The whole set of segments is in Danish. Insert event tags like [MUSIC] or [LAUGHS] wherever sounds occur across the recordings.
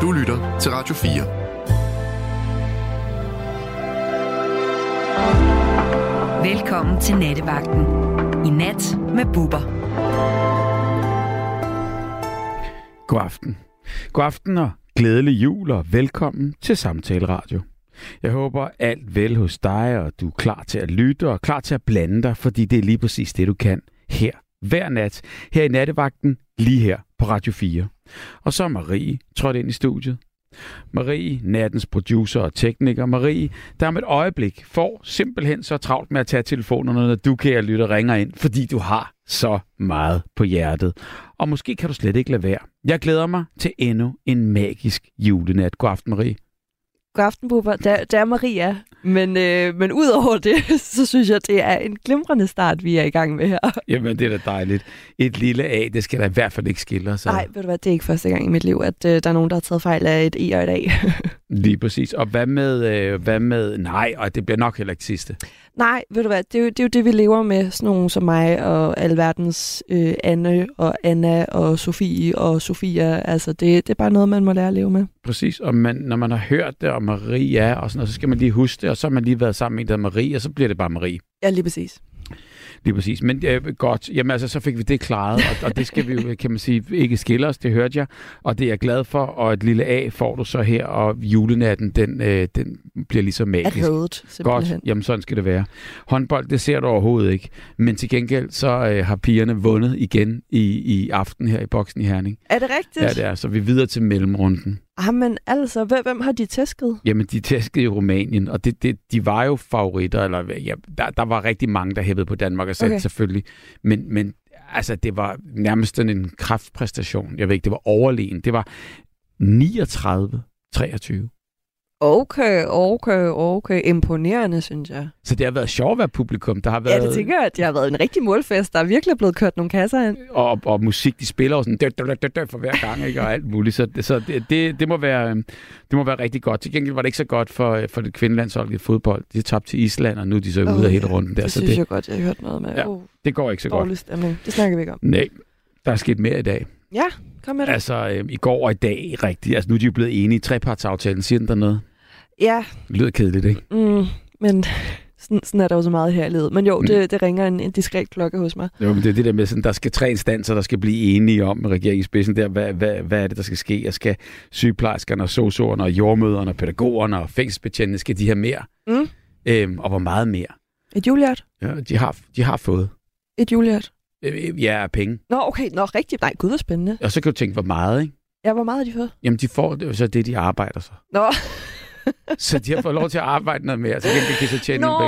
Du lytter til Radio 4. Velkommen til Nattevagten. I nat med Bubber. God aften. God aften og glædelig jul og velkommen til Samtale Radio. Jeg håber alt vel hos dig, og du er klar til at lytte og klar til at blande dig, fordi det er lige præcis det, du kan her hver nat, her i nattevagten, lige her på Radio 4. Og så er Marie trådt ind i studiet. Marie, nattens producer og tekniker. Marie, der om et øjeblik får simpelthen så travlt med at tage telefonerne, når du, kan lytte ringer ind, fordi du har så meget på hjertet. Og måske kan du slet ikke lade være. Jeg glæder mig til endnu en magisk julenat. God aften, Marie. Aften, Bubber. Det, det er Maria. Men, øh, men udover det, [LAUGHS] så synes jeg, det er en glimrende start, vi er i gang med her. [LAUGHS] Jamen, det er da dejligt. Et lille A, det skal da i hvert fald ikke skille os. Nej, ved du hvad, det er ikke første gang i mit liv, at øh, der er nogen, der har taget fejl af et E og et A. [LAUGHS] Lige præcis. Og hvad med, øh, hvad med, nej, og det bliver nok heller ikke sidste. Nej, ved du hvad, det er, jo, det er jo det, vi lever med, sådan nogen som mig og alverdens øh, Anne og Anna og Sofie og Sofia. Altså, det, det er bare noget, man må lære at leve med. Præcis, og man, når man har hørt det, og Maria og sådan noget, så skal man lige huske det, og så har man lige været sammen med en, der Marie, og så bliver det bare Marie. Ja, lige præcis. Lige præcis. Men øh, godt, jamen altså, så fik vi det klaret, og, og det skal vi jo, [LAUGHS] kan man sige, ikke skille os, det hørte jeg, og det er jeg glad for, og et lille A får du så her, og julenatten, den, øh, den bliver ligesom magisk. At hovedet, simpelthen. Godt, jamen sådan skal det være. Håndbold, det ser du overhovedet ikke, men til gengæld, så øh, har pigerne vundet igen i, i aften her i boksen i Herning. Er det rigtigt? Ja, det er, så vi er videre til mellemrunden. Ah, men altså, hvem har de tæsket? Jamen, de tæskede i Rumænien, og det, det, de var jo favoritter, eller ja, der, der var rigtig mange, der hævede på Danmark og sagde okay. selvfølgelig. Men, men altså, det var nærmest en kraftpræstation. Jeg ved ikke, det var overlegen. Det var 39-23. Okay, okay, okay. Imponerende, synes jeg. Så det har været sjovt at være publikum. Der har været... Ja, det tænker jeg, at det har været en rigtig målfest. Der er virkelig blevet kørt nogle kasser ind. Og, og musik, de spiller også sådan dø, dø, dø, dø, for hver gang, ikke? og alt muligt. Så, så det, det, det, må være, det må være rigtig godt. Til gengæld var det ikke så godt for, for det kvindelandshold i fodbold. De tabte til Island, og nu er de så oh, ude af hele runden der. Det så synes det, jeg godt, jeg har hørt noget med. Ja, uh, det går ikke så godt. stemning. Det snakker vi ikke om. Nej, der er sket mere i dag. Ja, kom med det. Altså, øh, i går og i dag, rigtigt. Altså, nu er de jo blevet enige i trepartsaftalen. Siger den der noget? Ja. Det lyder kedeligt, ikke? Mm, men sådan, sådan er der jo så meget her i livet. Men jo, mm. det, det ringer en, en diskret klokke hos mig. Jo, men det er det der med, sådan, der skal tre instanser, der skal blive enige om med regeringsspidsen der, hvad, hvad, hvad er det, der skal ske? Jeg skal sygeplejerskerne og sosuerne og jordmøderne og pædagogerne og fængselsbetjentene, skal de have mere? Mm. Øhm, og hvor meget mere? Et julehjert? Ja, de har, de har fået. Et julehjert? Øh, ja, penge. Nå, okay. Nå, rigtigt. Nej, gud, hvor spændende. Og så kan du tænke, hvor meget, ikke? Ja, hvor meget har de fået? Jamen, de får det, så det, de arbejder så. Nå. [LAUGHS] så de har fået lov til at arbejde noget mere, så kan de så tjene Nå,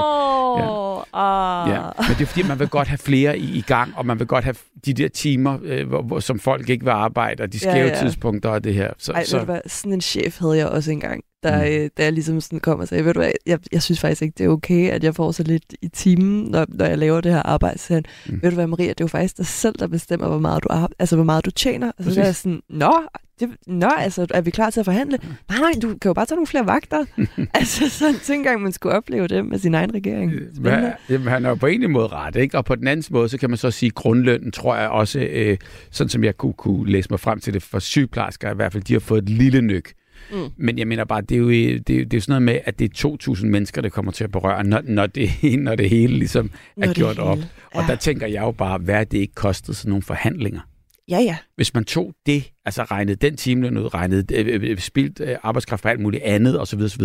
ja. ja. Men det er fordi, man vil godt have flere i, i gang, og man vil godt have de der timer, øh, hvor, hvor, som folk ikke vil arbejde, og de skæve ja, ja. tidspunkter og det her. Så, Ej, så... Hvad, sådan en chef havde jeg også engang, der, mm. øh, der ligesom sådan kom og sagde, ved du hvad, jeg, jeg synes faktisk ikke, det er okay, at jeg får så lidt i timen, når, når jeg laver det her arbejde. Så han, mm. ved du hvad, Maria, det er jo faktisk dig selv, der bestemmer, hvor meget du, arbejder, altså, hvor meget du tjener. Og så er jeg sådan, nå, det, nå, altså, er vi klar til at forhandle? Nej, nej, du kan jo bare tage nogle flere vagter. [LAUGHS] altså, sådan tænker jeg, man skulle opleve det med sin egen regering. Men, jamen, han er jo på en måde ret, ikke? Og på den anden måde, så kan man så sige, grundlønnen, tror jeg også, øh, sådan som jeg kunne, kunne læse mig frem til det for sygeplejersker i hvert fald, de har fået et lille nyk. Mm. Men jeg mener bare, det er jo, det er, det er sådan noget med, at det er 2.000 mennesker, der kommer til at berøre, når, når, det, [LAUGHS] når det hele ligesom er når gjort op. Ja. Og der tænker jeg jo bare, hvad det ikke kostede sådan nogle forhandlinger. Ja, ja. Hvis man tog det, altså regnede den timeløn ud, regnede øh, øh, spildt øh, arbejdskraft på alt muligt andet osv. osv.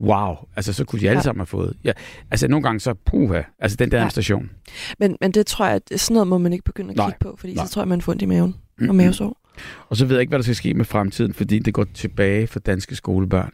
Wow, altså så kunne de alle ja. sammen have fået. Ja, altså nogle gange så, puha, altså den der ja. administration. Men, men det tror jeg, at sådan noget må man ikke begynde at Nej. kigge på, fordi Nej. så tror jeg, man får ondt i maven mm-hmm. og mavesår. Og så ved jeg ikke, hvad der skal ske med fremtiden, fordi det går tilbage for danske skolebørn.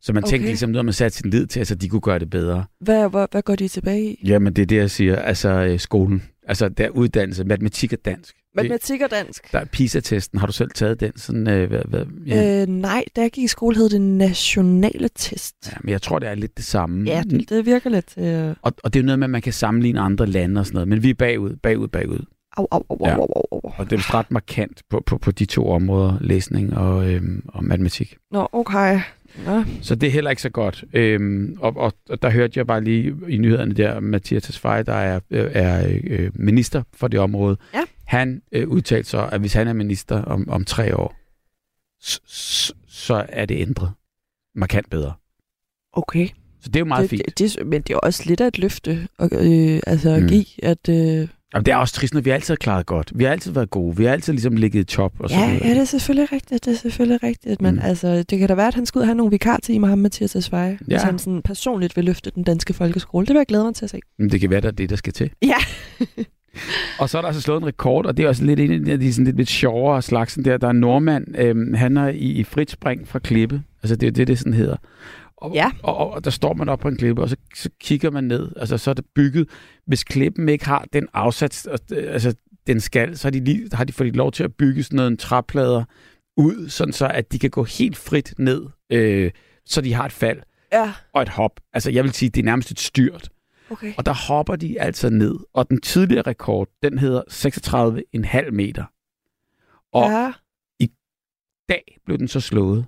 Så man okay. tænkte ligesom, har man sat sin lid til, at altså, de kunne gøre det bedre. Hvad, hvad, hvad går de tilbage i? Jamen, det er det, jeg siger. Altså, skolen. Altså, der uddannelse, matematik og dansk. Matematik og dansk? Der er PISA-testen. Har du selv taget den? Sådan, øh, hvad, hvad, ja. øh, nej, da jeg gik i skole, hed det nationale test. Ja, men jeg tror, det er lidt det samme. Ja, det, det virker lidt. Øh... Og, og det er jo noget med, at man kan sammenligne andre lande og sådan noget. Men vi er bagud, bagud, bagud. Au, au, au, ja. au, au, au. Og det er ret markant på, på, på de to områder, læsning og, øhm, og matematik. Nå, okay. Ja. Så det er heller ikke så godt. Øhm, og, og, og der hørte jeg bare lige i nyhederne der, Mathias Tesfaye, der er, øh, er øh, minister for det område. Ja. Han øh, udtalte så, at hvis han er minister om, om tre år, så, så er det ændret markant bedre. Okay. Så det er jo meget det, fint. Det, det, men det er også lidt af et løfte at, øh, altså at Mm. give, at... Øh, Jamen, det er også trist, når vi altid har klaret godt. Vi har altid været gode. Vi har altid ligesom ligget i top. Og ja, videre. ja, det er selvfølgelig rigtigt, det er selvfølgelig rigtigt, men Mm. altså, det kan da være, at han skal ud og have nogle vikartimer, ham Mathias Esveje, ja. hvis han sådan personligt vil løfte den danske folkeskole. Det vil jeg glæde mig til at se. Men det kan være, at det er det, der skal til. Ja. [LAUGHS] Og så er der altså slået en rekord, og det er også lidt en af de sådan lidt, lidt sjovere slagsen der. Der er en nordmand, øhm, han er i, i frit spring fra klippe. Altså det er det, det sådan hedder. Og, Ja. og, og, og der står man op på en klippe, og så, så kigger man ned. Altså så er det bygget. Hvis klippen ikke har den afsats, altså den skal, så har de, lige, har de fået lov til at bygge sådan noget en træplader ud, sådan så at de kan gå helt frit ned, øh, så de har et fald Ja, og et hop. Altså jeg vil sige, det er nærmest et styrt. okay. Og der hopper de altså ned. Og den tidligere rekord, den hedder 36,5 meter. Og ja. I dag blev den så slået.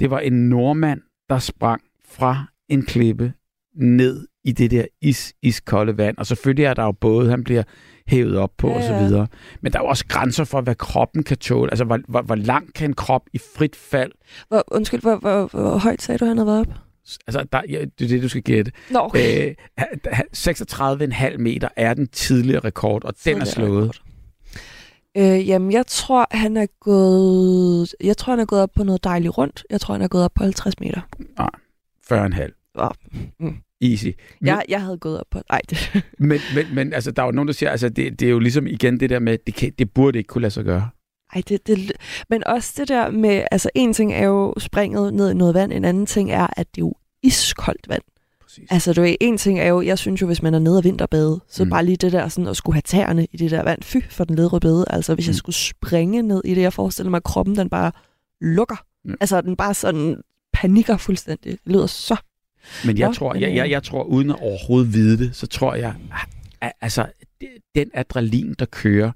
Det var en nordmand, der sprang fra en klippe ned i det der is, iskolde vand. Og selvfølgelig er der jo både, han bliver hævet op på Ja, og så ja. videre. Men der er jo også grænser for, hvad kroppen kan tåle. Altså, hvor, hvor, hvor langt kan en krop i frit fald? hvor, undskyld, hvor, hvor, hvor højt sagde du, han havde været op? Altså, der, ja, det er det, du skal gætte. Nå, okay. Øh, ha- ha- 36,5 meter er den tidligere rekord, og den er slået. rekord. Øh, jamen, jeg tror, han er gået... Jeg tror, han er gået op på noget dejligt rundt. Jeg tror, han er gået op på 50 meter. 40,5. Åh, mm. Easy. Men, Jeg, jeg havde gået op på... Nej, det... [LAUGHS] men, men, men altså, der er jo nogen, der siger, altså, det, det er jo ligesom igen det der med, det, kan, det burde ikke kunne lade sig gøre. Ej, det, det, men også det der med, altså en ting er jo springet ned i noget vand, en anden ting er, at det er jo iskoldt vand. Præcis. Altså du ved, en ting er jo, jeg synes jo, hvis man er nede og vinterbade, så Mm. mm. bare lige det der sådan at skulle have tæerne i det der vand, fy for den ledrøde bede. Altså hvis mm. jeg Mm. skulle springe ned i det, jeg forestiller mig, at kroppen den bare lukker. Ja. Altså den bare sådan panikker fuldstændig. Det lyder så... Men jeg Nå, tror, men, jeg, øh, jeg, jeg tror, uden at overhovedet vide det, så tror jeg, at, altså, den adrenalin, der kører,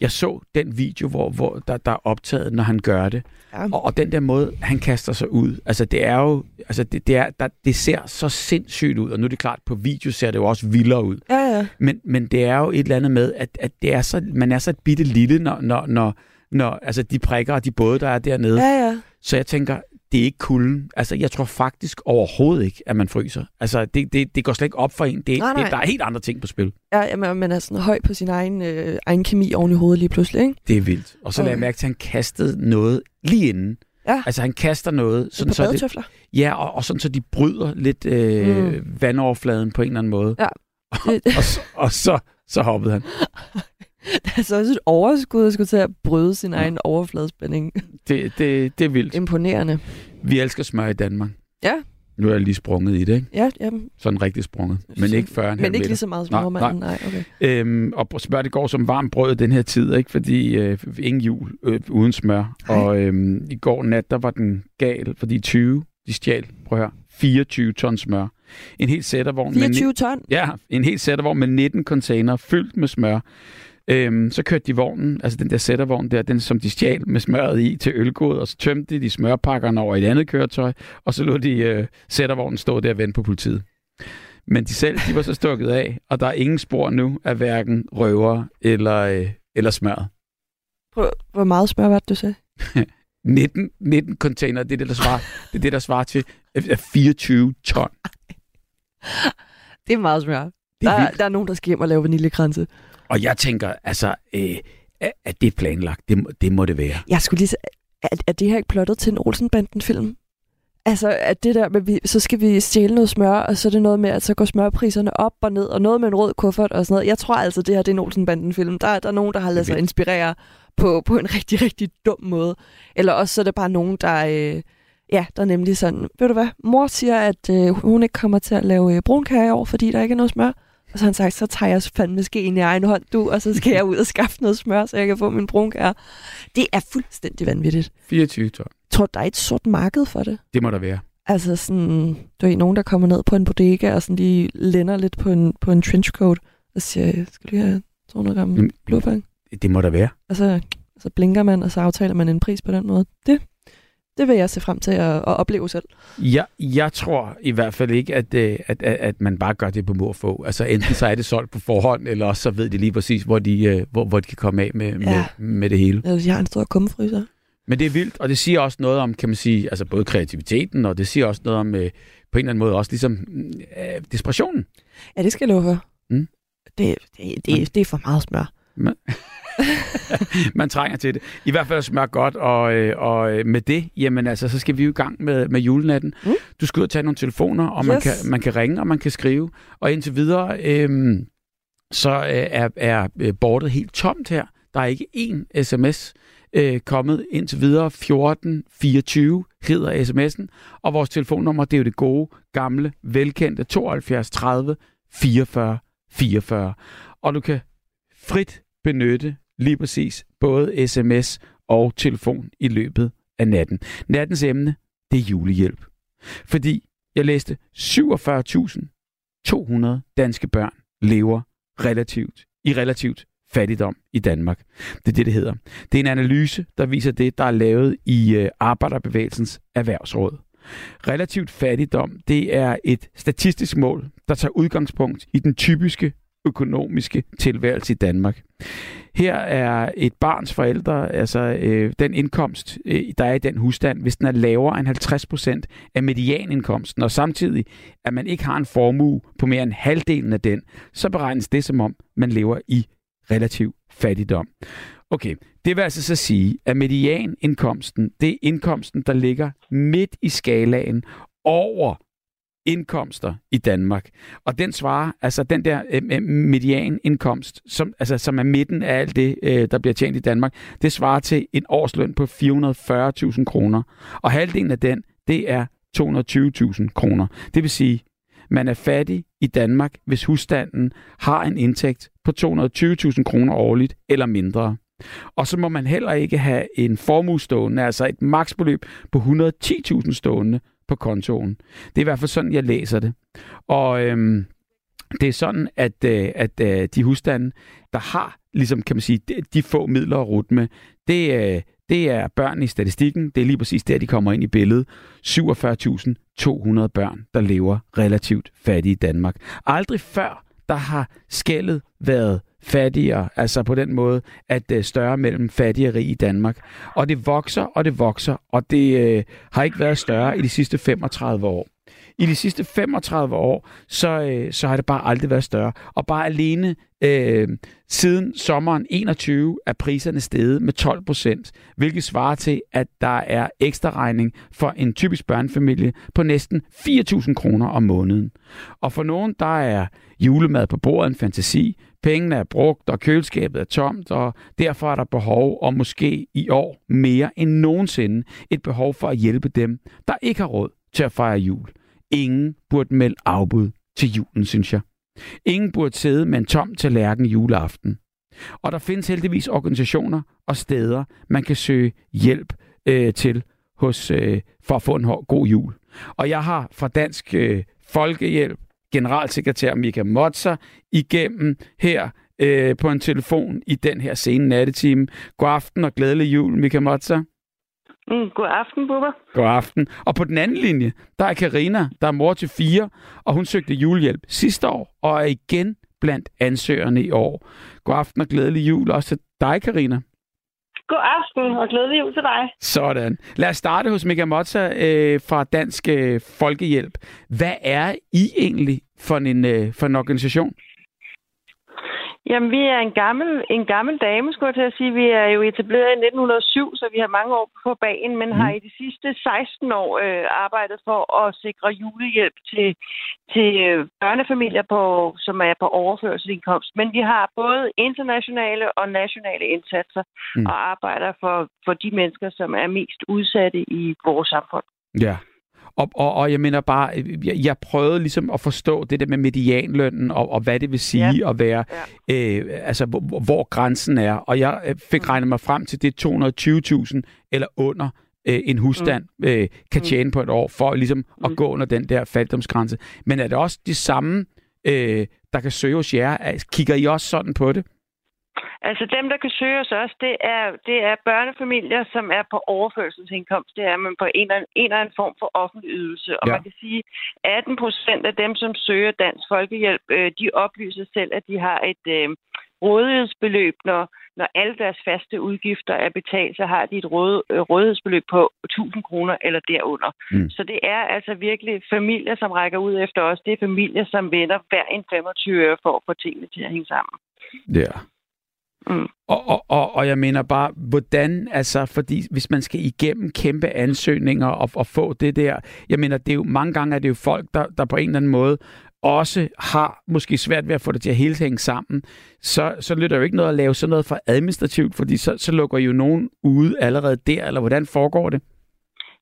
jeg så den video, hvor, hvor der, der er optaget, når han gør det. Ja. Og, og den der måde, han kaster sig ud, altså det er jo, altså det, det, er, der, det ser så sindssygt ud, og nu er det klart, på video ser det jo også vildere ud. Ja, ja. Men, men det er jo et eller andet med, at, at det er så, man er så et bitte lille, når, når, når, når altså de prikker og de både, der er dernede. Ja, ja. Så jeg tænker, det er ikke kulden. Altså, jeg tror faktisk overhovedet ikke, at man fryser. Altså, det, det, det går slet ikke op for en. Det, Nej, nej. det, der er helt andre ting på spil. Ja, jamen, man er sådan høj på sin egen, øh, egen kemi oven i hovedet lige pludselig, ikke? Det er vildt. Og så lader jeg Okay. mærke til, at han kastede noget lige inden. Ja. Altså, han kaster noget, sådan, så det, ja, og, og sådan, så de bryder lidt øh, mm. vandoverfladen på en eller anden måde. Ja. [LAUGHS] og, og, så, og så, så hoppede han. [LAUGHS] [LAUGHS] Der er så også et overskud at skulle til at bryde sin egen overfladespænding. [LAUGHS] Det, det, det er vildt. Imponerende. Vi elsker smør i Danmark. Ja. Nu er jeg lige sprunget i det, ikke? Ja, jamen, Sådan rigtig sprunget. Men Så- ikke 40 men ikke lige så meget som Nej, nordmanden. Nej, okay. Øhm, og smør, det går som varmt brød den her tid, ikke? Fordi øh, ingen jul øh, uden smør. Nej. Og øhm, i går nat, der var den gal, fordi 20, de stjal, prøv at høre, 24 ton smør. En helt sættervogn, med, 24 ton. ja, en helt sættervogn med 19 container fyldt med smør. Øhm, så kørte de vognen, altså den der sættervogn der, den som de stjal med smøret i til ølgod, og så tømte de smørpakkerne over i et andet køretøj, og så lå de øh, sættervognen stå der og vente på politiet. Men de selv, de var så stukket af, og der er ingen spor nu af hverken røver eller, øh, eller smør. Hvor meget smør var det, du sagde? [LAUGHS] 19, 19 container, det er det, der svarer, [LAUGHS] det er det, der svarer til øh, 24 ton. Det er meget smør. Det Der, er er, vildt. der er nogen, der skal hjem og lave vaniljekranse. Og jeg tænker, altså, øh, er det planlagt? Det, må- det må det være. Jeg skulle lige sige, er, er det her ikke plottet til en Olsenbanden-film? Altså, at det der med, vi, så skal vi stjæle noget smør, og så er det noget med, at så går smørpriserne op og ned, og noget med en rød kuffert og sådan noget. Jeg tror altså, det her det er en Olsenbanden-film. Der, der er nogen, der har ladet sig inspirere på, på en rigtig, rigtig dum måde. Eller også så er det bare nogen, der... Øh, ja, der er nemlig sådan, ved du hvad, mor siger, at øh, hun ikke kommer til at lave øh, brunkage i år, fordi der ikke er noget smør. Og så har han sagt, så tager jeg fandme skeen i egen hånd, du, og så skal jeg ud og skaffe noget smør, så jeg kan få min brunkage. Det er fuldstændig vanvittigt. 24 ton. Tror du, der er et sort marked for det? Det må der være. Altså sådan, du er nogen, der kommer ned på en bodega, og sådan lige lænder lidt på en, på en trenchcoat, og siger, skal du have 200 gram blodbang? Det må der være. Og så, så blinker man, og så aftaler man en pris på den måde. Det, det vil jeg se frem til at, at opleve selv. Jeg, jeg tror i hvert fald ikke, at, øh, at, at, at man bare gør det på mor få. Altså enten så er det solgt på forhånd, eller også så ved de lige præcis, hvor de, øh, hvor, hvor de kan komme af med, med, Ja. med det hele. Altså, jeg har en stor kummefryser. Men det er vildt, og det siger også noget om, kan man sige, altså både kreativiteten, og det siger også noget om, øh, på en eller anden måde, også ligesom øh, desperationen. Ja, det skal jeg love for. Mm. Det, det, det, det er for meget smør. Man, man trænger til det. I hvert fald smør godt, og, øh, og øh, med det, jamen altså, så skal vi jo i gang med, med julenatten. Mm. Du skal ud og tage nogle telefoner, og yes. man, kan, man kan ringe, og man kan skrive. Og indtil videre, øh, så er, er bordet helt tomt her. Der er ikke én sms øh, kommet indtil videre. 1424 hedder sms'en, og vores telefonnummer, det er jo det gode, gamle, velkendte 72 30 44 44. Og du kan frit benytte lige præcis både sms og telefon i løbet af natten. Nattens emne, det er julehjælp. Fordi jeg læste 47.200 danske børn lever relativt i relativt fattigdom i Danmark. Det er det, det hedder. Det er en analyse, der viser det, der er lavet i øh, Arbejderbevægelsens Erhvervsråd. Relativt fattigdom, det er et statistisk mål, der tager udgangspunkt i den typiske økonomiske tilværelse i Danmark. Her er et barns forældre, altså øh, den indkomst, øh, der er i den husstand, hvis den er lavere end 50 procent af medianindkomsten, og samtidig at man ikke har en formue på mere end halvdelen af den, så beregnes det som om, man lever i relativ fattigdom. Okay, det vil altså så sige, at medianindkomsten, det er indkomsten, der ligger midt i skalaen over indkomster i Danmark. Og den svarer, altså den der øh, øh, medianindkomst, som, altså, som er midten af alt det, øh, der bliver tjent i Danmark, det svarer til en årsløn på 440.000 kroner. Og halvdelen af den, det er 220.000 kroner. Det vil sige, man er fattig i Danmark, hvis husstanden har en indtægt på 220.000 kroner årligt eller mindre. Og så må man heller ikke have en formue stående, altså et maksbeløb på 110.000 stående på kontoen. Det er i hvert fald sådan, jeg læser det. Og øhm, det er sådan, at, øh, at øh, de husstande, der har, ligesom kan man sige, de, de få midler at rute med, det, øh, det er børn i statistikken. Det er lige præcis der, de kommer ind i billedet. 47.200 børn, der lever relativt fattige i Danmark. Aldrig før, der har skældet været fattigere, altså på den måde, at det er større mellem fattige og rige i Danmark. Og det vokser, og det vokser, og det øh, har ikke været større i de sidste 35 år. I de sidste 35 år, så, øh, så har det bare aldrig været større. Og bare alene øh, siden sommeren 21 er priserne steget med 12 procent, hvilket svarer til, at der er ekstra regning for en typisk børnefamilie på næsten 4.000 kroner om måneden. Og for nogen, der er julemad på bordet en fantasi, pengene er brugt, og køleskabet er tomt, og derfor er der behov, og måske i år mere end nogensinde, et behov for at hjælpe dem, der ikke har råd til at fejre jul. Ingen burde melde afbud til julen, synes jeg. Ingen burde sidde med en tom tallerken juleaften. Og der findes heldigvis organisationer og steder, man kan søge hjælp øh, til hos, øh, for at få en god jul. Og jeg har fra Dansk øh, Folkehjælp generalsekretær Mika Motzer igennem her øh, på en telefon i den her sene nattetime. God aften og glædelig jul, Mika Motzer. Mm, god aften, Bubber. God aften. Og på den anden linje, der er Karina, der er mor til fire, og hun søgte julehjælp sidste år, og er igen blandt ansøgerne i år. God aften og glædelig jul også til dig, Karina. God aften og glædelig jul til dig. Sådan. Lad os starte hos Mika Motta øh, fra Dansk øh, Folkehjælp. Hvad er I egentlig for en, øh, for en organisation? Jamen, vi er en gammel, en gammel dame, skulle jeg til at sige. Vi er jo etableret i 1907, så vi har mange år på banen, men mm. har i de sidste 16 år øh, arbejdet for at sikre julehjælp til, til øh, børnefamilier, på, som er på overførselsindkomst. Men vi har både internationale og nationale indsatser mm. og arbejder for, for de mennesker, som er mest udsatte i vores samfund. Ja, og, og, og jeg mener bare, jeg, jeg prøvede ligesom at forstå det der med medianlønnen, og, og hvad det vil sige ja. at være, ja. øh, altså hvor, hvor grænsen er. Og jeg øh, fik mm. regnet mig frem til det 220.000 eller under øh, en husstand mm. øh, kan mm. tjene på et år, for ligesom mm. at gå under den der fattigdomsgrænse. Men er det også de samme, øh, der kan søge hos jer? Kigger I også sådan på det? Altså dem, der kan søge os også, det er, det er børnefamilier, som er på overførselsindkomst. Det er man på en eller, en eller anden form for offentlig ydelse. Og ja. man kan sige, at 18 procent af dem, som søger Dansk Folkehjælp, øh, de oplyser selv, at de har et øh, rådighedsbeløb, når når alle deres faste udgifter er betalt, så har de et råd, øh, rådighedsbeløb på 1000 kroner eller derunder. Mm. Så det er altså virkelig familier, som rækker ud efter os. Det er familier, som vender hver en 25 øre for at få tingene til at hænge sammen. Ja. Mm. Og, og, og, og jeg mener bare, hvordan, altså, fordi hvis man skal igennem kæmpe ansøgninger og, og få det der, jeg mener, det er jo mange gange, er det jo folk, der, der på en eller anden måde også har måske svært ved at få det til at hele hænge sammen, så, så lytter jo ikke noget at lave sådan noget for administrativt, fordi så, så lukker jo nogen ude allerede der, eller hvordan foregår det?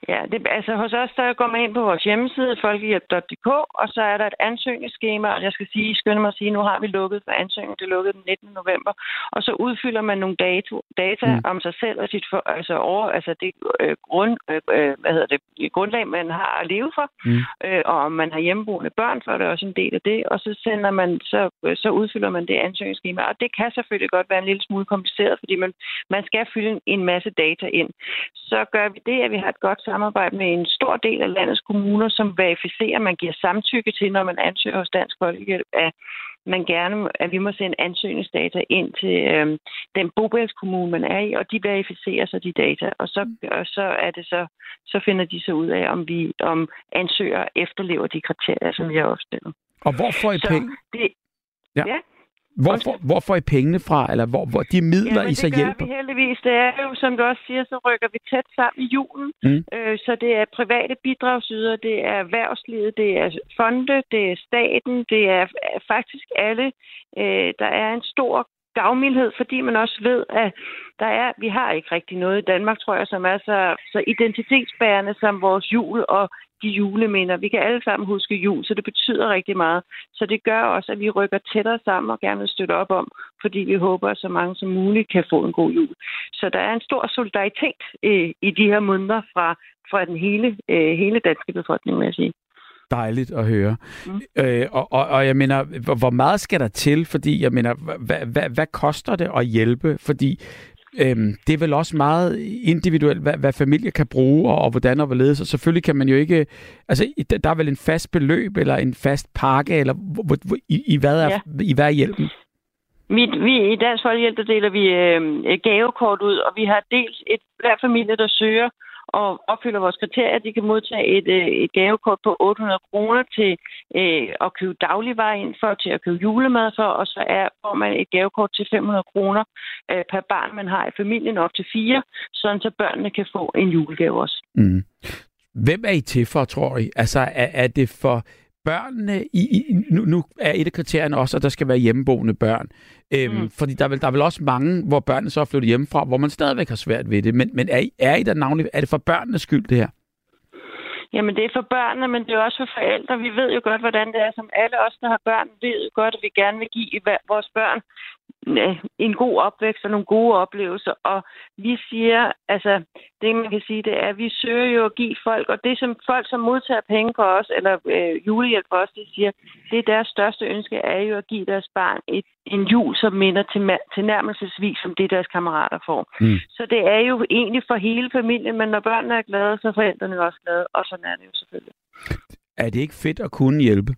Ja, det, altså hos os, der går man ind på vores hjemmeside, folkehjælp.dk, og så er der et ansøgningsskema, og jeg skal sige, skynde mig at sige, nu har vi lukket for ansøgning, det lukkede den 19. november, og så udfylder man nogle dato, data mm. om sig selv og sit for, altså over, altså det øh, grund, øh, øh hvad hedder det, grundlag, man har at leve for, mm. øh, og om man har hjemmeboende børn, så er det også en del af det, og så sender man, så, så udfylder man det ansøgningsskema, og det kan selvfølgelig godt være en lille smule kompliceret, fordi man, man skal fylde en masse data ind. Så gør vi det, at vi har et godt samarbejde med en stor del af landets kommuner, som verificerer, at man giver samtykke til, når man ansøger hos Dansk Folkehjælp, at man gerne, at vi må sende ansøgningsdata ind til øh, den bobælskommune, man er i, og de verificerer så de data, og så, og så er det så, så finder de så ud af, om vi om ansøger efterlever de kriterier, som vi har opstillet. Og hvor får I penge? Det, ja. ja. Hvor, hvor, hvor får I pengene fra, eller hvor, hvor de midler, I så hjælper? det vi heldigvis. Det er jo, som du også siger, så rykker vi tæt sammen i julen. Mm. Øh, så det er private bidragsyder, det er erhvervslivet, det er fonde, det er staten, det er faktisk alle. Øh, der er en stor gavmildhed, fordi man også ved, at der er, vi har ikke rigtig noget i Danmark, tror jeg, som er så, så identitetsbærende som vores jul og de juleminder. Vi kan alle sammen huske jul, så det betyder rigtig meget. Så det gør også, at vi rykker tættere sammen og gerne vil støtte op om, fordi vi håber, at så mange som muligt kan få en god jul. Så der er en stor solidaritet øh, i de her måneder fra, fra den hele, øh, hele danske befolkning, vil jeg sige dejligt at høre. Mm. Øh, og, og, og jeg mener, hvor, hvor meget skal der til? Fordi jeg mener, hvad, hvad, hvad koster det at hjælpe? Fordi Øhm, det er vel også meget individuelt, hvad, hvad familier kan bruge, og, og hvordan og hvorledes. Og selvfølgelig kan man jo ikke... Altså, der er vel en fast beløb, eller en fast pakke, eller hvor, hvor, i, i, hvad er, ja. i hvad er hjælpen? Vi, vi, I Dansk Folkehjælp, der deler vi øh, gavekort ud, og vi har dels et, hver familie, der søger og opfylder vores kriterier, de kan modtage et, øh, et gavekort på 800 kroner til øh, at købe dagligvarer ind for, til at købe julemad for, og så er, får man et gavekort til 500 kroner øh, per barn, man har i familien op til fire, sådan så børnene kan få en julegave også. Mm. Hvem er I til for, tror I? Altså, er, er det for børnene, i, i, nu, nu er et af kriterierne også, at der skal være hjemmeboende børn. Øhm, mm. Fordi der er, vel, der er vel også mange, hvor børnene så er flyttet hjemmefra, hvor man stadigvæk har svært ved det. Men, men er, I, er I der navnlig, er det for børnenes skyld, det her? Jamen, det er for børnene, men det er også for forældre. Vi ved jo godt, hvordan det er. Som alle os, der har børn, ved jo godt, at vi gerne vil give vores børn en god opvækst og nogle gode oplevelser. Og vi siger, altså det man kan sige, det er, at vi søger jo at give folk, og det som folk, som modtager penge for os, eller øh, julehjælp for os, de siger, det er deres største ønske, er jo at give deres barn et, en jul, som minder til, til nærmelsesvis som det, deres kammerater får. Mm. Så det er jo egentlig for hele familien, men når børnene er glade, så er forældrene også glade, og sådan er det jo selvfølgelig. Er det ikke fedt at kunne hjælpe?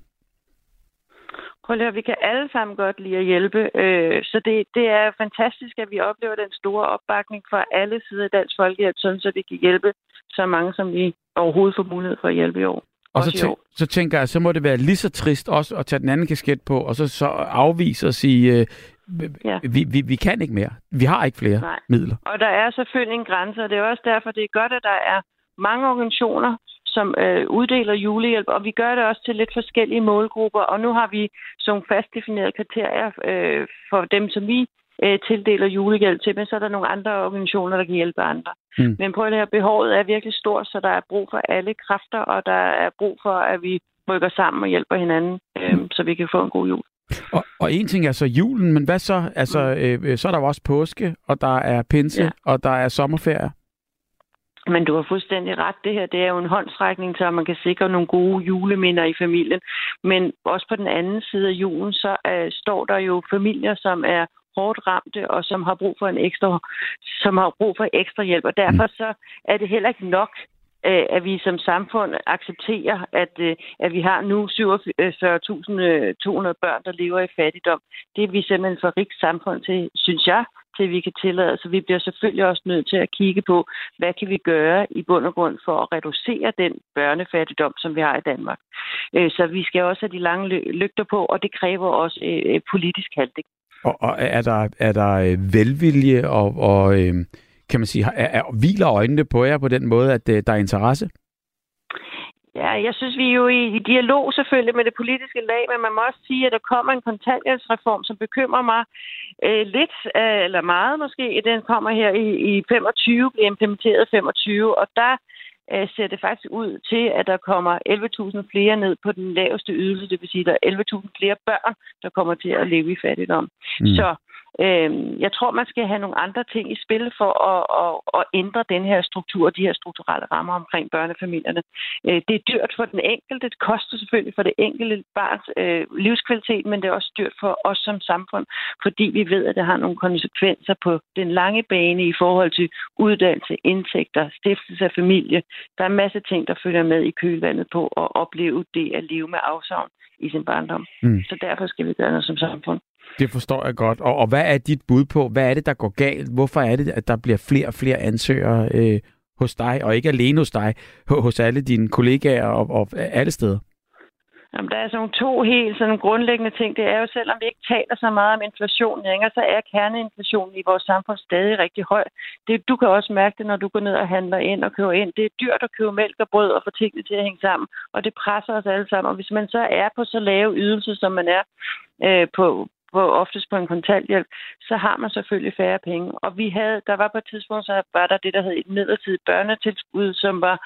Prøv at høre, vi kan alle sammen godt lide at hjælpe. Øh, så det, det er fantastisk, at vi oplever den store opbakning fra alle sider af Dansk Folkehjælp, sådan så vi kan hjælpe så mange, som vi overhovedet får mulighed for at hjælpe i år. Og så, tæ- så tænker jeg, så må det være lige så trist også at tage den anden kasket på, og så, så afvise og sige, øh, ja. vi, vi, vi kan ikke mere. Vi har ikke flere Nej. midler. Og der er selvfølgelig en grænse, og det er også derfor, det er godt, at der er mange organisationer, som øh, uddeler julehjælp, og vi gør det også til lidt forskellige målgrupper. Og nu har vi sådan fast definerede kriterier øh, for dem, som vi øh, tildeler julehjælp til, men så er der nogle andre organisationer, der kan hjælpe andre. Mm. Men prøv at høre, behovet er virkelig stort, så der er brug for alle kræfter, og der er brug for, at vi rykker sammen og hjælper hinanden, øh, så vi kan få en god jul. Og, og en ting er så julen, men hvad så? Altså, mm. øh, så er der jo også påske, og der er pinse, ja. og der er sommerferie. Men du har fuldstændig ret. Det her det er jo en håndsrækning, så man kan sikre nogle gode juleminder i familien. Men også på den anden side af julen, så uh, står der jo familier, som er hårdt ramte og som har brug for en ekstra, som har brug for ekstra hjælp. Og derfor så er det heller ikke nok, uh, at vi som samfund accepterer, at, uh, at vi har nu 47.200 børn, der lever i fattigdom. Det er vi simpelthen for rigt samfund til, synes jeg, til, vi kan tillade. Så vi bliver selvfølgelig også nødt til at kigge på, hvad kan vi gøre i bund og grund for at reducere den børnefattigdom, som vi har i Danmark. Øh, så vi skal også have de lange lygter på, og det kræver også øh, politisk handling. Og, og er der, er der øh, velvilje og, og kan man sige, er, er, hviler øjnene på jer på den måde, at der er interesse? Ja, jeg synes, vi er jo i, i dialog selvfølgelig med det politiske lag, men man må også sige, at der kommer en kontanthjælpsreform, som bekymrer mig øh, lidt, øh, eller meget måske. Den kommer her i, i 25, bliver implementeret 25, og der øh, ser det faktisk ud til, at der kommer 11.000 flere ned på den laveste ydelse. Det vil sige, at der er 11.000 flere børn, der kommer til at leve i fattigdom. Mm. Så Øh, jeg tror, man skal have nogle andre ting i spil for at, at, at ændre den her struktur, de her strukturelle rammer omkring børnefamilierne. Øh, det er dyrt for den enkelte. Det koster selvfølgelig for det enkelte barns øh, livskvalitet, men det er også dyrt for os som samfund, fordi vi ved, at det har nogle konsekvenser på den lange bane i forhold til uddannelse, indtægter, stiftelse af familie. Der er en masse ting, der følger med i kølvandet på at opleve det at leve med afsavn i sin barndom. Mm. Så derfor skal vi gøre noget som samfund. Det forstår jeg godt. Og, og hvad er dit bud på? Hvad er det, der går galt? Hvorfor er det, at der bliver flere og flere ansøgere øh, hos dig, og ikke alene hos dig, hos alle dine kollegaer og, og alle steder? Jamen, der er sådan to helt sådan grundlæggende ting. Det er jo, selvom vi ikke taler så meget om inflation længere, så er kerneinflationen i vores samfund stadig rigtig høj. Det, du kan også mærke det, når du går ned og handler ind og køber ind. Det er dyrt at købe mælk og brød og få tingene til at hænge sammen, og det presser os alle sammen. Og hvis man så er på så lave ydelser, som man er øh, på, på oftest på en kontanthjælp, så har man selvfølgelig færre penge. Og vi havde, der var på et tidspunkt, så var der det, der hed et midlertidigt børnetilskud, som var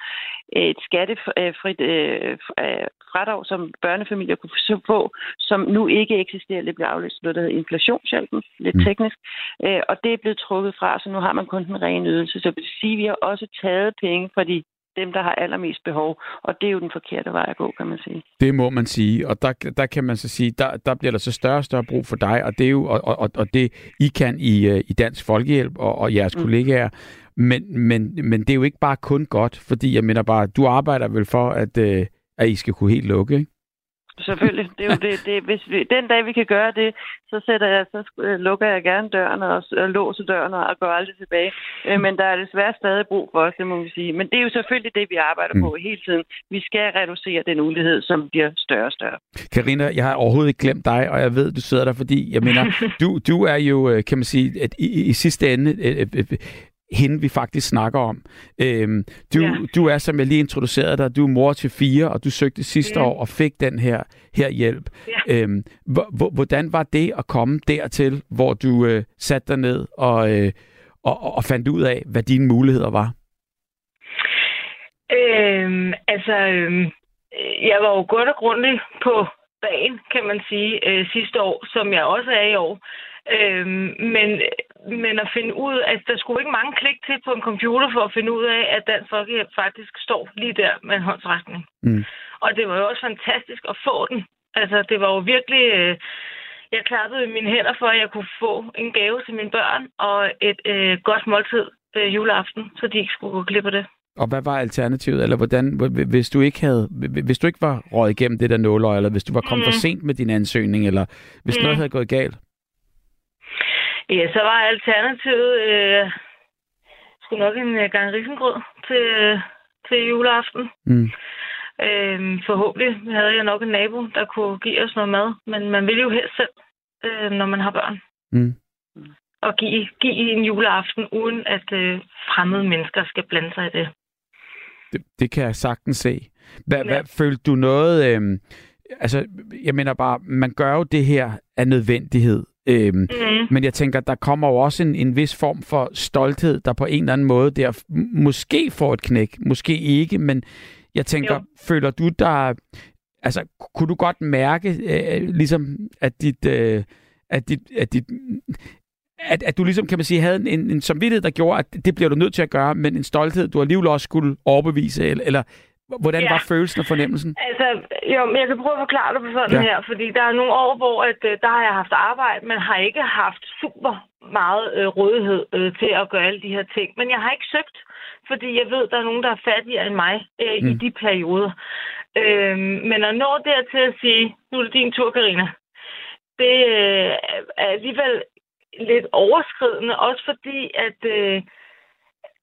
et skattefrit øh, øh, fradrag, som børnefamilier kunne få, som nu ikke eksisterer. Det bliver aflæst noget, der hedder inflationshjælpen, lidt mm. teknisk. Øh, og det er blevet trukket fra, så nu har man kun den rene ydelse. Så det vil sige, at vi har også taget penge fra de dem, der har allermest behov. Og det er jo den forkerte vej at gå, kan man sige. Det må man sige. Og der, der kan man så sige, der, der bliver der så større og større brug for dig, og det er jo og, og, og det I kan i, øh, i Dansk Folkehjælp og, og jeres mm. kollegaer. Men, men, men det er jo ikke bare kun godt, fordi jeg mener bare, du arbejder vel for, at, øh, at I skal kunne helt lukke, ikke? Selvfølgelig. Det er jo det, det, hvis vi, den dag, vi kan gøre det, så, sætter jeg, så øh, lukker jeg gerne døren og, og låser døren og går aldrig tilbage. Øh, men der er desværre stadig brug for os, det må vi sige. Men det er jo selvfølgelig det, vi arbejder mm. på hele tiden. Vi skal reducere den ulighed, som bliver større og større. Karina, jeg har overhovedet ikke glemt dig, og jeg ved, du sidder der, fordi jeg mener, [LAUGHS] du, du er jo, øh, kan man sige, at i, i sidste ende hende, vi faktisk snakker om. Øhm, du, ja. du er, som jeg lige introducerede dig, du er mor til fire, og du søgte sidste ja. år og fik den her, her hjælp. Ja. Øhm, hvordan var det at komme dertil, hvor du øh, satte dig ned og, øh, og, og fandt ud af, hvad dine muligheder var? Øhm, altså, øhm, jeg var jo godt og grundigt på banen, kan man sige, øh, sidste år, som jeg også er i år. Øhm, men, men at finde ud af, at der skulle ikke mange klik til på en computer for at finde ud af, at Dansk Folkehjælp faktisk står lige der med en håndsrækning. Mm. Og det var jo også fantastisk at få den. Altså, det var jo virkelig... Øh, jeg klappede i mine hænder for, at jeg kunne få en gave til mine børn og et øh, godt måltid øh, juleaften, så de ikke skulle gå glip af det. Og hvad var alternativet? Eller hvordan, hvis du ikke havde, hvis du ikke var røget igennem det der nåløg, eller hvis du var kommet mm. for sent med din ansøgning, eller hvis mm. noget havde gået galt? Ja, så var alternativet øh, skulle nok en øh, gang risengrød til, til juleaften. Mm. Øh, forhåbentlig havde jeg nok en nabo, der kunne give os noget mad, men man vil jo helst selv, øh, når man har børn. Mm. Og give, give en juleaften, uden at øh, fremmede mennesker skal blande sig i det. Det, det kan jeg sagtens se. Hvad, ja. hvad følte du noget... Øh, altså, jeg mener bare, man gør jo det her af nødvendighed. Øhm, mm. Men jeg tænker, der kommer jo også en, en vis form for stolthed, der på en eller anden måde der måske får et knæk, måske ikke, men jeg tænker, jo. føler du der, altså kunne du godt mærke, øh, ligesom at dit, øh, at dit, at dit at, at du ligesom, kan man sige, havde en, en samvittighed, der gjorde, at det bliver du nødt til at gøre, men en stolthed, du alligevel også skulle overbevise, eller, eller Hvordan ja. var følelsen og fornemmelsen? Altså, jo, men jeg kan prøve at forklare det på sådan ja. her, fordi der er nogle år, hvor at, øh, der har jeg haft arbejde, men har ikke haft super meget øh, rådighed øh, til at gøre alle de her ting. Men jeg har ikke søgt, fordi jeg ved, der er nogen, der er fattigere end mig øh, mm. i de perioder. Øh, men at nå dertil at sige, nu er det din tur, Karina, det øh, er alligevel lidt overskridende, også fordi, at... Øh,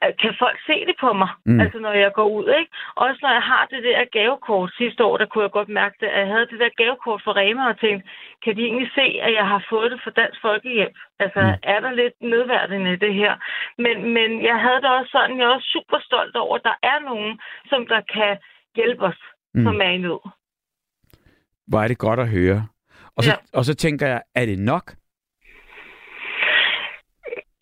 kan folk se det på mig, mm. altså når jeg går ud, ikke? Også når jeg har det der gavekort sidste år, der kunne jeg godt mærke det, at jeg havde det der gavekort for Rema og tænkte, kan de egentlig se, at jeg har fået det fra Dansk Folkehjælp? Altså, mm. er der lidt nedværdigende i det her? Men, men jeg havde det også sådan, jeg er også super stolt over, at der er nogen, som der kan hjælpe os, mm. som er i nød. Hvor er det godt at høre. Og så, ja. og så tænker jeg, er det nok?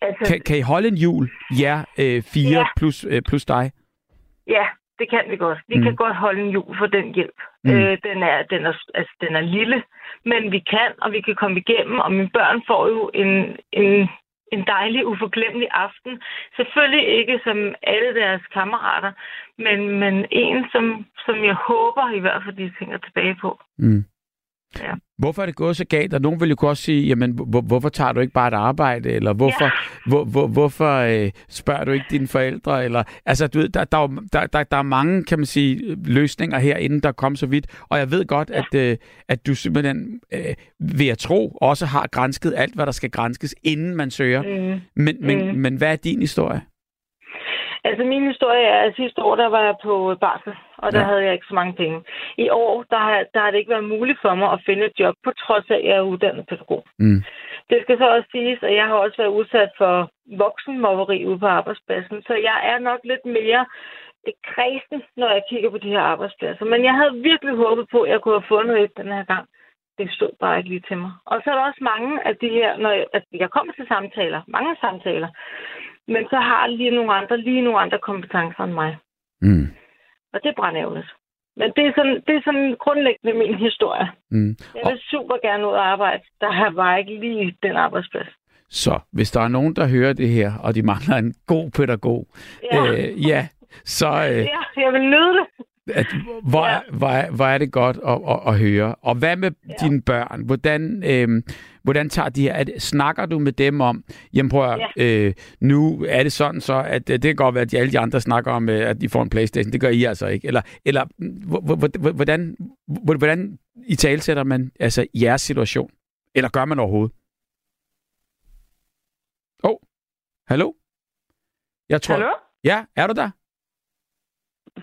Altså, kan, kan I holde en jul? Ja, øh, fire ja. Plus, øh, plus dig? Ja, det kan vi godt. Vi mm. kan godt holde en jul for den hjælp. Mm. Øh, den, er, den, er, altså, den er lille, men vi kan, og vi kan komme igennem, og mine børn får jo en, en, en dejlig, uforglemmelig aften. Selvfølgelig ikke som alle deres kammerater, men, men en, som, som jeg håber i hvert fald, de tænker tilbage på. Mm. Ja. Hvorfor er det gået så galt? Og nogen vil jo også sige, jamen, hvor, hvorfor tager du ikke bare et arbejde? Eller hvorfor, ja. hvor, hvor, hvorfor øh, spørger du ikke dine forældre? Eller, altså, du ved, der, der, der, der, der er mange, kan man sige, løsninger her, inden der kom så vidt. Og jeg ved godt, ja. at, øh, at du simpelthen, øh, ved at tro, også har grænsket alt, hvad der skal grænskes, inden man søger. Mm. Men, men, mm. men hvad er din historie? Altså min historie er, at sidste år, der var jeg på barsel, og der ja. havde jeg ikke så mange penge. I år, der har, der har det ikke været muligt for mig at finde et job, på trods af, at jeg er uddannet pædagog. Mm. Det skal så også siges, at jeg har også været udsat for voksenmobberi ude på arbejdspladsen, så jeg er nok lidt mere kredsen, når jeg kigger på de her arbejdspladser. Men jeg havde virkelig håbet på, at jeg kunne have fundet et den her gang. Det stod bare ikke lige til mig. Og så er der også mange af de her, når jeg, altså jeg kommer til samtaler, mange samtaler, men så har lige nogle andre, lige nogle andre kompetencer end mig. Mm. Og det er brændævnet. Men det er, sådan, det er sådan grundlæggende min historie. Mm. Jeg vil super gerne ud og arbejde. Der har bare ikke lige den arbejdsplads. Så hvis der er nogen, der hører det her, og de mangler en god pædagog, ja, øh, ja så... Øh, ja, jeg vil nyde det. At, hvor, ja. hvor, hvor er det godt at, at, at høre. Og hvad med ja. dine børn? Hvordan, øh, hvordan tager de her? At, snakker du med dem om, jamen prøv at, ja. øh, nu er det sådan så, at det kan godt være, at de, alle de andre snakker om, øh, at de får en Playstation. Det gør I altså ikke. Eller, eller hvordan, hvordan i talsætter man altså jeres situation? Eller gør man overhovedet? Åh, oh, hallo? Jeg tror, hallo? Ja, er du der?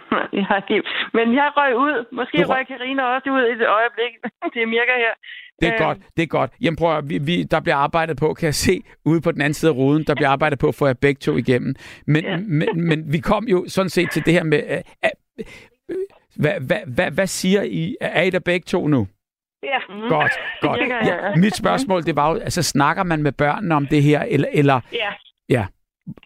[LAUGHS] ja, det, men jeg røg ud. Måske røg Karina også ud i et øjeblik. [LAUGHS] det virker her. Det er øh, godt, det er godt. Jamen prøv at, vi, vi, der bliver arbejdet på, kan jeg se, ude på den anden side af ruden, der bliver [LAUGHS] arbejdet på at få jer begge to igennem. Men, ja. men, men vi kom jo sådan set til det her med, uh, uh, hvad, hvad, hvad, hvad siger I? Er I der begge to nu? Ja. Mm. Godt, godt. Ja, mit spørgsmål, det var jo, altså snakker man med børnene om det her, eller... eller ja. Ja.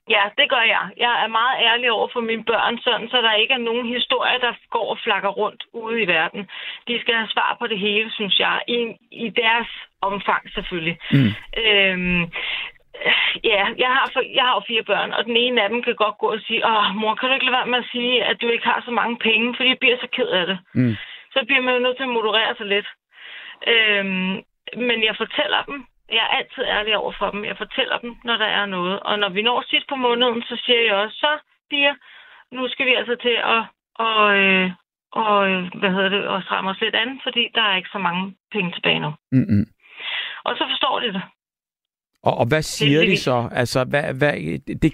Ja, det gør jeg. Jeg er meget ærlig over for mine børn, sådan, så der ikke er nogen historie, der går og flakker rundt ude i verden. De skal have svar på det hele, synes jeg, i, i deres omfang selvfølgelig. Mm. Øhm, ja, jeg har, for, jeg har jo fire børn, og den ene af dem kan godt gå og sige, åh mor, kan du ikke lade være med at sige, at du ikke har så mange penge, fordi jeg bliver så ked af det. Mm. Så bliver man jo nødt til at moderere sig lidt. Øhm, men jeg fortæller dem, jeg er altid ærlig over for dem. Jeg fortæller dem, når der er noget. Og når vi når sidst på måneden, så siger jeg også, så Pia, nu skal vi altså til at, og, øh, og, øh, hvad hedder det, at stramme os lidt an, fordi der er ikke så mange penge tilbage nu. Mm-hmm. Og så forstår de det. Og, og hvad siger de så? Altså, hvad, hvad, det,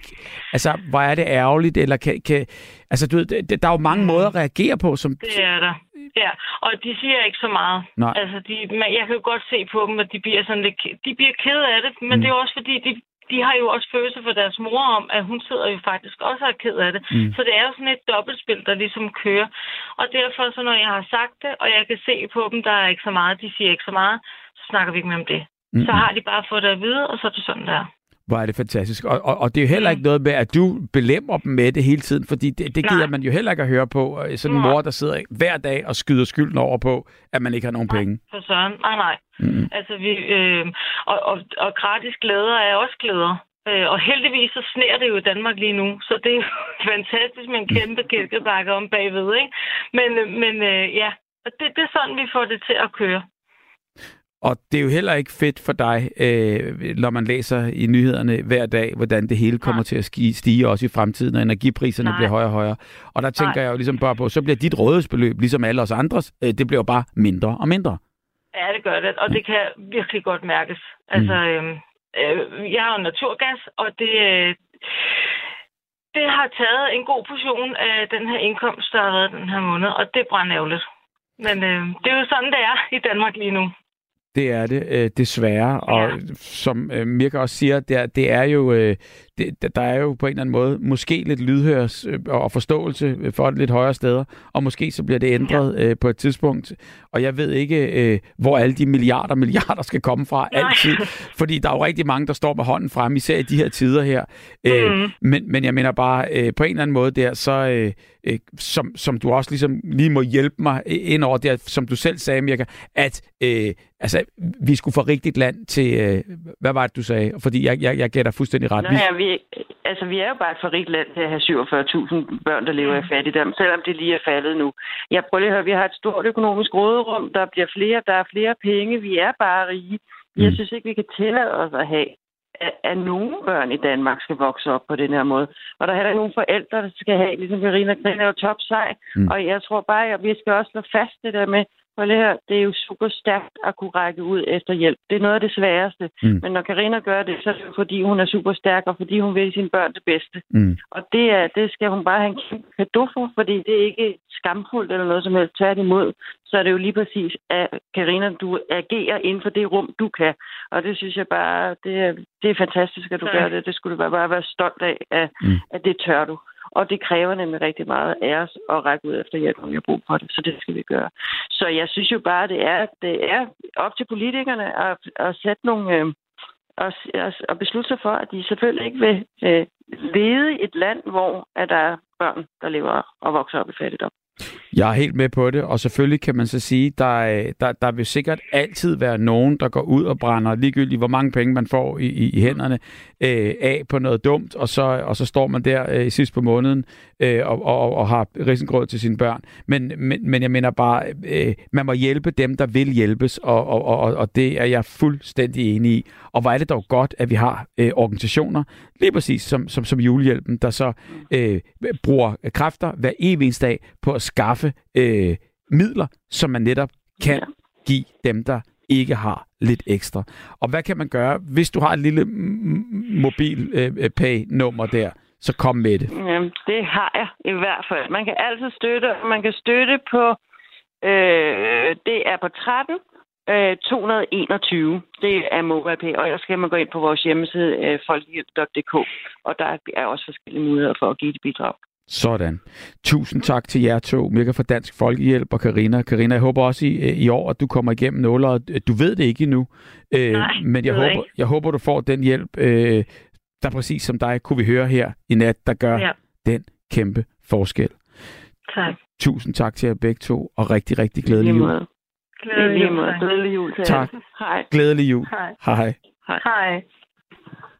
altså, hvor er det ærgerligt? Eller kan, kan, altså, du ved, der er jo mange mm. måder at reagere på. Som... Det er der. Ja, og de siger ikke så meget. Nej. Altså, de, jeg kan jo godt se på dem, at de bliver sådan lidt, de bliver ked af det, men mm. det er også fordi, de, de har jo også følelse for deres mor om, at hun sidder jo faktisk også og er ked af det. Mm. Så det er jo sådan et dobbeltspil, der ligesom kører. Og derfor, så når jeg har sagt det, og jeg kan se på dem, der er ikke så meget, de siger ikke så meget, så snakker vi ikke mere om det. Mm-hmm. Så har de bare fået det at vide, og så er det sådan der. Hvor er det fantastisk. Og, og, og det er jo heller ikke noget med, at du belemmer dem med det hele tiden, fordi det, det gider Nej. man jo heller ikke at høre på. Sådan en mor, der sidder hver dag og skyder skylden over på, at man ikke har nogen nej, penge. for søren. Nej, nej. Mm. Altså, vi, øh, og, og, og gratis glæder er også glæder. Øh, og heldigvis så sner det jo i Danmark lige nu, så det er [LAUGHS] fantastisk med en kæmpe kirkebakke om bagved, ikke? Men, øh, men øh, ja, det, det er sådan, vi får det til at køre. Og det er jo heller ikke fedt for dig, øh, når man læser i nyhederne hver dag, hvordan det hele kommer Nej. til at stige også i fremtiden, og energipriserne Nej. bliver højere og højere. Og der tænker Nej. jeg jo ligesom bare på, så bliver dit rådighedsbeløb, ligesom alle os andres, øh, det bliver bare mindre og mindre. Ja, det gør det, og det kan virkelig godt mærkes. Altså, mm. øhm, øh, jeg har jo naturgas, og det, øh, det har taget en god portion af den her indkomst, der har været den her måned, og det er brændærgerligt. Men øh, det er jo sådan, det er i Danmark lige nu. Det er det, øh, desværre. Og Ja. som øh, Mirka også siger, det er, det er jo, øh, det, der er jo på en eller anden måde måske lidt lydhørs øh, og forståelse for det lidt højere steder, og måske så bliver det ændret øh, på et tidspunkt. Og jeg ved ikke, øh, hvor alle de milliarder milliarder skal komme fra Nej. altid. [LAUGHS] Fordi der er jo rigtig mange, der står med hånden frem, især i de her tider her. Øh, Mhm. men, men jeg mener bare, øh, på en eller anden måde der, så øh, øh, som, som du også ligesom lige må hjælpe mig ind over der, som du selv sagde, Mirka, at øh, altså, vi skulle få rigtigt land til, øh, hvad var det, du sagde? Fordi jeg, jeg, jeg gætter fuldstændig ret. Nå Vi, ja, vi, altså, vi er jo bare et for rigt land til at have 47.000 børn, der lever i fattigdom, selvom det lige er faldet nu. Jeg prøver lige at høre, vi har et stort økonomisk råderum, der bliver flere, der er flere penge, vi er bare rige. Jeg Mm. synes ikke, vi kan tillade os at have, at, at nogle børn i Danmark skal vokse op på den her måde. Og der er heller ikke nogen forældre, der skal have, ligesom Verena Grin er jo top sej. Mm. Mm. Og jeg tror bare, at vi skal også slå fast det der med, for det her, det er jo super stærkt at kunne række ud efter hjælp. Det er noget af det sværeste. Mm. Men når Karina gør det, så er det jo fordi, hun er super stærk, og fordi hun vil sine børn det bedste. mm, Og det, er, det skal hun bare have en kæmpe kado for, fordi det er ikke skamfuldt eller noget som helst. Tværtimod, så er det jo lige præcis, at Karina, du agerer inden for det rum, du kan. Og det synes jeg bare, det er, det er fantastisk, at du Tak. gør det. Det skulle du bare, bare være stolt af, at, mm. at det tør du. Og det kræver nemlig rigtig meget af os at række ud efter hjælp, om vi har brug for det. Så det skal vi gøre. Så jeg synes jo bare, det er, det er op til politikerne at, at sætte nogle... Øh, og, og, beslutte sig for, at de selvfølgelig ikke vil øh, lede et land, hvor at der er børn, der lever og vokser op i fattigdom. Jeg er helt med på det, og selvfølgelig kan man så sige, der, der, der vil sikkert altid være nogen, der går ud og brænder ligegyldigt, hvor mange penge man får i, i, i hænderne øh, af på noget dumt, og så, og så står man der øh, sidst på måneden øh, og, og, og har risengrød til sine børn. Men, men, men jeg mener bare, øh, man må hjælpe dem, der vil hjælpes, og, og, og, og det er jeg fuldstændig enig i. Og hvor er det dog godt, at vi har øh, organisationer, lige præcis som, som, som julehjælpen, der så øh, bruger kræfter hver evig dag på at skaffe øh, midler, som man netop kan Ja. give dem, der ikke har lidt ekstra. Og hvad kan man gøre, hvis du har et lille mobil øh, pay-nummer der, så kom med det. Jamen, det har jeg i hvert fald. Man kan altid støtte, man kan støtte på, øh, det er på 13 øh, 221. Det er MobilePay, og ellers skal man gå ind på vores hjemmeside, øh, folkehjælp.dk, og der er også forskellige muligheder for at give det bidrag. Sådan. Tusind tak til jer to, Mirka fra Dansk Folkehjælp og Karina. Karina, jeg håber også i, i år, at du kommer igennem nålet. Du ved det ikke endnu, øh, Nej, men jeg håber, jeg håber, du får den hjælp, øh, der præcis som dig kunne vi høre her i nat, der gør Ja. den kæmpe forskel. Tak. Tusind tak til jer begge to, og rigtig, rigtig glædelig jul. Glædelig jul. Glædelig jul til Tak. Hej. Glædelig jul. Hej. Hej. Hej.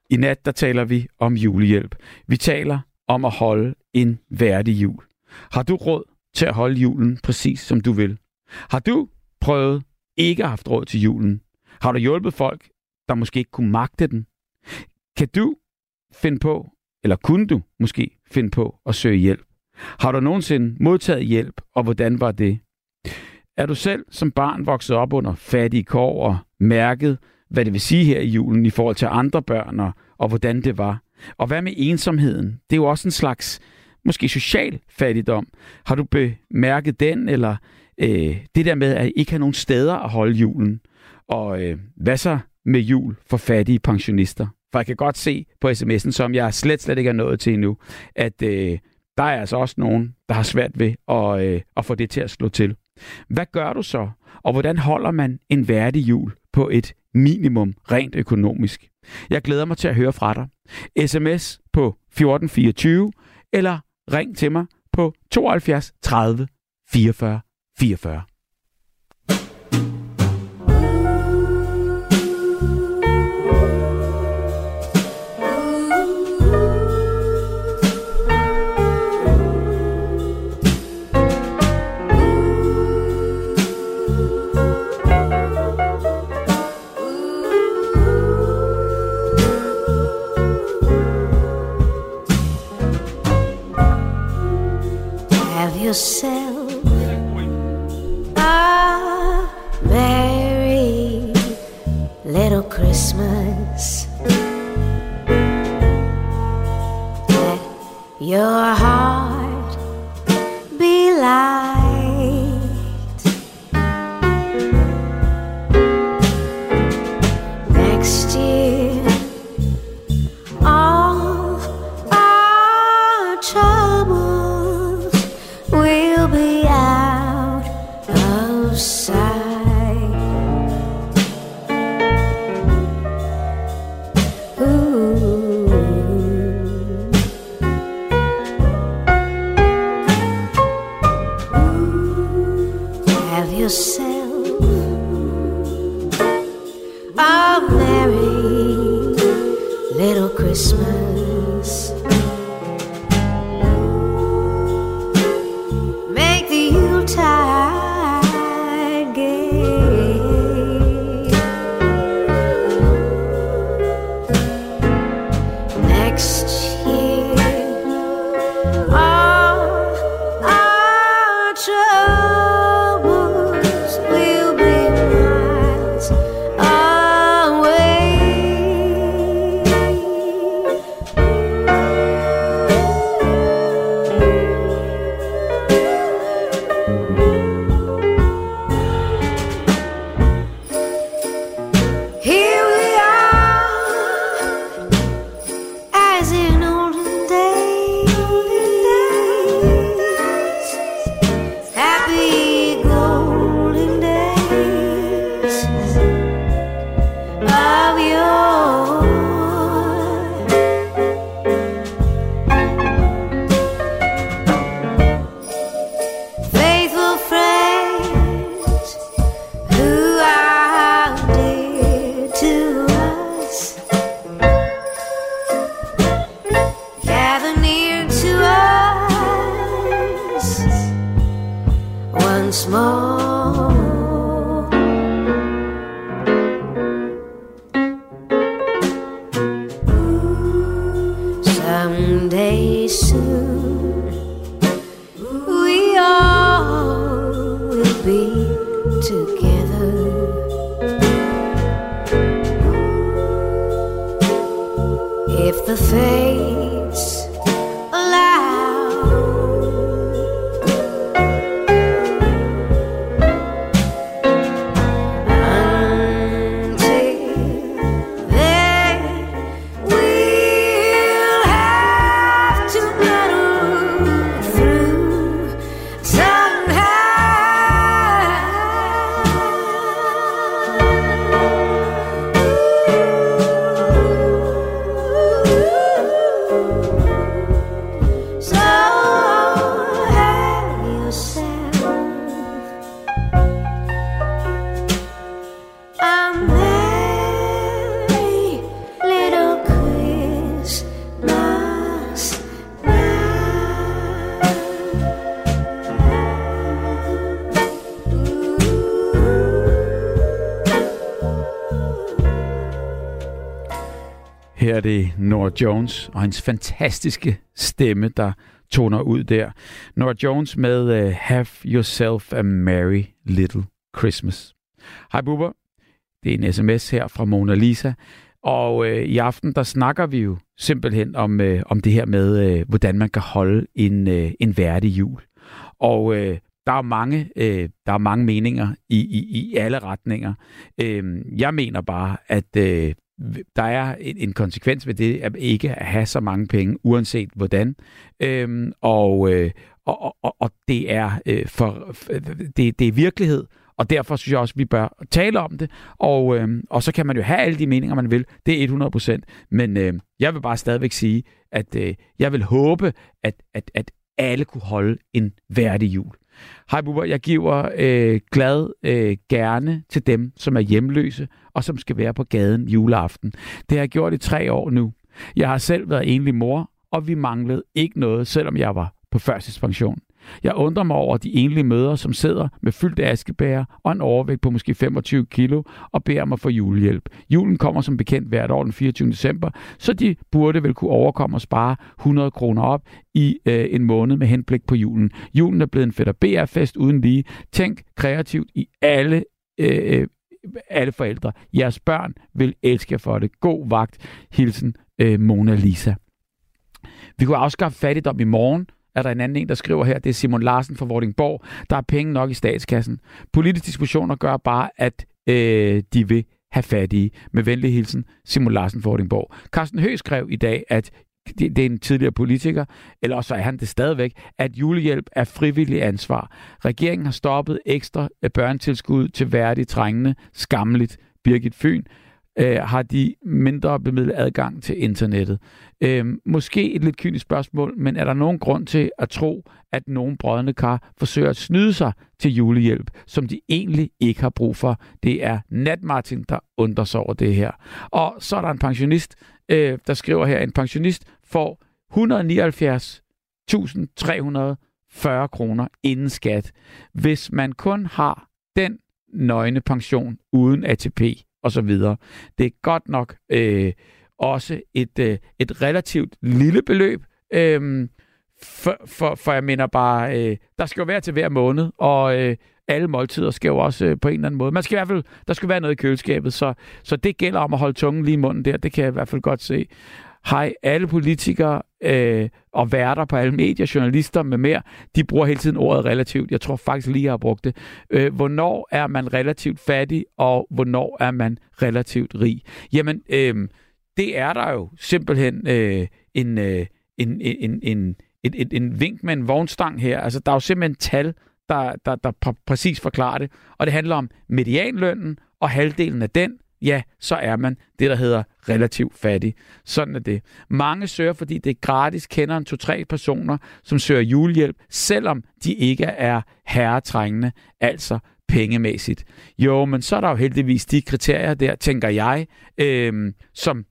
I nat, der taler vi om julehjælp. Vi taler om at holde en værdig jul. Har du råd til at holde julen præcis som du vil? Har du prøvet ikke at have haft råd til julen? Har du hjulpet folk, der måske ikke kunne magte den? Kan du finde på, eller kunne du måske finde på at søge hjælp? Har du nogensinde modtaget hjælp, og hvordan var det? Er du selv som barn vokset op under fattige kår og mærket, hvad det vil sige her i julen i forhold til andre børn, og, og hvordan det var? Og hvad med ensomheden? Det er jo også en slags, måske social fattigdom. Har du bemærket den, eller øh, det der med at ikke have nogen steder at holde julen? Og øh, hvad så med jul for fattige pensionister? For jeg kan godt se på sms'en, som jeg slet, slet ikke er nået til endnu, at øh, der er altså også nogen, der har svært ved at, øh, at få det til at slå til. Hvad gør du så? Og hvordan holder man en værdig jul på et minimum rent økonomisk? Jeg glæder mig til at høre fra dig. SMS på 1424 eller ring til mig på 72 30 44 44. yourself a merry little Christmas. Let your heart. Christmas. Nora Jones og hans fantastiske stemme, der toner ud der. Nora Jones med uh, Have Yourself a Merry Little Christmas. Hej Bubber. Det er en sms her fra Mona Lisa. Og øh, i aften, der snakker vi jo simpelthen om, øh, om det her med, øh, hvordan man kan holde en, øh, en værdig jul. Og øh, der er mange, øh, der er mange meninger i, i, i alle retninger. Øh, jeg mener bare, at øh, der er en, en konsekvens ved det, at ikke at have så mange penge, uanset hvordan. Øhm, og, øh, og, og, og det er øh, for, det, det er virkelighed, og derfor synes jeg også, at vi bør tale om det. Og, øh, og så kan man jo have alle de meninger, man vil. Det er 100%. Men øh, jeg vil bare stadigvæk sige, at øh, jeg vil håbe, at, at, at alle kunne holde en værdig jul. Hej Bubber, jeg giver øh, glad øh, gerne til dem, som er hjemløse og som skal være på gaden juleaften. Det har jeg gjort i tre år nu. Jeg har selv været enlig mor, og vi manglede ikke noget, selvom jeg var på førstidspension. Jeg undrer mig over de enlige mødre, som sidder med fyldt askebæger og en overvægt på måske 25 kilo og beder mig for julehjælp. Julen kommer som bekendt hvert år den 24. december, så de burde vel kunne overkomme at spare 100 kroner op i øh, en måned med henblik på julen. Julen er blevet en fætter BR-fest uden lige. Tænk kreativt i alle øh, øh, alle forældre. Jeres børn vil elske jer for det. God vagt. Hilsen øh, Mona Lisa. Vi kunne afskaffe fattigdom i morgen, er der en anden en, der skriver her, det er Simon Larsen fra Vordingborg. Der er penge nok i statskassen. Politiske diskussioner gør bare, at øh, de vil have fattige. Med venlig hilsen, Simon Larsen fra Vordingborg. Carsten Høgh skrev i dag, at det, det er en tidligere politiker, eller også er han det stadigvæk, at julehjælp er frivillig ansvar. Regeringen har stoppet ekstra øh, børnetilskud til værdige trængende, skamligt. Birgit Fyn øh, har de mindre bemidlet adgang til internettet. Øh, måske et lidt kynisk spørgsmål, men er der nogen grund til at tro, at nogen brødende kar forsøger at snyde sig til julehjælp, som de egentlig ikke har brug for? Det er Nat Martin, der undrer sig over det her. Og så er der en pensionist, øh, der skriver her, en pensionist får 179.340 kroner inden skat, hvis man kun har den nøgne pension uden ATP og så videre. Det er godt nok øh, også et, øh, et relativt lille beløb, øh, for, for, for jeg mener bare, øh, der skal jo være til hver måned, og øh, alle måltider skal jo også øh, på en eller anden måde. Man skal i hvert fald, der skal være noget i køleskabet, så, så det gælder om at holde tungen lige i munden der, det kan jeg i hvert fald godt se. Hej, alle politikere øh, og værter på alle medier, journalister med mere, de bruger hele tiden ordet relativt. Jeg tror faktisk lige, jeg har brugt det. Øh, hvornår er man relativt fattig, og hvornår er man relativt rig? Jamen, øh, det er der jo simpelthen øh, en, øh, en, en, en, en, en, en vink med en vognstang her. Altså, der er jo simpelthen tal, der, der, der pr- præcis forklarer det. Og det handler om medianlønnen, og halvdelen af den, ja, så er man det, der hedder relativt fattig. Sådan er det. Mange søger, fordi det er gratis, kender en to-tre personer, som søger julehjælp, selvom de ikke er herretrængende, altså pengemæssigt. Jo, men så er der jo heldigvis de kriterier der, tænker jeg, øh, som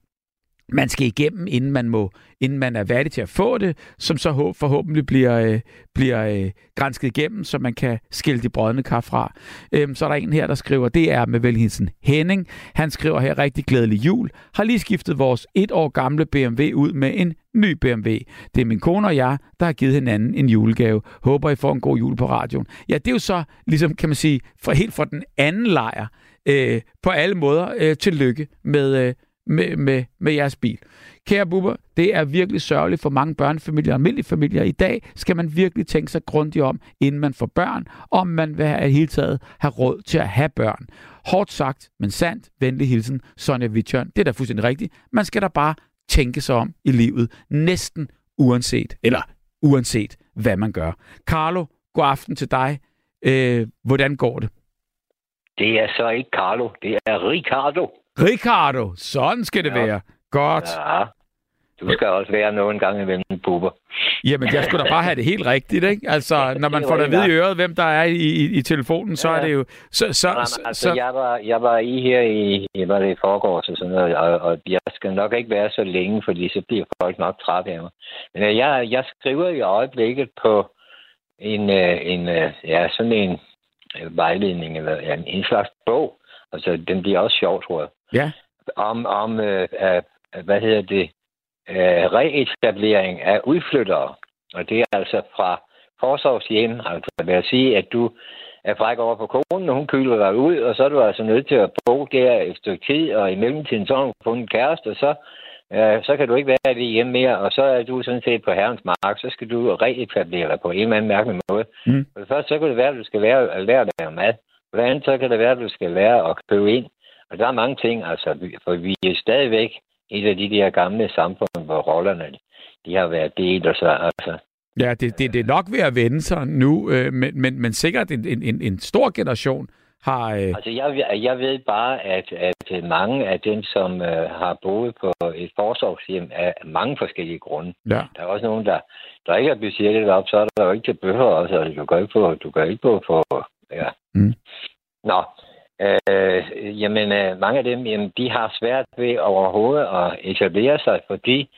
man skal igennem, inden man må, inden man er værdig til at få det, som så håb, forhåbentlig bliver, øh, bliver øh, grænsket igennem, så man kan skille de brødne kar fra. Øhm, så er der en her, der skriver, det er med velhilsen Henning. Han skriver her, rigtig glædelig jul. Har lige skiftet vores et år gamle BMW ud med en ny BMW. Det er min kone og jeg, der har givet hinanden en julegave. Håber, I får en god jul på radioen. Ja, det er jo så, ligesom kan man sige, for helt fra den anden lejr. Øh, på alle måder, øh, tillykke med, øh, med, med, med jeres bil. Kære buber, det er virkelig sørgeligt for mange børnefamilier og almindelige familier. I dag skal man virkelig tænke sig grundigt om, inden man får børn, om man vil have, i hele taget have råd til at have børn. Hårdt sagt, men sandt, venlig hilsen, Sonja Vitjørn. Det er da fuldstændig rigtigt. Man skal da bare tænke sig om i livet, næsten uanset, eller uanset hvad man gør. Carlo, god aften til dig. Øh, hvordan går det? Det er så ikke Carlo, det er Ricardo. Ricardo, sådan skal det Ja. være. Godt. Ja. Du skal også være nogen gang imellem buber. Jamen, jeg skulle da bare have det helt rigtigt, ikke? Altså, når man får at vide i øret, hvem der er i, i, i telefonen, så Ja, er det jo... Så, så, Jamen, så, altså, så, jeg var, jeg var i her i, var det i forgårs og sådan noget, og, og jeg skal nok ikke være så længe, fordi så bliver folk nok trætte af mig. Men øh, jeg, jeg skriver i øjeblikket på en, øh, en øh, ja, sådan en vejledning, eller en, en slags bog. Altså, den bliver også sjov, tror jeg. Ja, om, om øh, øh, hvad hedder det, øh, reetablering af udflyttere. Og det er altså fra forsorgshjem. Altså, vil jeg sige, at du er fræk over på konen, og hun kyler dig ud, og så er du altså nødt til at bo der et stykke tid, og i mellemtiden så har hun fundet en kæreste, og så, øh, så kan du ikke være det hjemme mere, og så er du sådan set på herrens mark, så skal du reetablere dig på en eller anden mærkelig måde. Mm. For det første, så kan det være, at du skal være, at lære at lave mad. For det andet, så kan det være, at du skal lære at købe ind. Og der er mange ting, altså, for vi er stadigvæk et af de der gamle samfund, hvor rollerne de har været delt, og så, altså, ja det, det, det er nok ved at vende sig nu, øh, men, men, men sikkert en, en, en, stor generation har... Øh, Altså, jeg, jeg ved bare, at, at mange af dem, som øh, har boet på et forsorgshjem, af mange forskellige grunde. ja. Der er også nogen, der, der ikke er budgettet op, så er der jo ikke til bøger også. Altså, du går ikke på, du går ikke på, på ja. Mm. Nå, øh, jamen, øh, mange af dem, jamen, de har svært ved overhovedet at etablere sig, fordi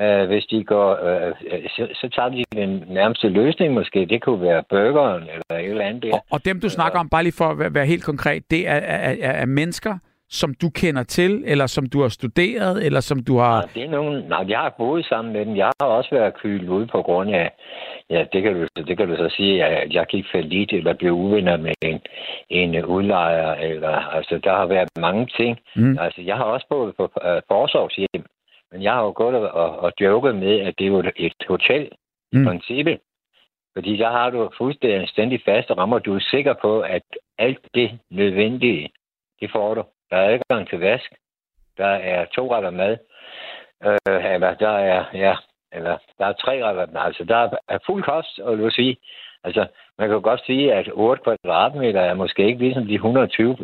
øh, hvis de går, øh, øh, så, så tager de den nærmeste løsning måske. Det kunne være burgeren eller et eller andet der. Og, og dem, du snakker om, bare lige for at være, være helt konkret, det er, er, er, er mennesker, som du kender til, eller som du har studeret, eller som du har... Nej, det er nogen, nej, jeg har boet sammen med dem. Jeg har også været kylet ud på grund af, ja, det kan du, det kan du så sige, at jeg gik for lidt, eller blev uvenner med en, en udlejer, eller, altså, der har været mange ting. Mm. Altså, jeg har også boet på uh, forsorgshjem, Men jeg har jo gået og, og, og joket med, at det er jo et hotel i Mm. princippet. Fordi der har du fuldstændig faste rammer. Du er sikker på, at alt det nødvendige, det får du. Der er adgang til vask. Der er to retter mad. Øh, eller der er, ja, eller der er tre retter mad. Altså, der er fuld kost, og du vil sige, altså, man kan godt sige, at 8 kvadratmeter er måske ikke ligesom de 120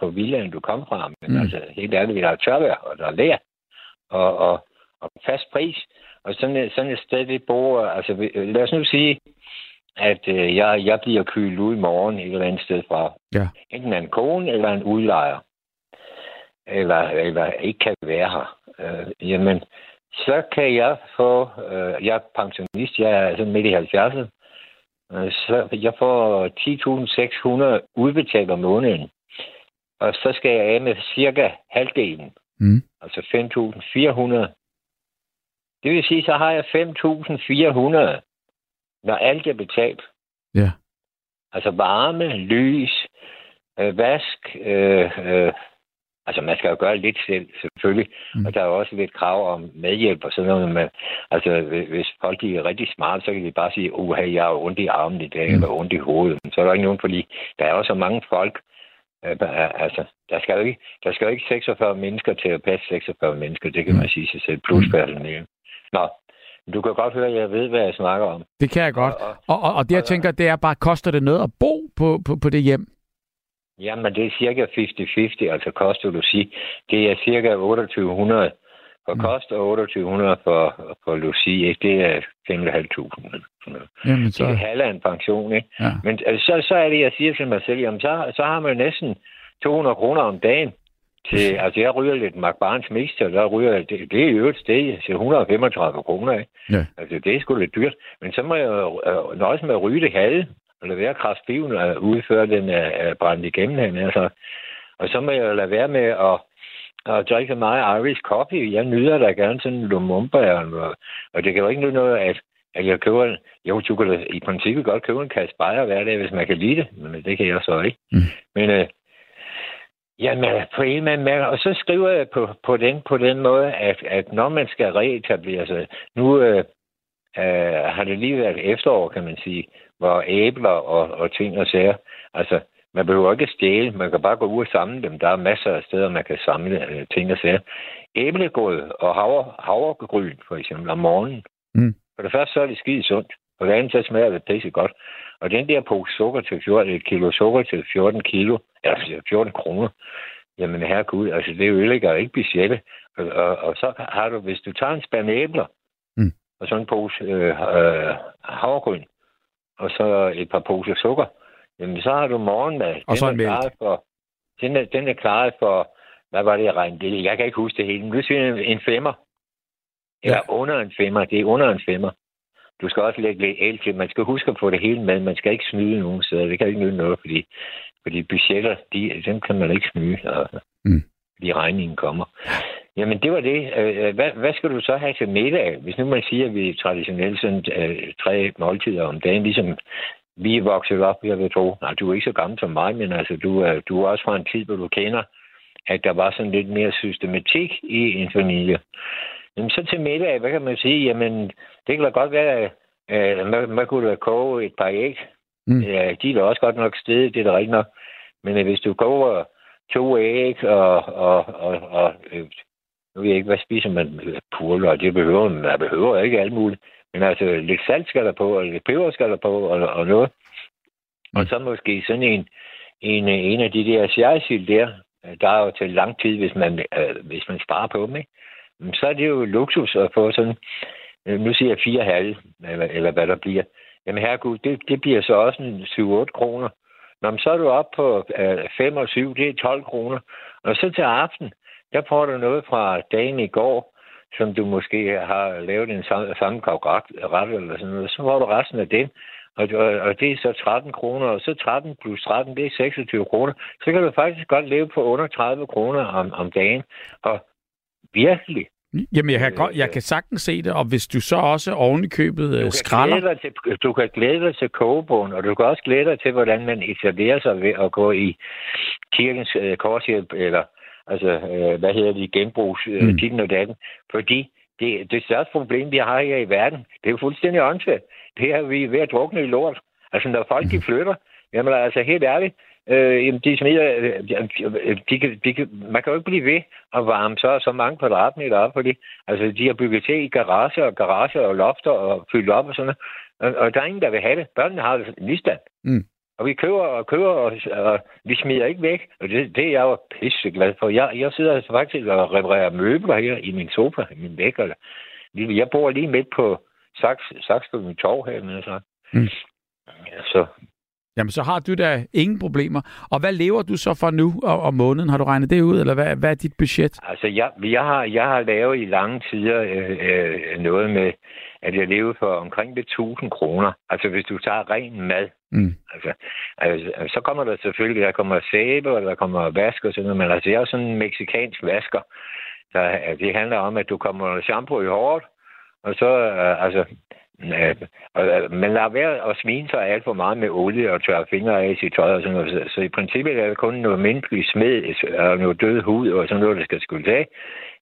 på villaen, du kom fra. Men Mm. altså, helt ærligt, der er tørvejr, og der er lær, og, og, og fast pris. Og sådan et, sådan et sted, det bor, altså, vi- lad os nu sige, at øh, jeg, jeg bliver kylet ud i morgen et eller andet sted fra. Ja. Enten en kone eller en udlejer. Eller, eller ikke kan være her. Øh, jamen, så kan jeg få... Øh, jeg er pensionist, jeg er sådan midt i 70'erne. Øh, så jeg får 10.600 udbetalt om måneden. Og så skal jeg af med cirka halvdelen. Mm. Altså 5.400. Det vil sige, så har jeg 5.400, når alt er betalt. Ja. Altså varme, lys, øh, vask. Øh, øh, altså man skal jo gøre lidt selv, selvfølgelig. Mm. Mm. Og der er jo også lidt krav om medhjælp og sådan noget. Men, altså hvis- folk er rigtig smarte, så kan de bare sige, uha, jeg har ondt i armen i dag, Mm. mm. eller ondt i hovedet. Så er der ikke nogen, fordi der er jo så mange folk, Øh, der Altså, der skal, jo ikke, der skal jo ikke 46 mennesker til at passe 46 mennesker. Det kan man sige sig selv. Plus personale. Nå, du kan godt høre, at jeg ved, hvad jeg snakker om. Det kan jeg godt. Og, og, Og, og, og det, jeg tænker, det er bare, koster det noget at bo på, på, på det hjem? Jamen, det er cirka 50-50, altså koster du sige. Det er cirka 2800 for Mm. kost og 2800 for, for logi. Ikke? Det er 5.500. Jamen, Så... Det er halv af en pension, ikke? Ja. Men altså, så, så er det, jeg siger til mig selv, jamen så, så har man næsten 200 kroner om dagen. Til, altså, jeg ryger lidt Barnes Mix, og der ryger, det, det er jo et sted til 135 kroner, ikke? Ja. Altså, det er sgu lidt dyrt. Men så må jeg øh, nøjes med at ryge det halve, eller være kraftbiven og udføre den uh, brændt igennem hen, altså. Og så må jeg lade være med at, at drikke så meget Irish coffee. Jeg nyder da gerne sådan en Lumumba, og, og det kan jo ikke nytte noget, at, at jeg køber en... Jo, du kan da i princippet godt købe en kasse bajer hver dag, hvis man kan lide det, men det kan jeg så ikke. Mm. Men øh, Jamen, på en eller anden måde. Og så skriver jeg på, på, den, på den måde, at, at når man skal reetablere sig, nu øh, øh, har det lige været efterår, kan man sige, hvor æbler og, og ting og sager, altså, man behøver ikke stjæle, man kan bare gå ud og samle dem. Der er masser af steder, man kan samle øh, ting og sager. Æblegrød og havre, havregryn, for eksempel, om morgenen. Mm. For det første, så er det skide sundt. For det andet, så smager det pisse godt. Og den der pose sukker til 14, et kilo sukker til 14 kilo, eller 14 kroner, jamen herregud, altså det ødelægger ikke budgettet. Og, og, og, så har du, hvis du tager en spand æbler, Mm. og sådan en pose øh, øh, havregryn, og så et par poser sukker, jamen så har du morgenmad. Og så Den en er mælk. klaret For, den, er, den er klaret for, hvad var det, jeg regnede det? Jeg kan ikke huske det hele, men du siger en, en femmer. Eller Ja. under en femmer. Det er under en femmer. Du skal også lægge lidt el til. Man skal huske at få det hele med. Man skal ikke snyde nogen steder. Det kan ikke nytte noget, fordi, fordi budgetter, de, dem kan man ikke snyde, og, Mm. fordi regningen kommer. Jamen, det var det. Øh, Hvad, hvad skal du så have til middag? Hvis nu man siger, at vi traditionelt sådan øh, tre måltider om dagen, ligesom vi er vokset op, jeg vil tro. Nej, du er ikke så gammel som mig, men altså, du er, du er også fra en tid, hvor du kender, at der var sådan lidt mere systematik i en familie. Jamen, så til middag, hvad kan man sige? Jamen, det kan da godt være, øh, man, man kunne da koge et par æg. Mm. Ja, de er da også godt nok stedet, det er da rigtigt nok. Men øh, hvis du koger to æg og, og, og, og øh, nu ved jeg ikke, hvad spiser man? Purler, det behøver man. der behøver ikke alt muligt. Men altså, lidt salt skal der på, og lidt peber skal der på, og, og noget. Og så måske sådan en, en, en af de der sjælsild der, der er jo til lang tid, hvis man, øh, hvis man sparer på dem, ikke? Så er det jo luksus at få sådan, øh, nu siger jeg fire halve, eller, eller hvad der bliver. Jamen herregud, det, det bliver så også en 7-8 kroner. Nå, men så er du op på øh, 5 og 7, det er 12 kroner. Og så til aften, der får du noget fra dagen i går, som du måske har lavet en sam- sammenkogt ret, ret eller sådan noget. Så får du resten af den, og, og, det er så 13 kroner, og så 13 plus 13, det er 26 kroner. Så kan du faktisk godt leve på under 30 kroner om, om dagen. Og virkelig, Jamen, jeg kan, Øh, godt, jeg kan sagtens se det, og hvis du så også oven i købet Du øh, kan, skralder... glæde dig til, du kan glæde dig til kogebogen, og du kan også glæde dig til, hvordan man etablerer sig ved at gå i kirkens øh, korshjælp, eller altså, øh, hvad hedder det, genbrugs, øh, Mm. tiden og datten. Fordi det, det største problem, vi har her i verden, det er jo fuldstændig åndssvagt. Det er, vi er ved at drukne i lort. Altså, når folk de flytter, jamen altså helt ærligt, øh, jamen, de smider, øh, de, kan- de, kan- man kan jo ikke blive ved at varme så så mange kvadratmeter op, fordi altså, de har bygget til i garager og garager og lofter og fyldt op og sådan noget. Og, og der er ingen, der vil have det. Børnene har det ligestand. Mm. Og vi køber og køber, og, og vi smider ikke væk. Og det, det er jeg jo pisse glad for. Jeg, jeg sidder altså faktisk og reparerer møbler her i min sofa, i min væg. Eller, jeg bor lige midt på Saks, Saksbøgen Torv her. Så. Mm. så Jamen, så har du da ingen problemer. Og hvad lever du så for nu og, om måneden? Har du regnet det ud, eller hvad, hvad er dit budget? Altså, jeg, jeg, har, jeg har lavet i lange tider øh, øh, noget med, at jeg lever for omkring det 1000 kroner. Altså, hvis du tager ren mad. Mm. Altså, altså, så kommer der selvfølgelig, der kommer sæbe, og der kommer vask og sådan noget, men altså, jeg er sådan en meksikansk vasker. Der, det handler om, at du kommer shampoo i håret, og så, øh, altså, øh, øh, man lader være at smine sig alt for meget med olie og tørre fingre af i sit tøj og sådan noget. Så, i princippet er det kun noget mindelig smed og noget død hud og sådan noget, der skal skyldes af.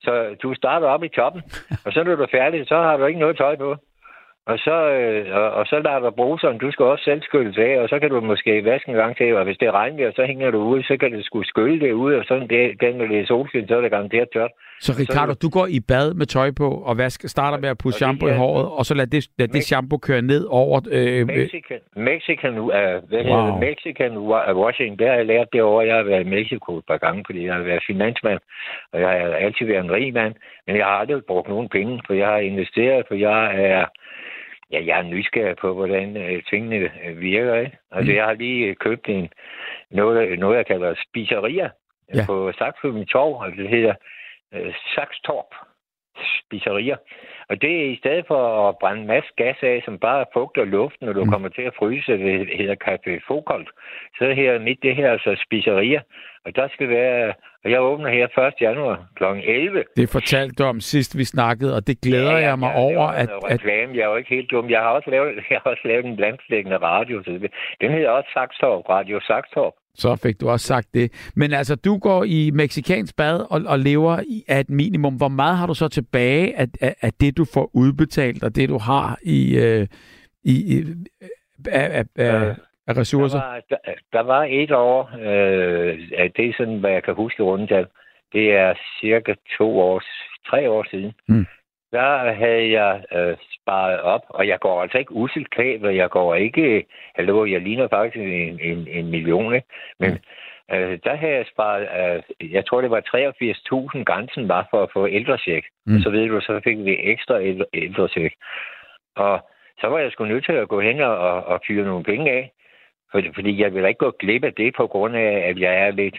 Så du starter op i toppen, [LAUGHS] og så når du er færdig, så har du ikke noget tøj på. Og så, øh, og, og så lader du bruseren, du skal også selv skylles af, og så kan du måske vaske en gang til, og hvis det er regnvejr, så hænger du ude, så kan du skulle skylle det ud, og sådan det, den, når det er solskin, så er det garanteret tørt. Så Ricardo, du går i bad med tøj på, og vask, starter med at putte Og det shampoo i håret, og så lad det, lad det shampoo køre ned over... Øh, øh, Mexican, Mexican, uh, hvad Wow. hedder? Mexican wa- washing, det har jeg lært det år, jeg har været i Mexico et par gange, fordi jeg har været finansmand, og jeg har altid været en rig mand, men jeg har aldrig brugt nogen penge, for jeg har investeret, for jeg er, ja, jeg er nysgerrig på, hvordan øh, tingene øh, virker. Ikke? Altså, Mm. jeg har lige øh, købt en, noget, noget jeg kalder spiseria Ja. på Saxby Torv, og det hedder øh, Saxtorp Spiseria. Og det er i stedet for at brænde en masse gas af, som bare fugter luften, når du Mm. mm. kommer til at fryse, det hedder Café Fokolt, så er her midt det her altså spiseria. Og der skal være, og jeg åbner her 1. januar kl. 11. det fortalte du om sidst, vi snakkede, og det glæder jeg mig ja, over, at, noget at reklame. Jeg er jo ikke helt dum. Jeg har også lavet, [LAUGHS] jeg har også lavet en landstækkende radio. Den hedder også Saxtorp, Radio Saxtorp. Så fik du også sagt det. Men altså, du går i meksikansk bad og, og lever i, af et minimum. Hvor meget har du så tilbage af, af, af det, du får udbetalt, og det, du har i, øh, i, i af, af, af, Øh, af ressourcer? Der var, der, der var et år, øh, det er sådan, hvad jeg kan huske i rundetal. Det er cirka to år, tre år siden. Mm. Der havde jeg øh, sparet op, og jeg går altså ikke uselt klædt, og jeg går ikke, hallo, jeg ligner faktisk en, en, en million, ikke? Men Mm. øh, der havde jeg sparet, øh, jeg tror det var 83.000 grænsen var for at få ældresjek. Mm. Så ved du, så fik vi ekstra ældre, ældresjek. Og så var jeg sgu nødt til at gå hen og, og, og fyre nogle penge af. Fordi, fordi jeg vil ikke gå glip af det på grund af, at jeg er lidt...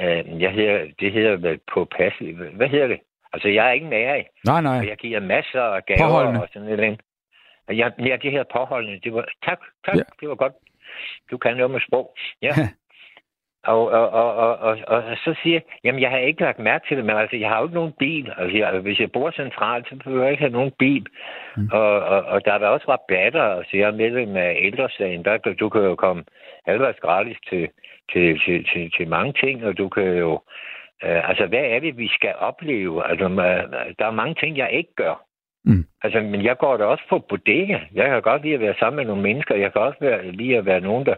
Øh, jeg hedder, det hedder på pas... Hvad hedder det? Altså, jeg er ikke nærig, Nej, nej. og jeg giver masser af gaver Påholdende. og sådan noget. Og jeg, ja, det her påholdende, det var... Tak, tak, Ja. det var godt. Du kan noget med sprog. Ja. [LAUGHS] Og, og, og, og, og, og, så siger jeg, jamen jeg har ikke lagt mærke til det, men altså, jeg har jo ikke nogen bil. Altså, jeg, hvis jeg bor centralt, så behøver jeg ikke have nogen bil. Mm. Og, og, og der er også rabatter, og så jeg er medlem af ældresagen. Der, du kan jo komme halvvejs gratis til, til, til, til, til mange ting, og du kan jo... Øh, altså, hvad er det, vi skal opleve? Altså, der er mange ting, jeg ikke gør. Mm. Altså, men jeg går da også på bodega. Jeg kan godt lide at være sammen med nogle mennesker. Jeg kan også være, lide at være nogen, der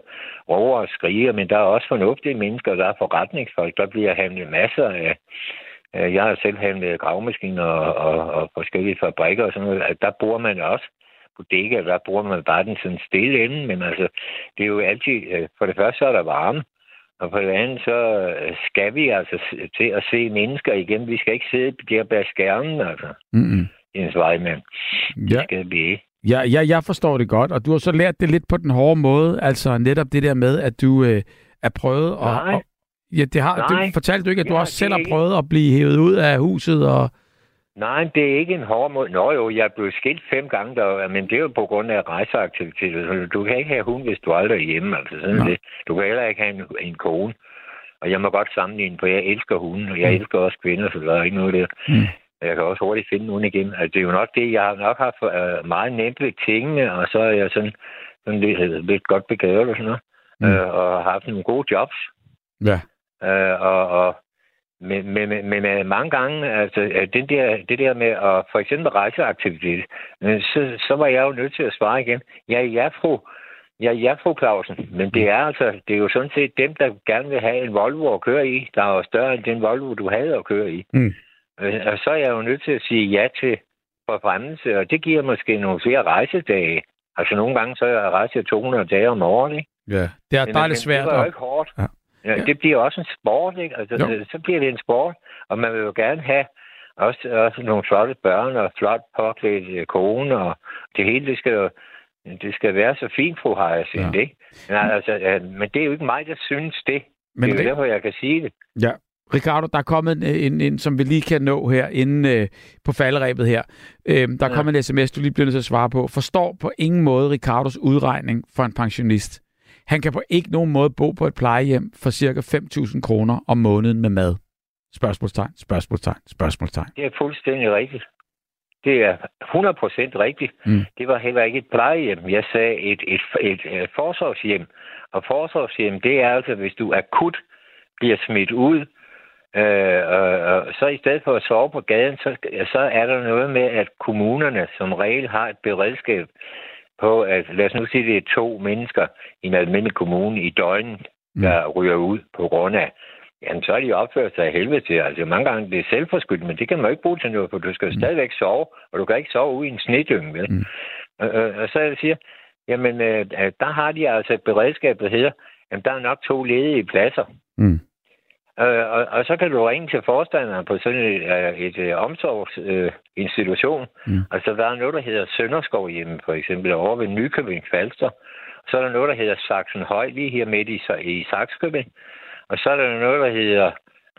råber og skriger, men der er også fornuftige mennesker. Der er forretningsfolk. Der bliver handlet masser af... øh, Jeg har selv handlet gravemaskiner og, og, og forskellige fabrikker og sådan noget. At Der bruger man også bodega. Der bruger man bare den sådan stille ende. Men altså, det er jo altid... øh, For det første så er der varme. Og for det andet, så skal vi altså til at se mennesker igen. Vi skal ikke sidde der bag skærmen, altså. Mm-mm. Jens Weimann. Det Ja, skal vi ikke. ja, ja, jeg forstår det godt, og du har så lært det lidt på den hårde måde, altså netop det der med, at du øh, er prøvet at... Nej. Og, ja, det har, Nej. det fortalte du ikke, at du Ja, også det selv har ikke- prøvet at blive hævet ud af huset, og... Nej, det er ikke en hård måde. Nå jo, jeg er blevet skilt fem gange, der, men det er jo på grund af rejseaktiviteter. Du kan ikke have hund, hvis du aldrig er hjemme. Altså sådan det. Du kan heller ikke have en, en kone. Og jeg må godt sammenligne, for jeg elsker hunden, og jeg Mm. elsker også kvinder, så der er ikke noget der. Mm. Jeg kan også hurtigt finde nogen igen. Altså, det er jo nok det, jeg har nok haft øh, meget nemt ved tingene, og så er jeg sådan, sådan lidt, lidt godt begavet og sådan noget. Mm. Øh, og har haft nogle gode jobs. Ja. Øh, og, og, Men, men, men, øh, mange gange, altså øh, det der, det der med at for eksempel rejseaktivitet, øh, så, så var jeg jo nødt til at svare igen. Ja, ja, fru, ja, ja, fru Clausen, men det er altså, det er jo sådan set dem, der gerne vil have en Volvo at køre i, der er større end den Volvo, du havde at køre i. Mm. Og så er jeg jo nødt til at sige ja til forfremmelse, og det giver måske nogle flere rejsedage. Altså nogle gange, så er jeg rejse 200 dage om året, ikke? Ja, det er, men lidt svært. Det var jo ikke hårdt. Ja. Ja. Det bliver også en sport, ikke? Altså, Jo. så bliver det en sport, og man vil jo gerne have også, også nogle flotte børn og flot påklædt øh, kone, og det hele, det skal jo det skal være så fint, fru Hyacinth, Ja. ikke? Men, altså, men det er jo ikke mig, der synes det. Men det er jo det- derfor, jeg kan sige det. Ja. Ricardo, der er kommet en, en, en, som vi lige kan nå her inden øh, på falderæbet her. Øhm, der er Ja. kommet en sms, du lige bliver nødt til at svare på. Forstår på ingen måde Ricardos udregning for en pensionist. Han kan på ikke nogen måde bo på et plejehjem for cirka 5.000 kroner om måneden med mad. Spørgsmålstegn, spørgsmålstegn, spørgsmålstegn. Det er fuldstændig rigtigt. Det er 100% rigtigt. Mm. Det var heller ikke et plejehjem. Jeg sagde et, et, et, et forsorgshjem. Og forsorgshjem, det er altså, hvis du akut bliver smidt ud, øh, og, og så i stedet for at sove på gaden, så, så er der noget med, at kommunerne som regel har et beredskab på, at lad os nu sige, det er to mennesker i en almindelig kommune i døgnet, der ryger ud på grund af Jamen, så er de opført sig af helvede til. Altså, mange gange det er selvforskyldt, men det kan man jo ikke bruge til noget, for du skal jo stadigvæk sove, og du kan ikke sove ude i en snedynge, vel? Mm. Mm. Og, og, og så jeg siger, jamen, øh, der har de altså et beredskab, der hedder, jamen, der er nok to ledige pladser. Mm. Øh, og, og så kan du ringe til forstanderen på sådan et, øh, et øh, omsorgsinstitution. Mm. Mm. Altså, der er noget, der hedder Sønderskov hjemme, for eksempel, over ved Nykøbing Falster. Så er der noget, der hedder Saxen Høj, lige her midt i, i Saxkøbing. Og så er der noget, der hedder...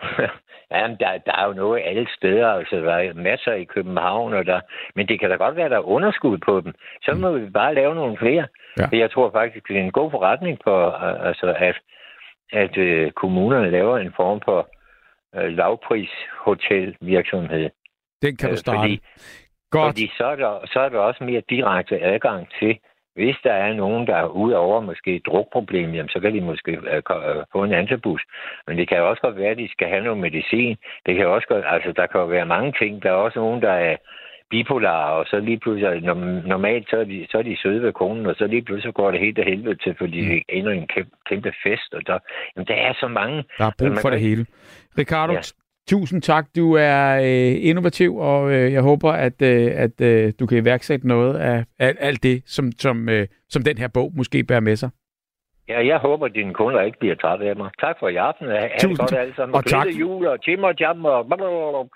[LAUGHS] Jamen, der, der er jo noget alle steder. Altså, der er masser i København, og der... men det kan da godt være, der er underskud på dem. Så må vi bare lave nogle flere. Ja. For Jeg tror faktisk, det er en god forretning for, øh, altså, at, at øh, kommunerne laver en form for øh, lavpris-hotelvirksomhed. Den kan du Øh, starte. Fordi, Godt. fordi så, er der, så er der også mere direkte adgang til, hvis der er nogen, der er ude over måske et drukproblem, jamen, så kan de måske øh, øh, få en antibus. Men det kan også godt være, at de skal have noget medicin. Det kan også godt, altså, der kan jo være mange ting. Der er også nogen, der er bipolar, og så lige pludselig, norm- normalt, så er, de, så er de søde ved konen, og så lige pludselig går det helt af helvede til, fordi det ender en kæmpe, kæmpe fest, og der, jamen, der er så mange. Der er brug man for kan det hele. Ricardo, Ja. tusind tak. Du er øh, innovativ, og øh, jeg håber, at, øh, at øh, du kan iværksætte noget af alt, alt det, som, som, øh, som den her bog måske bærer med sig. Ja, jeg håber, at dine kunder ikke bliver trætte af mig. Tak for i aften. Ha' det godt alle sammen. Og tak. Jul og Tim og Jam og...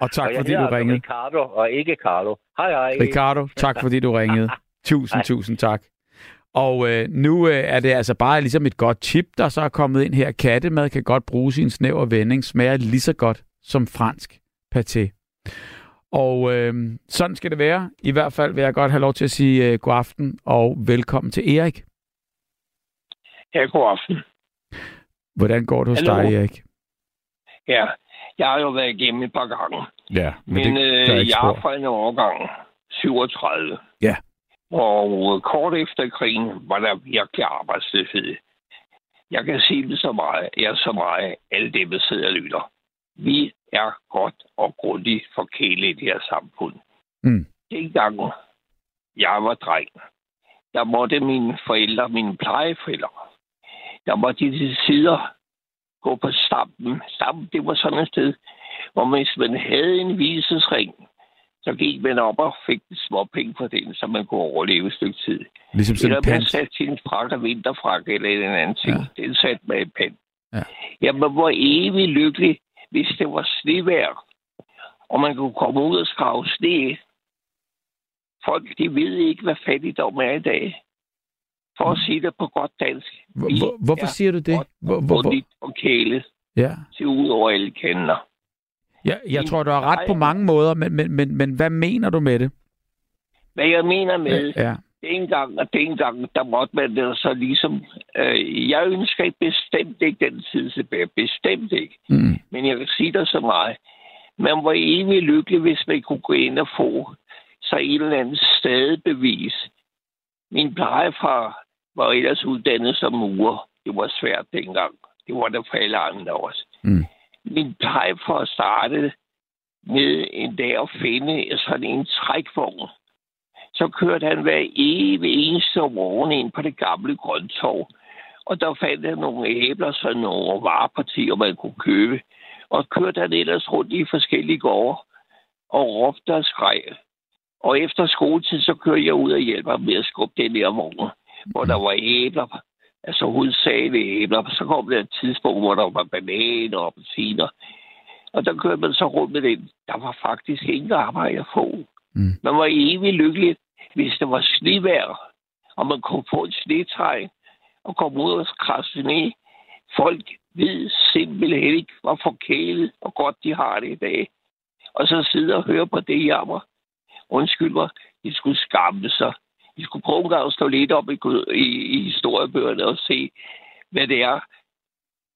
Og tak, og fordi du altså ringede. Ricardo og ikke Carlo. Hej, hej. Ricardo, tak fordi du ringede. [LAUGHS] Tusind, Hej. tusind tak. Og øh, nu øh, er det altså bare ligesom et godt tip, der så er kommet ind her. Kattemad kan godt bruges i en snæver vending, smager lige så godt som fransk paté. Og øh, sådan skal det være. I hvert fald vil jeg godt have lov til at sige øh, god aften og velkommen til Erik. Ja, god aften. Hvordan går det hos Hallo. dig, Erik? Ja, jeg har jo været igennem et par gange. Ja, Men, øh, gør ikke jeg er fra en årgang, 37. Ja. Og kort efter krigen var der virkelig arbejdsløshed. Jeg kan sige det så meget, jeg er så meget, alle dem, der sidder og lytter. Vi er godt og grundigt forkælet i det her samfund. Mm. Dengang jeg var dreng, der måtte mine forældre, mine plejeforældre, der måtte de til sider gå på stampen. Stampen, det var sådan et sted, hvor hvis man havde en visesring, så gik man op og fik små penge for den, så man kunne overleve et stykke tid. Ligesom sådan Eller man satte sin frak og vinterfrak eller en anden ting. Ja. Ja. Den satte man i pand. Ja. Jamen, hvor evig lykkelig, hvis det var snevejr, og man kunne komme ud og skrave sne. Folk, de ved ikke, hvad fattigdom er i dag. For at sige det på godt dansk. Hvor, hvorfor er siger du det? Hvor, hvor, hvor, og kælet ja. til ud over alle kender. Ja, jeg tror, du har ret på mange måder, men, men, men, men hvad mener du med det? Hvad jeg mener med, Ja. dengang og dengang, der måtte man det så ligesom... Øh, jeg ønsker ikke bestemt ikke den tid tilbage. Bestemt ikke. Mm. Men jeg kan sige dig så meget. Man var evig lykkelig, hvis man kunne gå ind og få så en eller anden stadebevis. Min plejefar var ellers uddannet som murer. Det var svært dengang. Det var der for alle andre også. Mm. min plejefar startede med en dag at finde sådan en trækvogn. Så kørte han hver evig eneste morgen ind på det gamle grøntorv. Og der fandt han nogle æbler, sådan nogle varepartier, man kunne købe. Og kørte han ellers rundt i forskellige gårde og råbte og skreg. Og efter skoletid, så kørte jeg ud og hjælper med at skubbe den der vogn, hvor der var æbler, altså hovedsageligt æbler. Så kom der et tidspunkt, hvor der var bananer og appelsiner. Og der kørte man så rundt med den. Der var faktisk ingen arbejde at få. Mm. Man var evig lykkelig, hvis der var snevejr, og man kunne få et snetræ og komme ud og krasse ned. Folk ved simpelthen ikke, hvor forkælet og godt de har det i dag. Og så sidde og høre på det jammer. Undskyld mig, de skulle skamme sig. De skulle prøve at stå lidt op i, i, i historiebøgerne og se, hvad det er,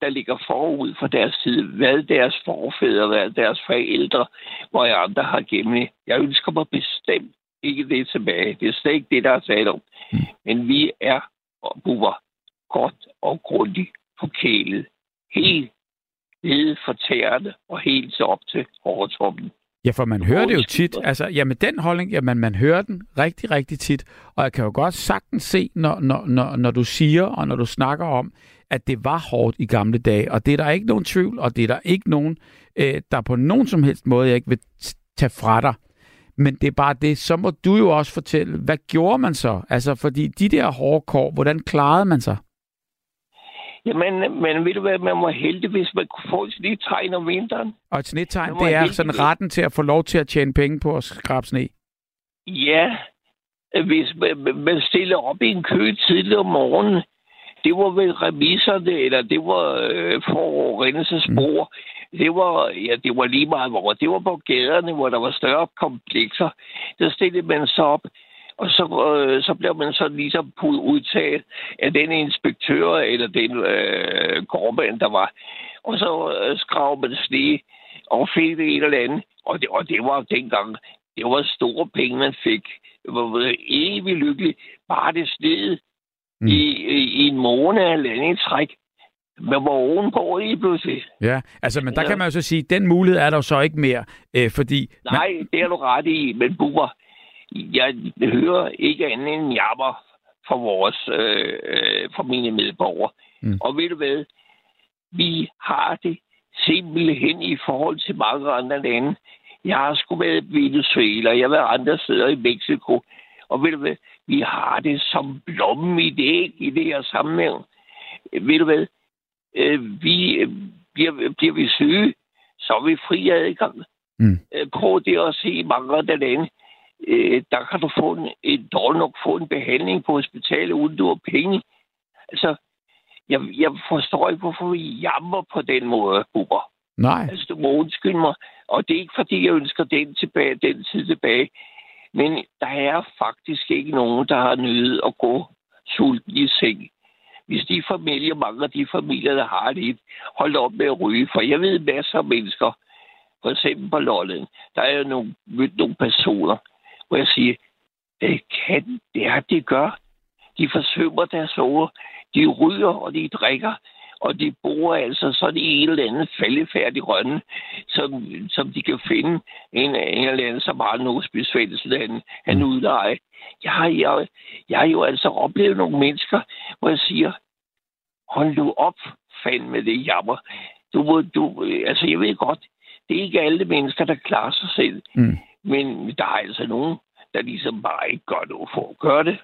der ligger forud for deres side. Hvad deres forfædre, hvad deres forældre, hvor jeg andre har gennem. Jeg ønsker mig bestemt ikke det tilbage. Det er slet ikke det, der er talt om. Men vi er og buber godt og grundigt forkælet. Helt nede for tæerne og helt så op til overtoppen. Ja, for man hører det jo tit. Altså, jamen den holdning, jamen man hører den rigtig, rigtig tit. Og jeg kan jo godt sagtens se, når, når, når, når du siger, og når du snakker om, at det var hårdt i gamle dage. Og det er der ikke nogen tvivl, og det er der ikke nogen, øh, der på nogen som helst måde, jeg ikke vil tage fra dig. Men det er bare det, så må du jo også fortælle, hvad gjorde man så? Altså, fordi de der hårde kår, hvordan klarede man sig? Jamen, men ved du hvad, man var heldig, hvis man kunne få et lille tegn om vinteren. Og et snittegn, Det er helt sådan retten til at få lov til at tjene penge på at skrabe sne. Ja, hvis man, man stiller op i en kø tidligt om morgenen, det var vel remiserne, eller det var øh, forurendelsesspor. Mm. Det var, ja, det var lige meget hvor. Det var på gaderne, hvor der var større komplekser. Der stillede man sig op, og så, øh, så blev man så ligesom udtaget af den inspektør, eller den øh, gårdmand, der var. Og så øh, skrev man sne og fik det eller andet. Og det, og det var dengang, det var store penge, man fik. Jeg var evig lykkelig. Bare det sned Mm. i, i, i en måned eller andet i træk. Man var ovenpå lige pludselig. Ja, altså, men der Ja. kan man jo så sige, den mulighed er der jo så ikke mere, øh, fordi... Nej, det er du ret i, men Bubber, jeg hører ikke andet end jammer for vores, øh, øh, for mine medborgere. Mm. Og ved du hvad? Vi har det simpelthen i forhold til mange andre lande. Jeg har sgu været i Venezuela, jeg har været andre steder i Mexico. Og ved du hvad? Vi har det som blommen i det æg i det her sammenhæng. Ved du hvad? Øh, vi, øh, bliver, bliver vi syge, så er vi fri adgang. Mm. Øh, prøv det at se i mange andre lande. Øh, der kan du få en, en dårlig nok få en behandling på hospitalet, uden du har penge. Altså, jeg, jeg forstår ikke, hvorfor vi jammer på den måde, Bubber. Nej, Altså, du må undskylde mig. Og det er ikke, fordi jeg ønsker den, tilbage, den tid tilbage. Men der er faktisk ikke nogen, der har nødt at gå sulten i seng. Hvis de familier, mange af de familier, der har det, hold op med at ryge. For jeg ved masser af mennesker, for eksempel på Lolland, der er jo nogle, mødt nogle personer, hvor jeg siger, det kan, det er, det gør. De forsømmer deres ord. De ryger, og de drikker, og de bor altså sådan i en eller anden faldefærdig rønne, som, som de kan finde en, en eller anden, som har noget spidsfællesland, han udleje. Jeg har, jeg, jeg har jo altså oplevet nogle mennesker, hvor jeg siger, hold nu op, fandme det jammer. Du, må- du, altså jeg ved godt, det er ikke alle mennesker, der klarer sig selv. Mm. Men der er altså nogen, der ligesom bare ikke gør noget for at gøre det.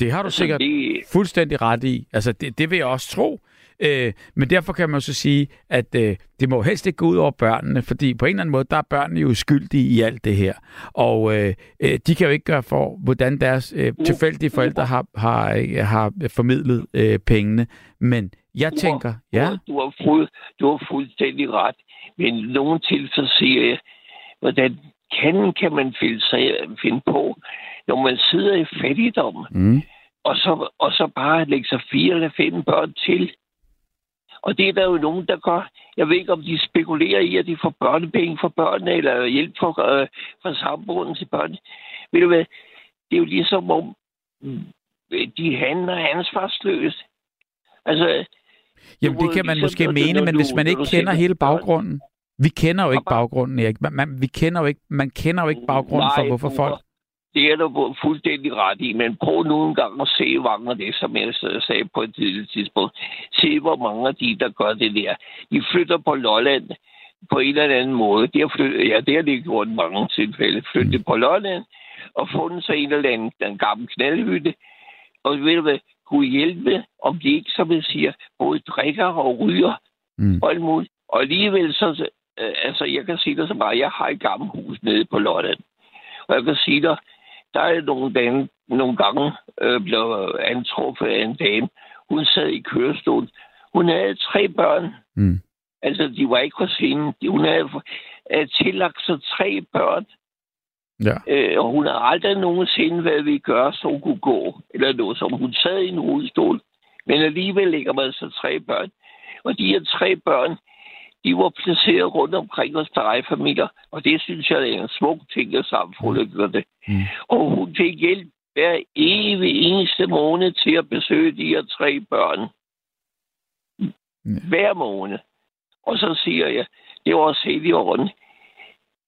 det har du sikkert det, fuldstændig ret i. Altså, det, det vil jeg også tro. Øh, men derfor kan man så sige, at øh, det må helst ikke gå ud over børnene, fordi på en eller anden måde, der er børnene jo skyldige i alt det her. Og øh, øh, de kan jo ikke gøre for, hvordan deres øh, tilfældige forældre har, har, øh, har formidlet øh, pengene. Men jeg tænker, ja, Du har, fuld, du har fuldstændig ret. Men i nogle tilfælde siger jeg, hvordan kan, kan man finde, sig, finde på, når man sidder i fattigdom, mm, og så, og så bare lægge sig fire eller fem børn til. Og det er der jo nogen, der gør. Jeg ved ikke, om de spekulerer i, at de får børnepenge for børnene, eller hjælp for, øh, for samboen til børn. Ved du hvad? Det er jo ligesom om, de handler ansvarsløst. Altså, jamen det kan man ligesom, måske mene, men hvis man ikke kender hele baggrunden, Vi kender jo ikke baggrunden, Erik. Man, man, vi kender jo ikke, man kender jo ikke baggrunden for, hvorfor Bubber, folk... Det er du fuldstændig ret i, men prøv nu en gang at se mange af det, som jeg sagde på et tidligt tidspunkt. Se, hvor mange af de, der gør det der. De flytter på Lolland på en eller anden måde. De har flyttet, ja, det har de gjort i mange tilfælde. Flyttet mm. på Lolland og fundet sig en eller anden den gamle knaldhytte. Og ved du hvad, kunne hjælpe, om de ikke, som jeg siger, både drikker og ryger Mm. og alt muligt. Og alligevel så, øh, altså jeg kan sige dig så meget, jeg har et gammelt hus nede på Lolland. Og jeg kan sige dig, der er nogle, dage, nogle gange øh, blev antruffet af en dame. Hun sad i kørestol. Hun havde tre børn. Mm. Altså, de var ikke hos hende. De- Hun havde øh, tillagt sig tre børn. Ja. Øh, og hun havde aldrig nogensinde været ved at gøre, så hun kunne gå. Eller noget, som hun sad i en rullestol. Men alligevel ligger man så tre børn. Og de her tre børn, de var placeret rundt omkring hos plejefamilier. Og det synes jeg er en smuk ting, at samfundet gør det. Mm. Og hun fik hjælp hver evig eneste måned til at besøge de her tre børn. Hver måned. Og så siger jeg, det var også helt i orden.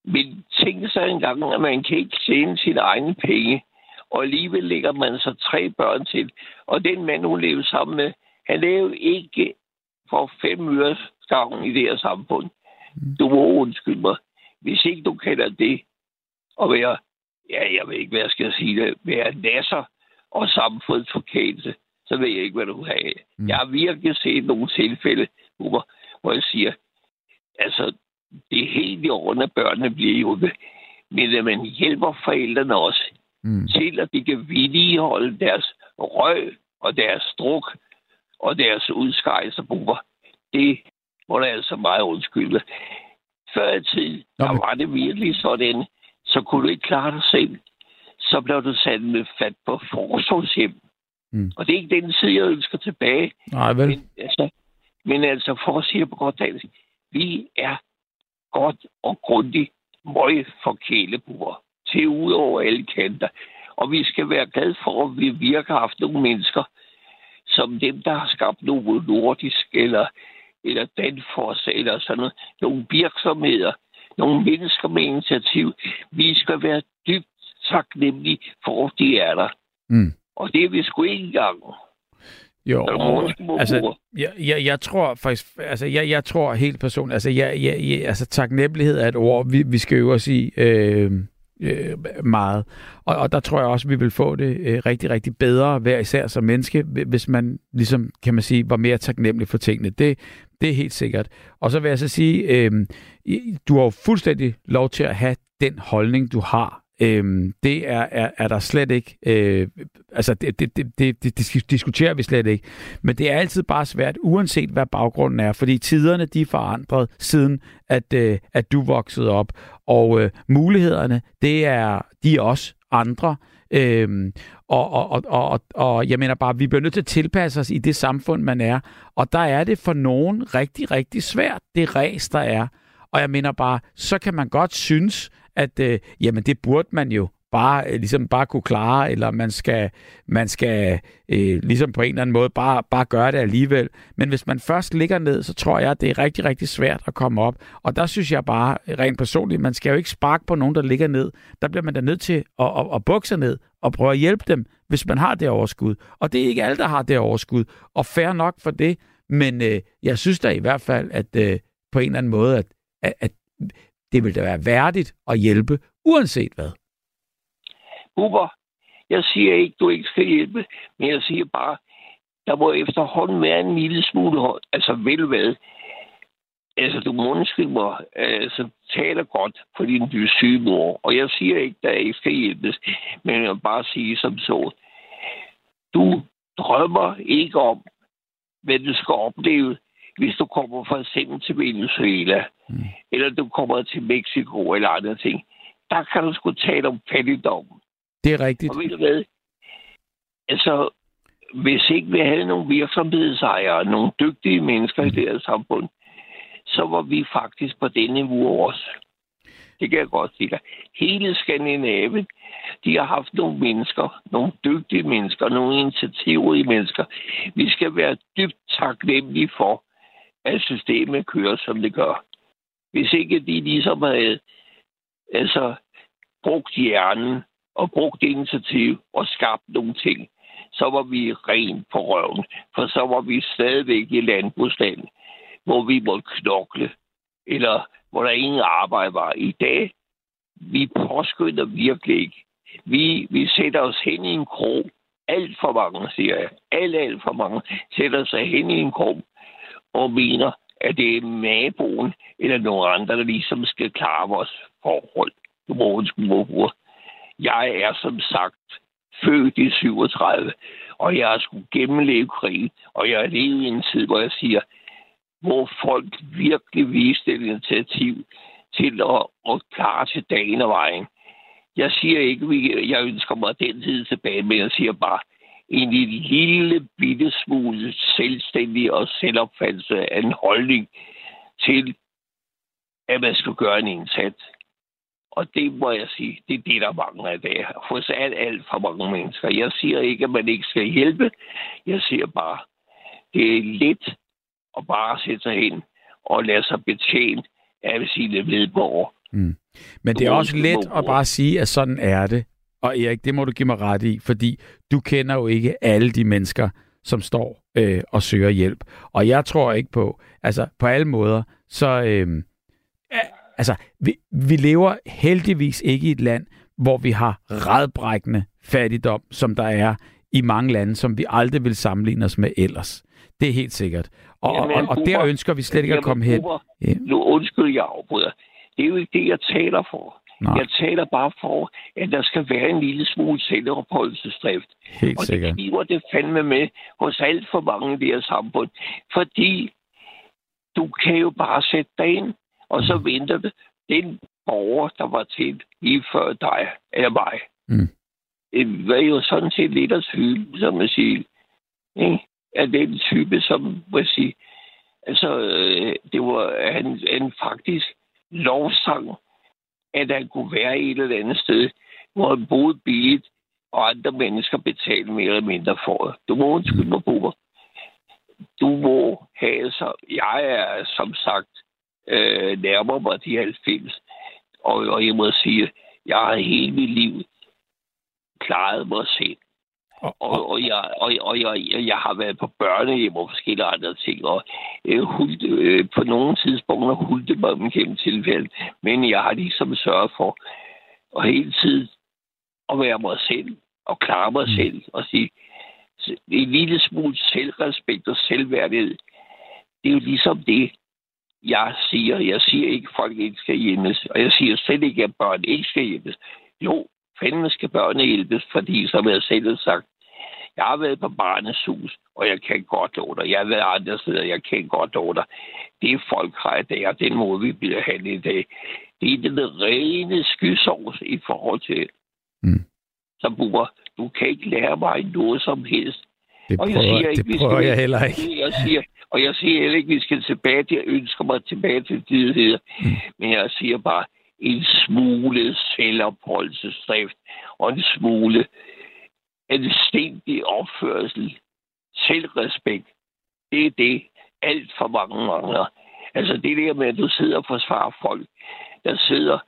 Men tænk sig engang, at man kan ikke tjene sine egne penge, og alligevel lægger man så tre børn til. Og den mand, hun levede sammen med, han levede ikke for fem øre gang i det her samfund. Du må undskylde mig. Hvis ikke du kender det, at være, ja, jeg ved ikke, hvad jeg skal sige det, være nasser og samfundsforkælelse, så ved jeg ikke, hvad du vil have. Mm. Jeg har virkelig set nogle tilfælde, hvor, hvor jeg siger, altså, det er helt i orden, at børnene bliver hjulpet, men at man hjælper forældrene også Mm. til, at de kan vedligeholde deres røg og deres druk og deres udskejelsebuber. Det må der altså meget undskylde. Før i tiden, Nå, der men- var det virkelig sådan, så kunne du ikke klare dig selv. Så blev du sat med fat på forsorgshjem. Mm. Og det er ikke den side, jeg ønsker tilbage. Nej, vel? Men altså, men altså for at sige det på godt dansk, vi er godt og grundigt møg for kælebuer til ud over alle kanter. Og vi skal være glade for, at vi virkelig har haft nogle mennesker, som dem, der har skabt noget nordisk, eller, eller Danfoss, eller sådan noget. Nogle virksomheder, nogle mennesker med initiativ. Vi skal være dybt taknemmelige for, at de er der. Mm. Og det er vi sgu ikke engang. Jo, altså, jeg, jeg, jeg tror faktisk, altså jeg, jeg tror helt personligt, altså, jeg, jeg, jeg, altså taknemmelighed er et ord, vi, vi skal øve os i øh, øh, meget. Og, og der tror jeg også, vi vil få det øh, rigtig, rigtig bedre hver især som menneske, hvis man ligesom, kan man sige, var mere taknemmelig for tingene. Det, det er helt sikkert. Og så vil jeg så sige, øh, du har jo fuldstændig lov til at have den holdning, du har. Øhm, det er, er, er der slet ikke, øh, altså det, det, det, det, det, det diskuterer vi slet ikke. Men det er altid bare svært, uanset hvad baggrunden er, fordi tiderne de er forandret siden, at, øh, at du voksede op, og øh, mulighederne, det er, de er også andre. Øhm, og, og, og, og, og jeg mener bare, vi bliver nødt til at tilpasse os i det samfund, man er. Og der er det for nogen rigtig, rigtig svært, det ræs, der er. Og jeg mener bare, så kan man godt synes, at øh, jamen det burde man jo bare øh, ligesom bare kunne klare, eller man skal, man skal øh, ligesom på en eller anden måde bare, bare gøre det alligevel. Men hvis man først ligger ned, så tror jeg, at det er rigtig, rigtig svært at komme op. Og der synes jeg bare, rent personligt, man skal jo ikke sparke på nogen, der ligger ned. Der bliver man da nødt til at, at, at bukke sig ned og prøve at hjælpe dem, hvis man har det overskud. Og det er ikke alle, der har det overskud. Og fair nok for det. Men øh, jeg synes da i hvert fald, at øh, på en eller anden måde, at, at, at det vil da være værdigt at hjælpe, uanset hvad. Uber, jeg siger ikke, du ikke skal hjælpe, men jeg siger bare, der må efterhånden være en lille smule, hånd, altså vel hvad. Altså, du må undskylde mig, altså, taler godt for din du syge mor, og jeg siger ikke, der ikke skal hjælpes, men jeg vil bare sige som så. Du drømmer ikke om, hvad du skal opleve, hvis du kommer for eksempel til Venezuela, mm. eller du kommer til Mexico eller andre ting. Der kan du sgu tale om fattigdom. Det er rigtigt. Og ved du hvad? Altså, hvis ikke vi havde nogle virksomhedsejere, nogle dygtige mennesker i det her samfund, så var vi faktisk på det niveau også. Det kan jeg godt sige dig. Hele Skandinavien, de har haft nogle mennesker, nogle dygtige mennesker, nogle initiativrige mennesker. Vi skal være dybt taknemmelige for, at systemet kører, som det gør. Hvis ikke de ligesom havde altså, brugt hjernen og brugt initiativ og skabt nogle ting, så var vi rent på røven. For så var vi stadigvæk i landbrugsland, hvor vi måtte knokle, eller hvor der ingen arbejde var. I dag, vi påskynder virkelig ikke. Vi, vi sætter os hen i en krog. Alt for mange, siger jeg. Alt, alt for mange sætter sig hen i en krog og mener, at det er naboen eller nogen andre, der ligesom skal klare vores forhold. Morgens mor. Jeg er som sagt født i 37, og jeg har skulle gennemleve krig, og jeg har levet i en tid, hvor jeg siger, hvor folk virkelig viste et initiativ til at, at klare til dagen og vejen. Jeg siger ikke, at jeg ønsker mig den tid tilbage, men jeg siger bare, en lille bitte smule selvstændig og selvopfattelse af en holdning til, at man skal gøre en indsats. Og det må jeg sige, det er det, der mangler i dag. Hos alt, alt for mange mennesker. Jeg siger ikke, at man ikke skal hjælpe. Jeg siger bare, det er lidt at bare sætte sig hen og lade sig betjene af sine medborgere. Mm. Men det er også let at bare sige, at sådan er det. Og Erik, det må du give mig ret i, fordi du kender jo ikke alle de mennesker, som står øh, og søger hjælp. Og jeg tror ikke på, altså på alle måder, så øh, altså vi, vi lever heldigvis ikke i et land, hvor vi har redbrækkende fattigdom, som der er i mange lande, som vi aldrig vil sammenligne os med ellers. Det er helt sikkert. Og, Jamen, og, og der ønsker vi slet ikke at komme hen. Ja. Nu undskyld, jeg afbryder. Det er jo ikke det, jeg taler for. Nej. Jeg taler bare for, at der skal være en lille smule selvopholdelsesdrift. Helt og sikkert. det giver det fandme med hos alt for mange i det her samfund. Fordi du kan jo bare sætte dig ind, og så Mm. venter det den borger, der var til lige før dig eller mig. Mm. Det var jo sådan set lidt at type, som man siger. Ikke? Af den type, som man siger, altså, øh, det var han, han faktisk lovsang, at der kunne være et eller andet sted, hvor han boede billigt, og andre mennesker betalte mere eller mindre for det. Du må undskylde mig, Bubber. Du må have så... Jeg er som sagt øh, nærmere mig de 90, og, og jeg må sige, jeg har hele mit liv klaret mig selv. Og, Og, og, jeg, og, og jeg, jeg, har været på børnehjem og forskellige andre ting, og øh, hulte, øh, på nogle tidspunkter hulte mig dem gennem tilfælde, men jeg har ligesom sørget for at hele tiden at være mig selv, og klare mig Mm. selv, og sige, en lille smule selvrespekt og selvværdighed, det er jo ligesom det, jeg siger. Jeg siger ikke, at folk ikke skal hjemmes, og jeg siger slet ikke, at børn ikke skal hjemmes. Jo, fandme skal børnene hjælpes, fordi, som jeg selv har sagt, jeg har været på barnets hus, og jeg kan godt love dig. Jeg har været andre steder, jeg kan godt love dig. Det folk har i dag, og den måde, vi bliver handlet i dag, det er den rene skysovs i forhold til, Mm. som bruger, du kan ikke lære mig noget som helst. det og jeg prøver, siger ikke, det prøver skal- jeg heller ikke. [LAUGHS] Jeg siger, og jeg siger heller ikke, at vi skal tilbage til, jeg ønsker mig tilbage til tidligere. Mm. Men jeg siger bare, en smule selvopholdelsesdrift og en smule anstændig opførsel, selvrespekt. Det er det, alt for mange mangler. Altså det der med, at du sidder og forsvarer folk, der sidder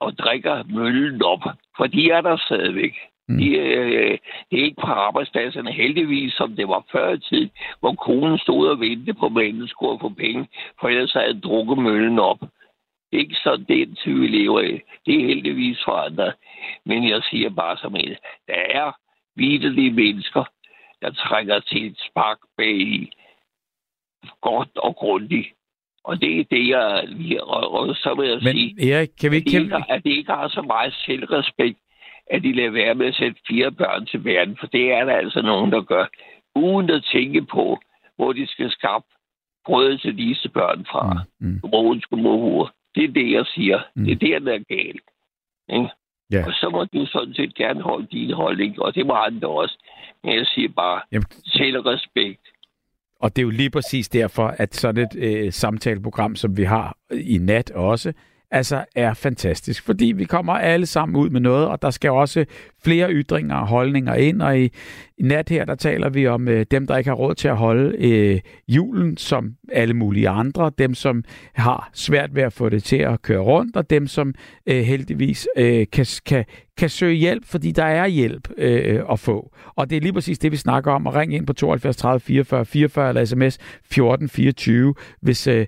og drikker møllen op, for de er der stadigvæk. Mm. De, øh, det er ikke på arbejdspladserne heldigvis, som det var før i tiden, hvor konen stod og ventede på, at manden skulle få penge, for ellers havde han drukket møllen op. Det er ikke sådan, er den tyve, vi lever i. Det er heldigvis forandret. Men jeg siger bare som en, der er videlige mennesker, der trænger til et spark bag i. Godt og grundigt. Og det er det, jeg lige... Og, så vil jeg Men sige, Erik, kan vi at de, ikke... ikke, at de ikke har så meget selvrespekt, at de lader være med at sætte fire børn til verden. For det er der altså nogen, der gør. Uden at tænke på, hvor de skal skaffe brød til disse børn fra. Mm. Mm. Rogens mor. Det er det, jeg siger. Mm. Mm. Det er der, der er galt. Ikke? Ja. Og så må du sådan set gerne holde din holdning, og det må andre også. Men jeg siger bare, Jamen, selvrespekt. Og det er jo lige præcis derfor, at sådan et øh, samtaleprogram, som vi har i nat også, altså er fantastisk. Fordi vi kommer alle sammen ud med noget, og der skal også flere ytringer og holdninger ind, og i, i nat her, der taler vi om øh, dem, der ikke har råd til at holde øh, julen, som alle mulige andre. Dem, som har svært ved at få det til at køre rundt, og dem, som øh, heldigvis øh, kan, kan, kan søge hjælp, fordi der er hjælp øh, at få. Og det er lige præcis det, vi snakker om. Og ring ind på 72 30 44 44 eller sms 14 24, hvis, øh,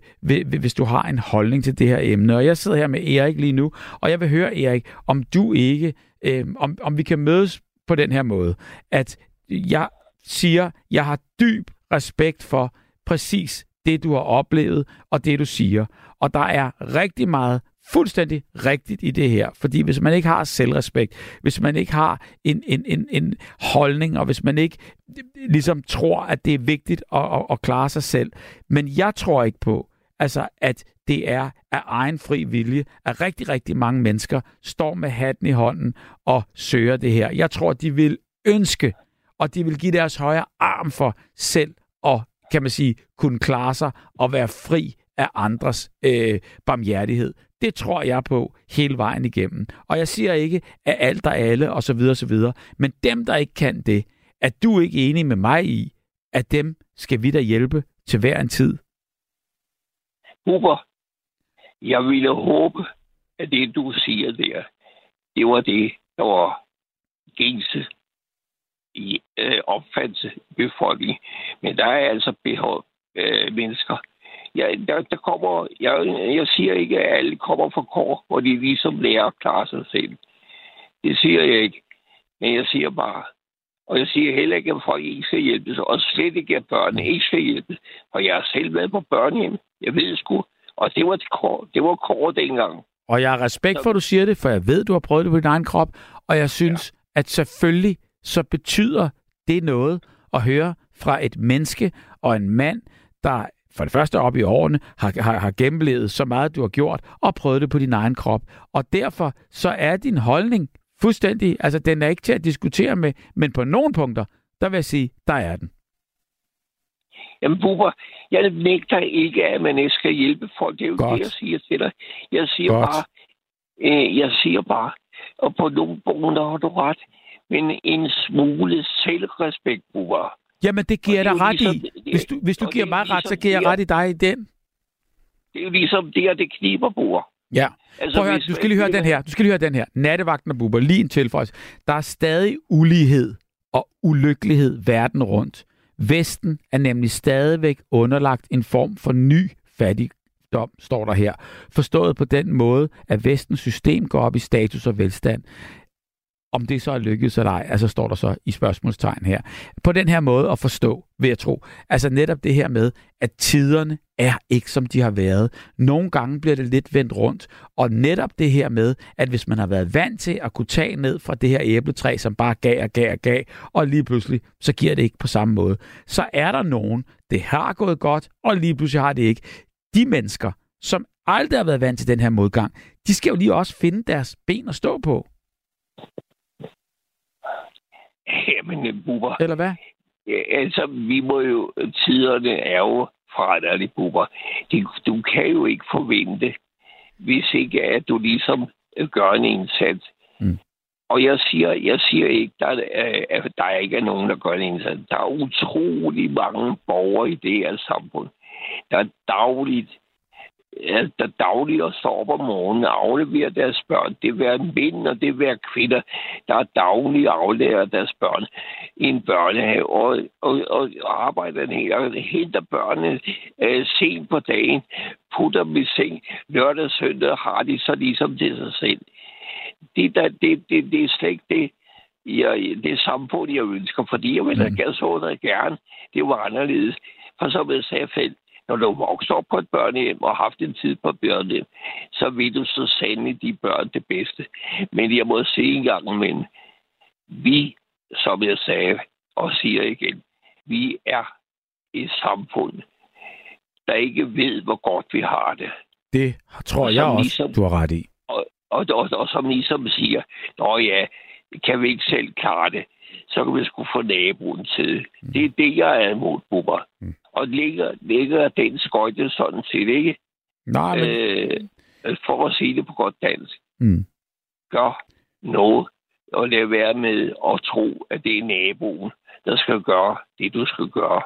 hvis du har en holdning til det her emne. Og jeg sidder her med Erik lige nu, og jeg vil høre, Erik, om du ikke, øh, om, om vi kan mødes på den her måde, at jeg siger, jeg har dyb respekt for præcis det, du har oplevet, og det, du siger. Og der er rigtig meget fuldstændig rigtigt i det her. Fordi hvis man ikke har selvrespekt, hvis man ikke har en, en, en, en holdning, og hvis man ikke ligesom tror, at det er vigtigt at, at, at klare sig selv. Men jeg tror ikke på, altså, at det er af egen fri vilje, at rigtig, rigtig mange mennesker står med hatten i hånden og søger det her. Jeg tror, de vil ønske, og de vil give deres højre arm for selv og kan man sige, kunne klare sig og være fri af andres øh, barmhjertighed. Det tror jeg på hele vejen igennem. Og jeg siger ikke, at alt der alle, og så videre, så videre. Men dem, der ikke kan det, er du ikke enig med mig i, at dem skal vi da hjælpe til hver en tid? Uber, jeg ville håbe, at det, du siger der, det var det, der var gængse øh, opfattelse befolkningen. Men der er altså behov øh, mennesker. Jeg, der, der kommer, jeg, jeg siger ikke, at alle kommer fra kår, hvor de ligesom lærer at klare sig selv. Det siger jeg ikke. Men jeg siger bare, og jeg siger heller ikke, at folk ikke skal hjælpes, og slet ikke, at børnene ikke skal hjælpes. Og jeg har selv været på børnehjem. Jeg ved sgu. Og det var, kår, det var kår dengang. Og jeg har respekt for, at du siger det, for jeg ved, du har prøvet det på din egen krop. Og jeg synes, ja. at selvfølgelig så betyder det noget at høre fra et menneske og en mand, der for det første op i årene har, har, har gennemlevet så meget, du har gjort, og prøvet det på din egen krop. Og derfor så er din holdning fuldstændig, altså den er ikke til at diskutere med, men på nogle punkter, der vil jeg sige, der er den. Jamen, Bubber, jeg nægter ikke, at man ikke skal hjælpe folk. Det er jo Godt. det, jeg siger til dig. Jeg siger Godt. bare, øh, jeg siger bare, og på nogle punkter har du ret, men en smule selvrespekt, Bubber. Jamen, det giver jeg dig ret ligesom- i. Hvis du, hvis du giver er mig ret, så ligesom giver jeg ret i dig i den. Det er jo ligesom det, at det kniber, Bubber. Ja. Altså, Prøv at høre, hvis du skal lige høre den her. Du skal lige høre den her. Nattevagten og Bubber, lige en tilføjelse. Der er stadig ulighed og ulykkelighed verden rundt. Vesten er nemlig stadigvæk underlagt en form for ny fattigdom, står der her. Forstået på den måde, at vestens system går op i status og velstand. Om det så er lykkedes eller ej, altså står der så i spørgsmålstegn her. På den her måde at forstå, vil jeg tro. Altså netop det her med, at tiderne er ikke som de har været. Nogle gange bliver det lidt vendt rundt, og netop det her med, at hvis man har været vant til at kunne tage ned fra det her æbletræ, som bare gav og gav og gav, og lige pludselig, så giver det ikke på samme måde, så er der nogen, det har gået godt, og lige pludselig har det ikke. De mennesker, som aldrig har været vant til den her modgang, de skal jo lige også finde deres ben at stå på. Jamen, øh, Bubber, Eller hvad? Altså, vi må jo... Tiderne er jo forrætterlige, Bubber. Det, du kan jo ikke forvente, hvis ikke at du ligesom øh, gør en indsats. Mm. Og jeg siger, jeg siger ikke, der, er, at der ikke er nogen, der gør en indsats. Der er utrolig mange borgere i det her samfund, der dagligt der dagligt og står op om morgenen og afleverer deres børn. Det vil være mænd, og det vil være kvinder, der dagligt afleverer deres børn i en børnehave og, og, og arbejder her og henter børnene øh, sent på dagen, putter dem i seng, lørdag og søndag har de så ligesom til sig selv. Det, der, det, det, det er slet ikke det, jeg, det samfund, jeg ønsker, fordi jeg vil da Mm. så det gerne. Det var anderledes. For som jeg sagde selv, når du vokser op på et børnehjem og har haft en tid på et børnehjem, så vil du så sande de børn det bedste. Men jeg må sige en gang, men vi, som jeg sagde og siger igen, vi er et samfund, der ikke ved, hvor godt vi har det. Det tror Og jeg også, ligesom- du har ret i. Og, og, og, og som ligesom siger, nå ja, kan vi ikke selv klare det, så kan vi sgu få naboen til. Mm. Det er det, jeg er imod, Bubber. Mm. Og ligger, ligger den skøjte sådan set ikke, Nej, men... øh, for at sige det på godt dansk, Mm. gør noget og lade være med at tro, at det er naboen, der skal gøre det, du skal gøre.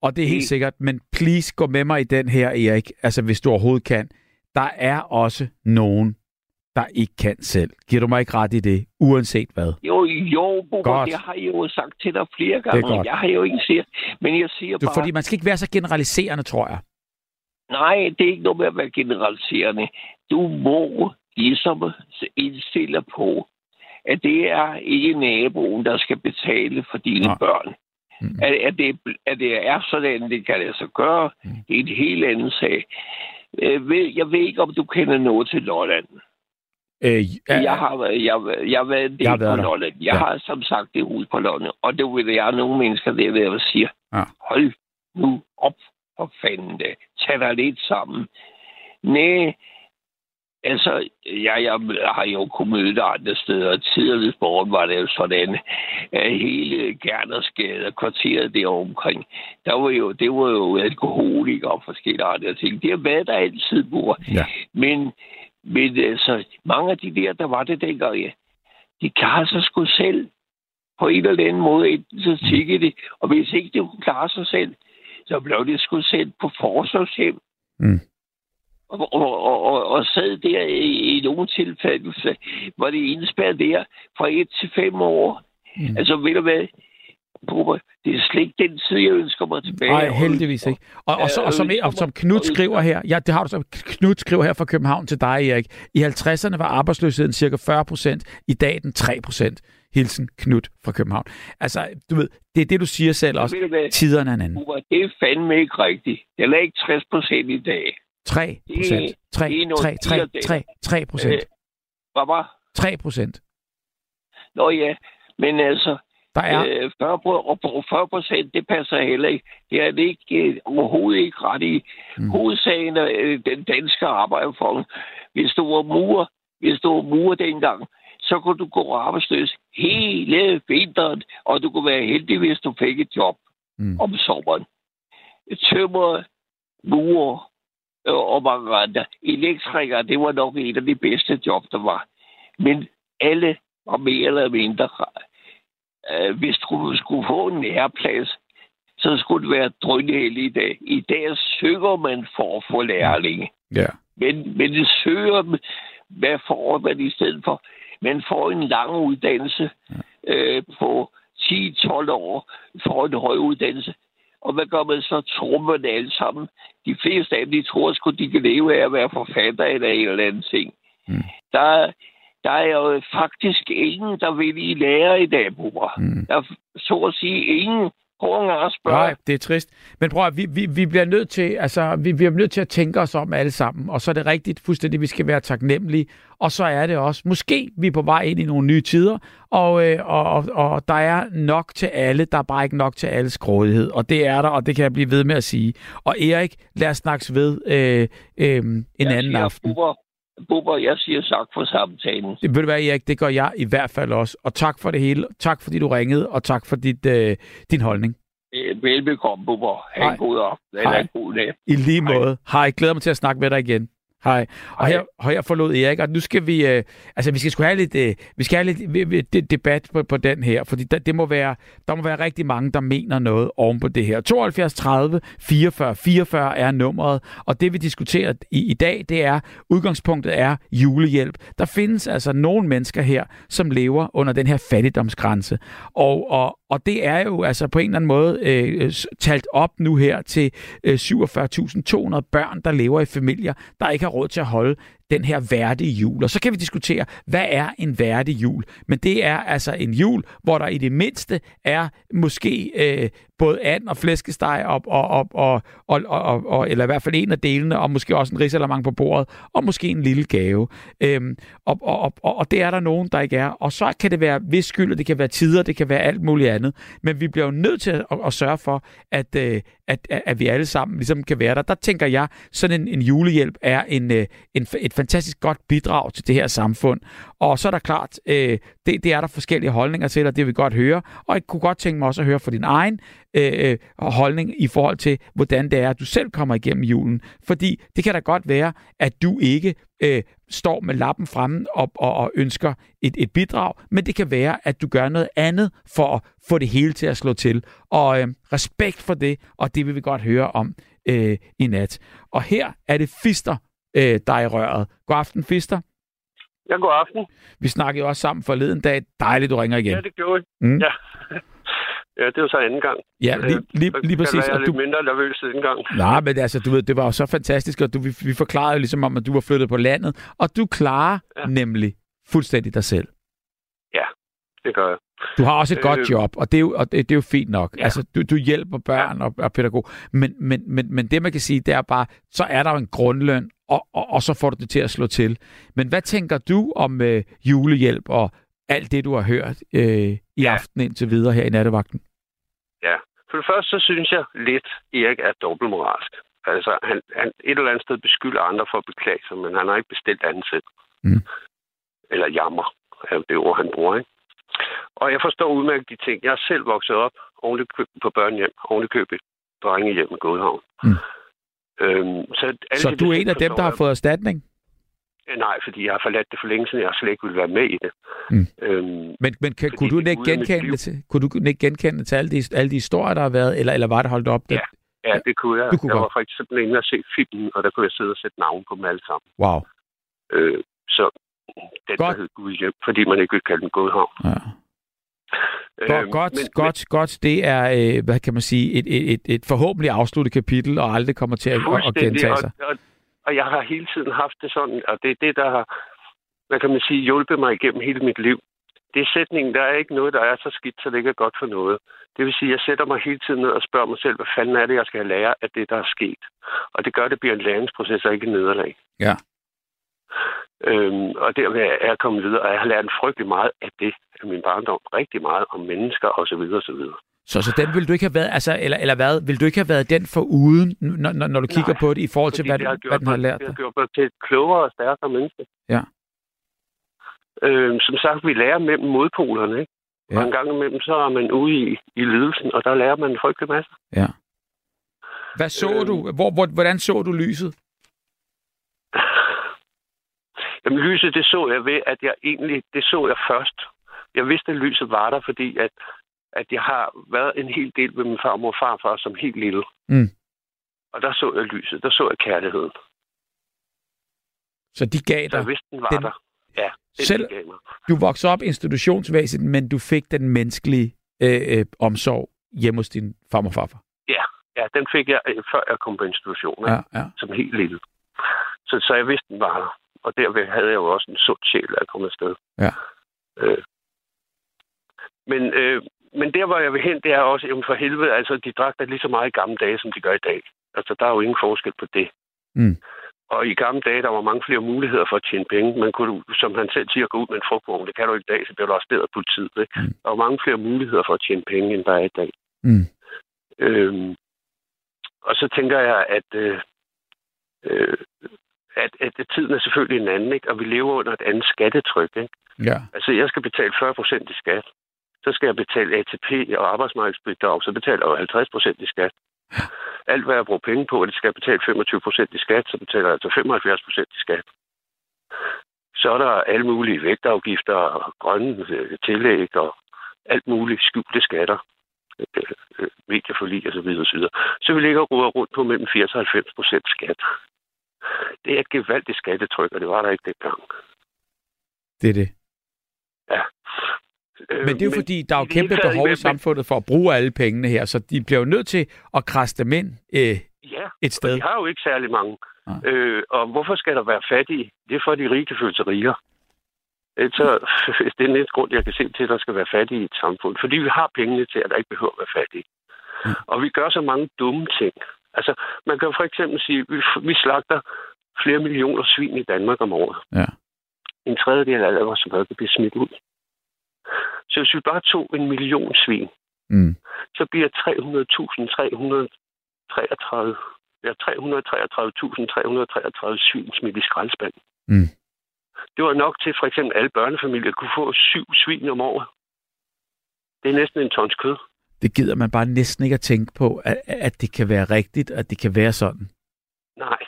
Og det er helt Det- sikkert, men please gå med mig i den her, Erik, altså hvis du overhovedet kan. Der er også nogen, der ikke kan selv. Giver du mig ikke ret i det, uanset hvad? Jo, jo, Godt. det har jeg jo sagt til dig flere er gange. Jeg har jo ikke sagt, men jeg siger Du, bare... fordi man skal ikke være så generaliserende, tror jeg. Nej, det er ikke noget med at være generaliserende. Du må ligesom indstille på, at det er ikke naboen, der skal betale for dine Nej. børn. Mm. At, at, det, at det er sådan, det kan lade sig gøre, Mm. det er en helt anden sag. Øh, ved- Jeg ved ikke, om du kender noget til Lolland. Øh, ja, Jeg har, jeg, jeg har været en del Jeg har været på der. Lolland. Jeg Ja. har som sagt det hus på Lolland. Og det vil jeg nogle mennesker der ved at sige, Ja. hold nu op for fanden da. Tag dig lidt sammen. Næh, altså, jeg, jeg har jo kunnet møde dig andre steder. Tidligere året var det jo sådan, at hele Gernersgade og kvarteret derovre omkring, der var jo, det var jo alkoholikere og forskellige andre ting. Det har været der altid, bror. Ja. Men, men altså, mange af de der, der var det dengang, ja, de klarer sig sgu selv på en eller anden måde. Enten så tiggede de, og hvis ikke de kunne klare sig selv, så blev de sgu sendt på forsorgshjem. Mm. Og, og, og, og, sad der i, i nogle tilfælde, var det indspærret der fra et til fem år. Mm. Altså, ved du hvad? Bubber, det er slet ikke den tid, jeg ønsker mig tilbage. Nej, heldigvis ikke. Og, og, så, og, som, og som Knud skriver her, ja, det har du så, Knud skriver her fra København til dig, Erik. I 50'erne var arbejdsløsheden cirka 40 procent, i dag den 3 procent. Hilsen Knud fra København. Altså, du ved, det er det, du siger selv også. Ved? Tiderne er en anden. Det er fandme ikke rigtigt. Den er ikke 60 procent i dag. 3 procent. 3, det er noget 3, 3, dyrt, 3, 3 procent. Øh, Hvad var? 3 procent. Nå ja, men altså, Der er, øh, 40, pro- og 40 procent, det passer heller ikke. Det er det ikke, øh, overhovedet ikke ret i. Mm. Hovedsagen er øh, den danske arbejderfolk. Hvis du var murer, hvis du var murer dengang, så kunne du gå arbejdsløs hele vinteren, og du kunne være heldig, hvis du fik et job Mm. om sommeren. Tømmer, murer øh, og mange andre. Elektrikere, det var nok et af de bedste job, der var. Men alle var mere eller mindre. Øh, hvis du skulle få en læreplads, så skulle det være drønhældig i dag. I dag søger man for at få lærlinge. ja. Men, men det søger, hvad får man i stedet for? Man får en lang uddannelse øh, på 10-12 år, får en høj uddannelse. Og hvad gør man så? Man det alle sammen? De fleste af dem, de tror sgu, de kan leve af at være forfatter eller en eller anden ting. Mm. Der, der er jo faktisk ingen, der vil i lære i dag, bror. Mm. Der er så at sige ingen. Nej, det er trist. Men prøv at, vi, vi, vi bliver nødt til, altså, vi, vi er nødt til at tænke os om alle sammen, og så er det rigtigt fuldstændig, vi skal være taknemmelige, og så er det også, måske vi er på vej ind i nogle nye tider, og, øh, og, og, og der er nok til alle, der er bare ikke nok til alles grådighed, og det er der, og det kan jeg blive ved med at sige. Og Erik, lad os snakkes ved øh, øh, en jeg anden aften. Bubber, Bubber, jeg siger tak for samtalen. Det, ved du hvad, Erik, det gør jeg i hvert fald også, og tak for det hele, tak fordi du ringede, og tak for dit, øh, din holdning. Velbekomme, Bubber. Ha' Hej. en god aften. Hej. god dag. I lige Hej. måde. Hej, glæder mig til at snakke med dig igen. Hej. Og her, og her forlod Erik, og nu skal vi, øh, altså vi skal sgu have lidt, øh, vi skal have lidt det- debat på, på den her, fordi der, det må være, der må være rigtig mange, der mener noget oven på det her. 72 30 44 44 er nummeret, og det vi diskuterer i, i dag, det er, udgangspunktet er julehjælp. Der findes altså nogle mennesker her, som lever under den her fattigdomsgrænse, og, og, og det er jo altså på en eller anden måde øh, talt op nu her til øh, 47.200 børn, der lever i familier, der ikke har råd til at holde den her værdige jul. Og så kan vi diskutere, hvad er en værdig jul? Men det er altså en jul, hvor der i det mindste er måske øh, både and og flæskesteg og, og, og, og, og, og, og, eller i hvert fald en af delene, og måske også en risalamang på bordet, og måske en lille gave. Øhm, og, og, og, og, og det er der nogen, der ikke er. Og så kan det være vis skyld, og det kan være tider, det kan være alt muligt andet. Men vi bliver jo nødt til at, at sørge for, at, øh, at, at vi alle sammen ligesom kan være der. Der tænker jeg, sådan en, en julehjælp er en, øh, en, et fantastisk godt bidrag til det her samfund. Og så er der klart, øh, det, det er der forskellige holdninger til, og det vil vi godt høre. Og jeg kunne godt tænke mig også at høre fra din egen øh, øh, holdning i forhold til, hvordan det er, at du selv kommer igennem julen. Fordi det kan da godt være, at du ikke øh, står med lappen fremme og, og, og ønsker et, et bidrag, men det kan være, at du gør noget andet for at få det hele til at slå til. Og øh, respekt for det, og det vil vi godt høre om øh, i nat. Og her er det Fister, øh, der er i røret. God aften, Fister. Ja, god aften. Vi snakkede jo også sammen forleden dag. Dejligt, du ringer igen. Ja, det gjorde jeg. Mm. Ja. [LAUGHS] ja, det var så anden gang. Ja, lige, lige, Så lige præcis. Jeg Og være du, lidt mindre nervøs den gang. [LAUGHS] nej, men altså, du ved, det var jo så fantastisk, og du, vi, vi forklarede jo ligesom om, at du var flyttet på landet, og du klarer ja. Ja. nemlig fuldstændig dig selv. Det gør jeg. Du har også et godt Øh, job, og det er jo, og det, det er jo fint nok. Ja. Ja. Altså, du, du hjælper børn og, og pædagog. Men, men, men, men det, man kan sige, det er bare, så er der jo en grundløn, og, og, og så får du det til at slå til. Men hvad tænker du om øh, julehjælp og alt det, du har hørt øh, i ja. Aften indtil videre her i nattevagten? Ja. For det første, så synes jeg lidt, Erik er dobbeltmoralsk. Altså, han, han et eller andet sted beskylder andre for at beklage sig, men han har ikke bestilt selv. Mm. Eller jammer, er det ord, han bruger, ikke? Og jeg forstår udmærket de ting. Jeg er selv vokset op oven på børnehjem, oven i købet drengehjem i Godhavn. Mm. Øhm, så alle Så de du er en af dem, der har fået erstatning? Nej, fordi jeg har forladt det for længe siden. Jeg slet ikke ville være med i det. Mm. Øhm, Men, men kan, kunne du ikke genkende til, kunne du ikke genkende til alle de, alle de historier, der har været, eller, eller var det holdt op? Ja. ja, det kunne jeg. Du kunne jeg godt. var faktisk simpelthen inde og se filmen, og der kunne jeg sidde og sætte navn på dem alle sammen. Wow. Øh, så den, Godt. der hed Gud hjem, fordi man ikke vil kalde den Godhavn. Ja. Godt, godt, men, godt, godt. Det er, øh, hvad kan man sige, et, et, et, et forhåbentlig afsluttet kapitel, og aldrig kommer til at, at gentage sig. Og, og, og jeg har hele tiden haft det sådan, og det er det, der har, hvad kan man sige, hjulpet mig igennem hele mit liv. Det er sætningen, der er ikke noget, der er så skidt, så det ikke er godt for noget. Det vil sige, at jeg sætter mig hele tiden ned og spørger mig selv, hvad fanden er det, jeg skal lære af det, der er sket. Og det gør, at det bliver en læringsproces og ikke en nederlag. Ja. Øhm, og derved er jeg kommet videre, og jeg har lært frygtelig meget af det, af min barndom. Rigtig meget om mennesker osv. osv. Så, så den ville du ikke have været, altså, eller, eller hvad, vil du ikke have været den for uden, når, når, når du kigger Nej, på det, i forhold til, hvad, gjort hvad den har lært Det har dig? gjort mig til et klogere og stærkere menneske. Ja. Øhm, som sagt, vi lærer mellem modpolerne, ikke? Ja. Og en gang imellem, så er man ude i, i lidelsen, og der lærer man en frygtelig masse. Ja. Hvad så Øhm. du? Hvor, hvor, hvordan så du lyset? Jamen, lyset, det så jeg ved, at jeg egentlig, det så jeg først. Jeg vidste, at lyset var der, fordi at, at jeg har været en hel del med min farmor og farfar som helt lille. Mm. Og der så jeg lyset, der så jeg kærligheden. Så de gav Så jeg dig. vidste, den var den- der. Ja, det Selv- gav mig. Du voksede op i institutionsvæsen, men du fik den menneskelige øh, øh, omsorg hjemme hos din farmor og farfar. Ja, den fik jeg, øh, før jeg kom på institution, ikke? Ja, ja. som helt lille. Så, så jeg vidste, den var der. Og derved havde jeg jo også en sund sjæl, at jeg kom afsted. Ja. Øh. Men, øh, men der, hvor jeg vil hen, det er også, jamen for helvede, altså, de drak da lige så meget i gamle dage, som de gør i dag. Altså, der er jo ingen forskel på det. Mm. Og i gamle dage, der var mange flere muligheder for at tjene penge. Man kunne, som han selv siger, gå ud med en frugtvogn. Det kan du ikke i dag, så bliver du arresteret af politiet. Ikke? Mm. Der var mange flere muligheder for at tjene penge, end der er i dag. Mm. Øhm, og så tænker jeg, at, øh, øh, at, at, tiden er selvfølgelig en anden, ikke? og vi lever under et andet skattetryk. Ikke? Ja. Altså, jeg skal betale 40 procent i skat. Så skal jeg betale ATP og arbejdsmarkedsbidrag, så betaler jeg jo 50 procent i skat. Alt, hvad jeg bruger penge på, det skal jeg betale 25 procent i skat, så betaler jeg altså 75 procent i skat. Så er der alle mulige vægtafgifter og grønne øh, tillæg og alt muligt skjulte skatter øh, øh, medieforlig og så videre, og så videre. Så vi ligger og ruder rundt på mellem 80 og 90 procent skat. Det er et gevaldigt skattetryk, og det var der ikke dengang. Det er det. Ja. Øh, Men det er jo fordi, der er jo kæmpe behov i samfundet for at bruge alle pengene her, så de bliver jo nødt til at krasse dem ind øh, Ja, et sted. Vi har jo ikke særlig mange. Nej. Øh, og hvorfor skal der være fattige? Det er for, at de rige kan føle sig rigere. Øh, Så [LAUGHS] det er den eneste grund, jeg kan se til, at der skal være fattige i et samfund. Fordi vi har pengene til, at der ikke behøver at være fattige. Ja. Og vi gør så mange dumme ting. Altså, man kan for eksempel sige, at vi, vi slagter flere millioner svin i Danmark om året. Ja. En tredjedel af alle vores mad kan blive smidt ud. Så hvis vi bare tog en million svin, Mm. så bliver 300.333 ja, 333.333 svin smidt i skraldespanden. Mm. Det var nok til for eksempel alle børnefamilier kunne få syv svin om året. Det er næsten en tons kød. Det gider man bare næsten ikke at tænke på, at, at det kan være rigtigt, at det kan være sådan. Nej.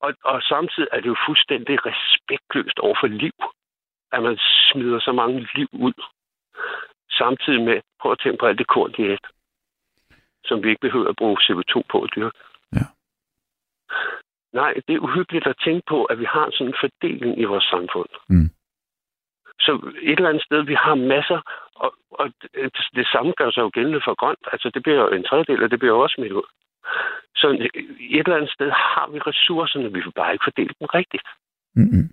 Og, og samtidig er det jo fuldstændig respektløst over for liv, at man smider så mange liv ud. Samtidig med, prøv at tænke på alt det korn, de æter, som vi ikke behøver at bruge CO2 på at dyrke. Ja. Nej, det er uhyggeligt at tænke på, at vi har sådan en fordeling i vores samfund. Mm. Så et eller andet sted, vi har masser, og, og det, det samme gør sig jo gældende for grønt. Altså, det bliver jo en tredjedel, og det bliver jo også smidt ud. Så et eller andet sted har vi ressourcerne, vi vil bare ikke fordele dem rigtigt. Mm-hmm.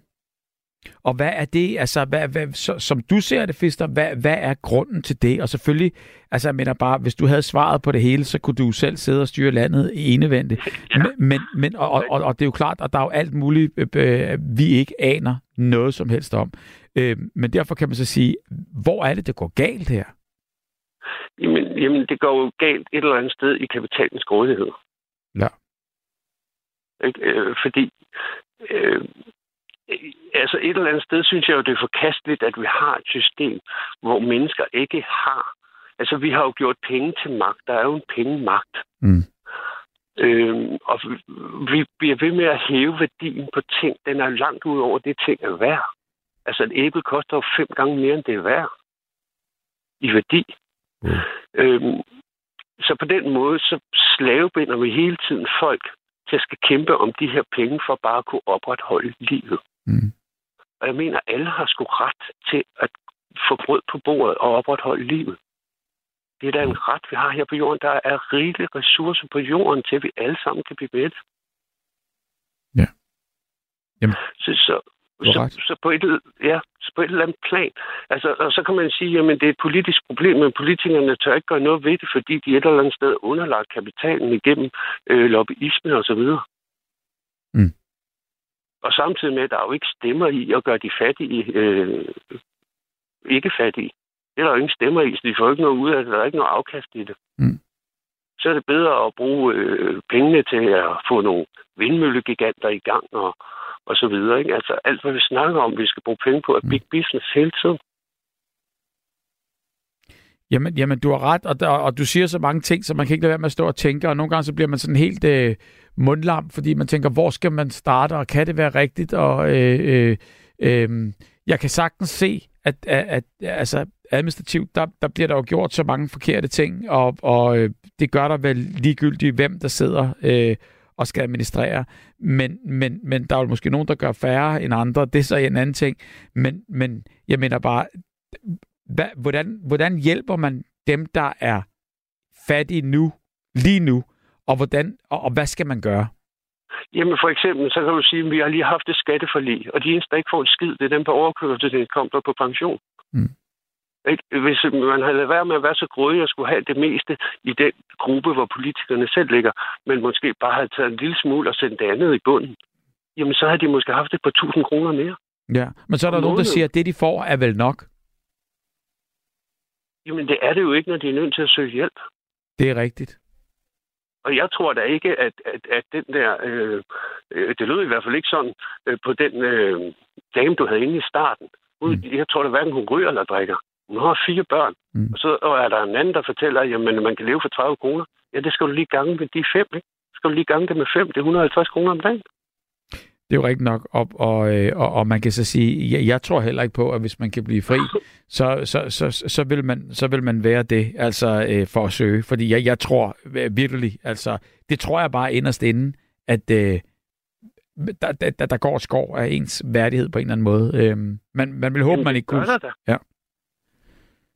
Og hvad er det, altså, hvad, hvad, så, som du ser det, Fister, hvad, hvad er grunden til det? Og selvfølgelig, altså jeg mener bare, hvis du havde svaret på det hele, så kunne du selv sidde og styre landet enevendigt. Ja. Men, men, men og, og, og det er jo klart, at der er jo alt muligt, øh, øh, vi ikke aner noget som helst om. Øh, men derfor kan man så sige, hvor er det, det går galt her? Jamen, jamen, det går jo galt et eller andet sted i kapitalens grådighed. Ja. Ikke? Øh, fordi øh, altså et eller andet sted synes jeg jo, det er forkasteligt, at vi har et system, hvor mennesker ikke har. Altså, vi har jo gjort penge til magt. Der er jo en pengemagt. Mm. Øhm, og vi- vi bliver ved med at hæve værdien på ting. Den er langt ud over det, ting er værd. Altså, et æble koster jo fem gange mere, end det er værd i værdi. Mm. Øhm, så på den måde, så slavebinder vi hele tiden folk til at skal kæmpe om de her penge for bare at kunne opretholde livet. Mm. Og jeg mener, alle har sgu ret til at få brød på bordet og opretholde livet. Det er da en ret, vi har her på jorden. Der er rigelige ressourcer på jorden til, at vi alle sammen kan blive ved. Ja. Jamen, så, så, så, så, på et, ja, så på et eller andet plan. Altså, og så kan man sige, at det er et politisk problem, men politikerne tør ikke gøre noget ved det, fordi de et eller andet sted er underlagt kapitalen igennem øh, lobbyisme og så videre. Mm. Og samtidig med, at der er jo ikke stemmer i at gøre de fattige øh, ikke fattige. Det er der jo ingen stemmer i, så de får ikke noget ud af det. Der er ikke noget afkast i det. Mm. Så er det bedre at bruge øh, pengene til at få nogle vindmøllegiganter i gang og, og så videre. Ikke? Altså alt, hvad vi snakker om, vi skal bruge penge på, er big business hele tiden. Jamen, jamen, du har ret, og, der, og du siger så mange ting, så man kan ikke lade være med at stå og tænke, og nogle gange så bliver man sådan helt øh, mundlam, fordi man tænker, hvor skal man starte, og kan det være rigtigt? Og øh, øh, øh, jeg kan sagtens se, at, at, at altså, administrativt, der, der bliver der jo gjort så mange forkerte ting, og, og øh, det gør der vel ligegyldigt, hvem der sidder øh, og skal administrere. Men, men, men der er jo måske nogen, der gør færre end andre. Det er så en anden ting. Men, men jeg mener bare, hvad, hvordan, hvordan hjælper man dem, der er fattige nu, lige nu, og, hvordan, og, og hvad skal man gøre? Jamen for eksempel, så kan du sige, at vi har lige haft et skatteforlig, og de eneste, der ikke får en skid, det er dem på overkørselsindkomster på pension. Mm. Ikke? Hvis man havde lavet være med at være så grådig og skulle have det meste i den gruppe, hvor politikerne selv ligger, men måske bare havde taget en lille smule og sendt det andet i bunden, jamen så havde de måske haft et par tusind kroner mere. Ja, men så er der nogen, der siger, at det, de får, er vel nok. Jamen det er det jo ikke, når de er nødt til at søge hjælp. Det er rigtigt. Og jeg tror da ikke, at, at, at den der... Øh, øh, det lød i hvert fald ikke sådan øh, på den øh, dame, du havde inde i starten. Hun, Mm. Jeg tror da hverken hun ryger eller drikker. Hun har fire børn. Mm. Og så og er der en anden, der fortæller, at jamen, man kan leve for 30 kroner. Ja, det skal du lige gange med de fem, ikke? Skal du lige gange det med fem? Det er 150 kroner om dagen. Det er jo rigtigt nok, og, og, øh, og, og man kan så sige, jeg, jeg tror heller ikke på, at hvis man kan blive fri, [LAUGHS] så, så, så, så, vil, man, så vil man være det, altså øh, for at søge. Fordi jeg, jeg tror virkelig, altså, det tror jeg bare inderst inde, at øh, der, der, der går skår af ens værdighed på en eller anden måde. Øh, man, man vil håbe, Jamen, man ikke kunne... Ja.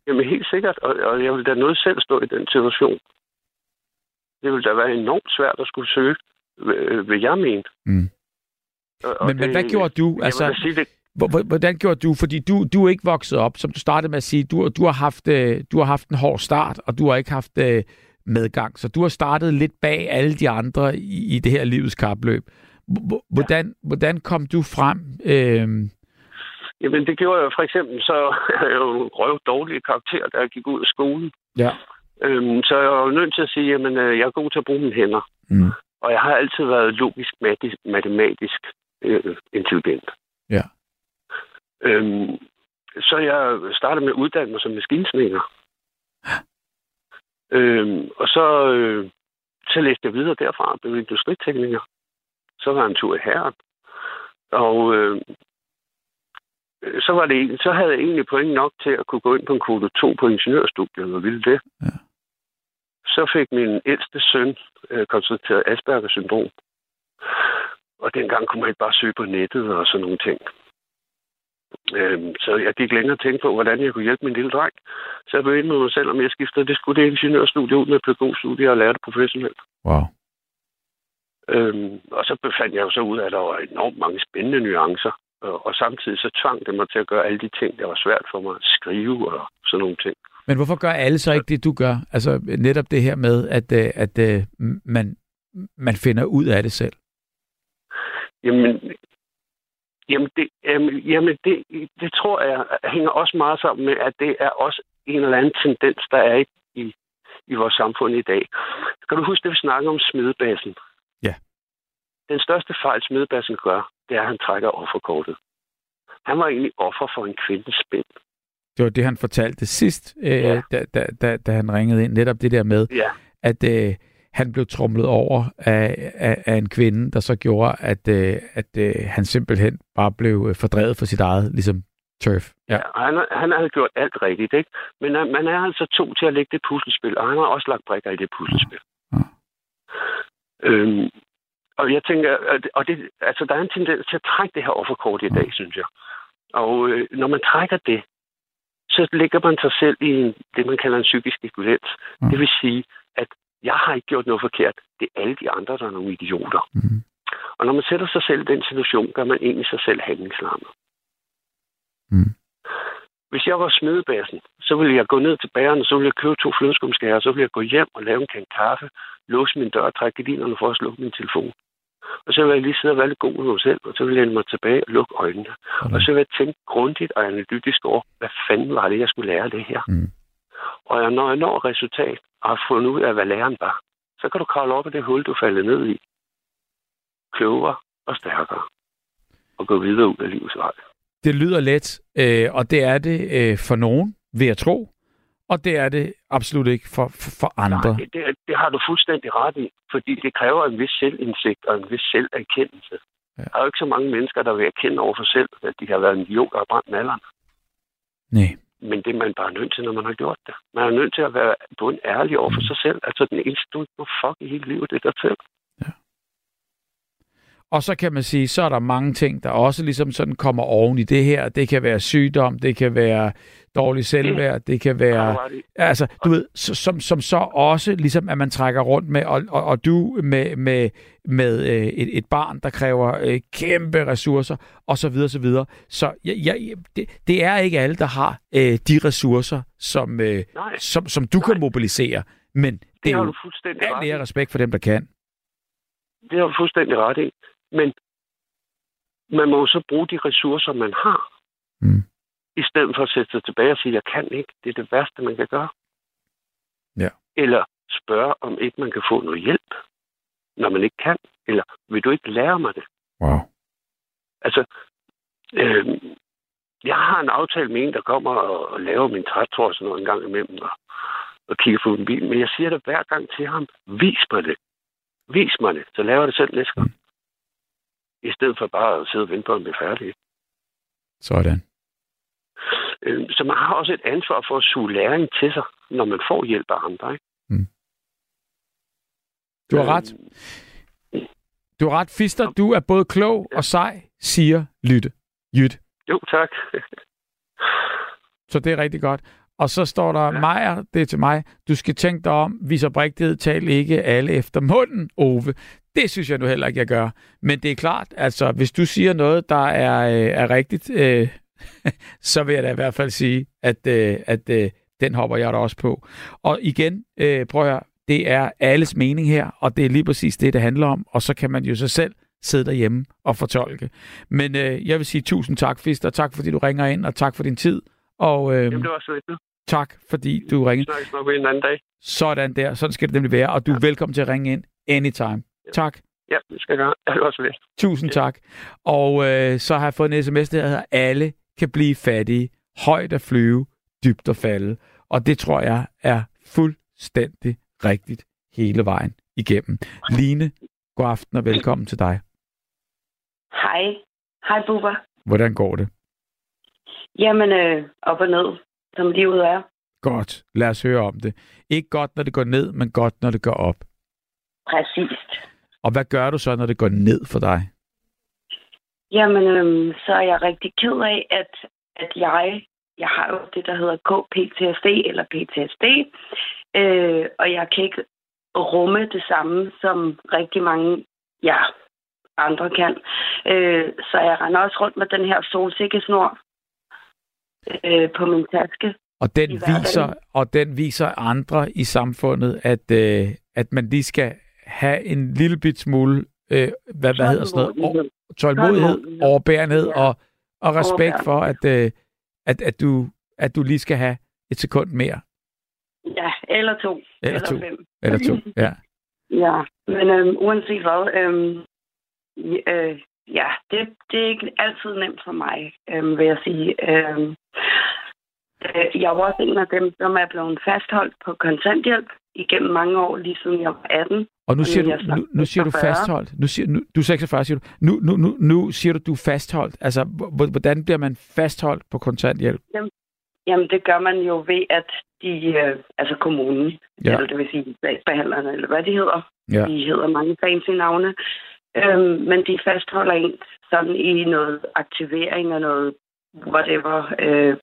Jamen helt sikkert, og, og jeg vil da noget selv stå i den situation. Det vil da være enormt svært at skulle søge, vil jeg mene. Mm. Og, og Men, men hvad gjorde du? Altså, sige, det, Hvor- hvor- Hvordan gjorde du? Fordi du, du er ikke vokset op, som du startede med at sige. Du, du, har haft, øh, du har haft en hård start, og du har ikke haft øh, medgang. Så du har startet lidt bag alle de andre i, i det her livets kapløb. Hvordan, hvordan kom du frem? Øh, Jamen, det gjorde jeg for eksempel, så er jeg jo en røv dårlig karakter, da jeg gik ud af skolen. ja. Øhm, så jeg var nødt til at sige, at jeg er god til at bruge mine hænder. Mm. Og jeg har altid været logisk, matis- matematisk øh, intelligent. Ja. Øhm, så jeg startede med at uddanne mig som maskinsmækker. Øhm, og så, øh, så læste jeg videre derfra og blev industritekniker. Så var jeg en tur i herren. Og øh, så, var det, så havde jeg egentlig point nok til at kunne gå ind på en kvote 2 på ingeniørstudiet, og ville det. Ja. Så fik min ældste søn øh, konstateret Aspergers syndrom. Og dengang kunne man ikke bare søge på nettet og sådan nogle ting. Øhm, så jeg gik længere og tænkte på, hvordan jeg kunne hjælpe min lille dreng. Så jeg blev med mig selv, om jeg skiftede det skulle det ingeniørstudie ud med pædagogstudie og lære det professionelt. Wow. Øhm, og så befandt jeg jo så ud af, at der var enormt mange spændende nuancer. Og, og samtidig så tvang det mig til at gøre alle de ting, der var svært for mig at skrive og sådan nogle ting. Men hvorfor gør alle så ikke det, du gør? Altså netop det her med, at, øh, at øh, man, man finder ud af det selv. Jamen, jamen, det, jamen, jamen det, det tror jeg hænger også meget sammen med, at det er også en eller anden tendens, der er i, i, i vores samfund i dag. Kan du huske, det vi snakker om smidebassen? Ja. Den største fejl, smidebassen gør, det er, at han trækker offerkortet. Han var egentlig offer for en kvindes spænd. Det var det, han fortalte sidst, øh, Ja. da, da, da, da han ringede ind. Netop det der med, Ja, at øh, han blev trumlet over af, af, af en kvinde, der så gjorde, at, øh, at øh, han simpelthen bare blev øh, fordrevet for sit eget, ligesom turf. Ja. ja. han, han havde gjort alt rigtigt, ikke? Men øh, man er altså to til at lægge det puslespil, og han har også lagt brikker i det puslespil. Ja. Øhm, og jeg tænker, og det, altså, der er en tendens til at trække det her offerkort i dag, synes jeg. Og øh, når man trækker det, så lægger man sig selv i en, det, man kalder en psykisk equivalens. Mm. Det vil sige, at jeg har ikke gjort noget forkert. Det er alle de andre, der er nogle idioter. Mm. Og når man sætter sig selv i den situation, gør man egentlig sig selv handlingslammet. Mm. Hvis jeg var smedebassen, så ville jeg gå ned til bageren, så ville jeg købe to flødeskumskærer, så ville jeg gå hjem og lave en kan kaffe, låse min dør og trække gardinerne for at slukke min telefon. Og så ville jeg lige sidde og være lidt god med mig selv, og så ville jeg mig tilbage og lukke øjnene. Og så ville jeg tænke grundigt og analytisk over, hvad fanden var det, jeg skulle lære det her. Mm. Og jeg- når jeg når resultat og har fundet ud af, hvad læreren var, så kan du kravle op af det hul, du faldet ned i. Klogere og stærkere. Og gå videre ud af livets vej. Det lyder let, øh, og det er det øh, for nogen, vil jeg tro. Og det er det absolut ikke for, for, for andre. Nej, det, det har du fuldstændig ret i, fordi det kræver en vis selvindsigt og en vis selverkendelse. Ja. Ja. Der er jo ikke så mange mennesker, der vil erkende over for selv, at de har været en idiot og brændt nalleren. Nej. Men det er man bare nødt til, når man har gjort det. Man er nødt til at være bund ærlig over for Mm. sig selv. Altså den eneste, du ikke må fuck i hele livet, det er dig selv. Og så kan man sige, så er der mange ting, der også ligesom sådan kommer oven i det her. Det kan være sygdom, det kan være dårlig selvværd, det kan være... Altså, du ved, som, som så også ligesom, at man trækker rundt med, og, og, og du med, med, med øh, et, et barn, der kræver øh, kæmpe ressourcer, og så videre, så jeg, jeg, det, det er ikke alle, der har øh, de ressourcer, som, øh, Nej, som, som du kan Nej. mobilisere. Men det, det er har jo alt ære respekt for dem, der kan. Det har du fuldstændig ret i. Men man må jo så bruge de ressourcer, man har, Mm. I stedet for at sætte sig tilbage og sige, jeg kan ikke. Det er det værste, man kan gøre. Ja. Eller spørge, om ikke man kan få noget hjælp, når man ikke kan. Eller vil du ikke lære mig det? Wow. Altså, øh, jeg har en aftale med en, der kommer og, og laver min trætår sådan noget en gang imellem, og, og kigger på min bil. Men jeg siger det hver gang til ham, vis mig det. Vis mig det, så laver det selv næste gang. I stedet for bare at sidde og vente på, at bliver færdig. Sådan. Øh, Så man har også et ansvar for at suge læring til sig, når man får hjælp af andre. Ikke? Du har ret. Du har ret, Fister. Du er både klog og sej, siger Lytte. Jytte. Jo, tak. Så det er rigtig godt. Og så står der, ja. Majer, det er til mig, du skal tænke dig om, vis oprigtighed, tal ikke alle efter munden, Ove. Det synes jeg nu heller ikke, jeg gør. Men det er klart, altså, hvis du siger noget, der er, øh, er rigtigt, øh, [LAUGHS] så vil jeg da i hvert fald sige, at, øh, at øh, den hopper jeg da også på. Og igen, øh, prøv at høre, det er alles mening her, og det er lige præcis det, det handler om. Og så kan man jo så selv sidde derhjemme og fortolke. Men øh, jeg vil sige tusind tak, Fister. Tak, fordi du ringer ind, og tak for din tid. Og øh, Jamen, det var slet ikke. tak, fordi du ringede. snakkes nok en anden dag. Sådan der. Sådan skal det nemlig være. Og du er velkommen til at ringe ind anytime. Tak. Ja, det skal jeg gøre. Jeg er også ved. Tusind tak. Og øh, så har jeg fået en sms, der hedder, alle kan blive fattige, højt at flyve, dybt at falde. Og det tror jeg er fuldstændig rigtigt hele vejen igennem. Line, god aften og velkommen til dig. Hej. Hej, Bubber. Hvordan går det? Jamen, øh, op og ned, som livet er. Godt. Lad os høre om det. Ikke godt, når det går ned, men godt, når det går op. Præcist. Og hvad gør du så, når det går ned for dig? Jamen, øh, så er jeg rigtig ked af, at, at jeg, jeg har jo det, der hedder KPTSD eller PTSD, øh, og jeg kan ikke rumme det samme, som rigtig mange, ja, andre kan. Øh, så jeg render også rundt med den her solsikkesnor øh, på min taske. Og den, viser, og den viser andre i samfundet, at, øh, at man lige skal have en lille bit smule, øh, hvad, hvad hedder sådan noget, Tålmodighed. Over- tålmodighed, Tålmodighed. overbærenhed Ja. og, og respekt for, at, øh, at, at, du, at du lige skal have et sekund mere. Ja, eller to. Eller to. fem. Eller to. [LAUGHS] Ja. Ja, men øhm, uanset hvad, øhm, øh, ja, det, det er ikke altid nemt for mig, øhm, vil jeg sige. Øhm, øh, jeg var også en af dem, som er blevet fastholdt på kontanthjælp igennem mange år, lige siden jeg var 18. Og nu Og siger, er du, nu, nu siger du 46. fastholdt. Nu siger, nu, du er 46, siger du. Nu, nu, nu, nu siger du, du er fastholdt. Altså, hvordan bliver man fastholdt på kontanthjælp? Jamen, det gør man jo ved, at de, øh, altså kommunen, ja. eller det vil sige sagsbehandlerne, eller hvad de hedder, Ja. de hedder mange fancy navne, øhm, men de fastholder en sådan i noget aktivering og noget whatever, øh,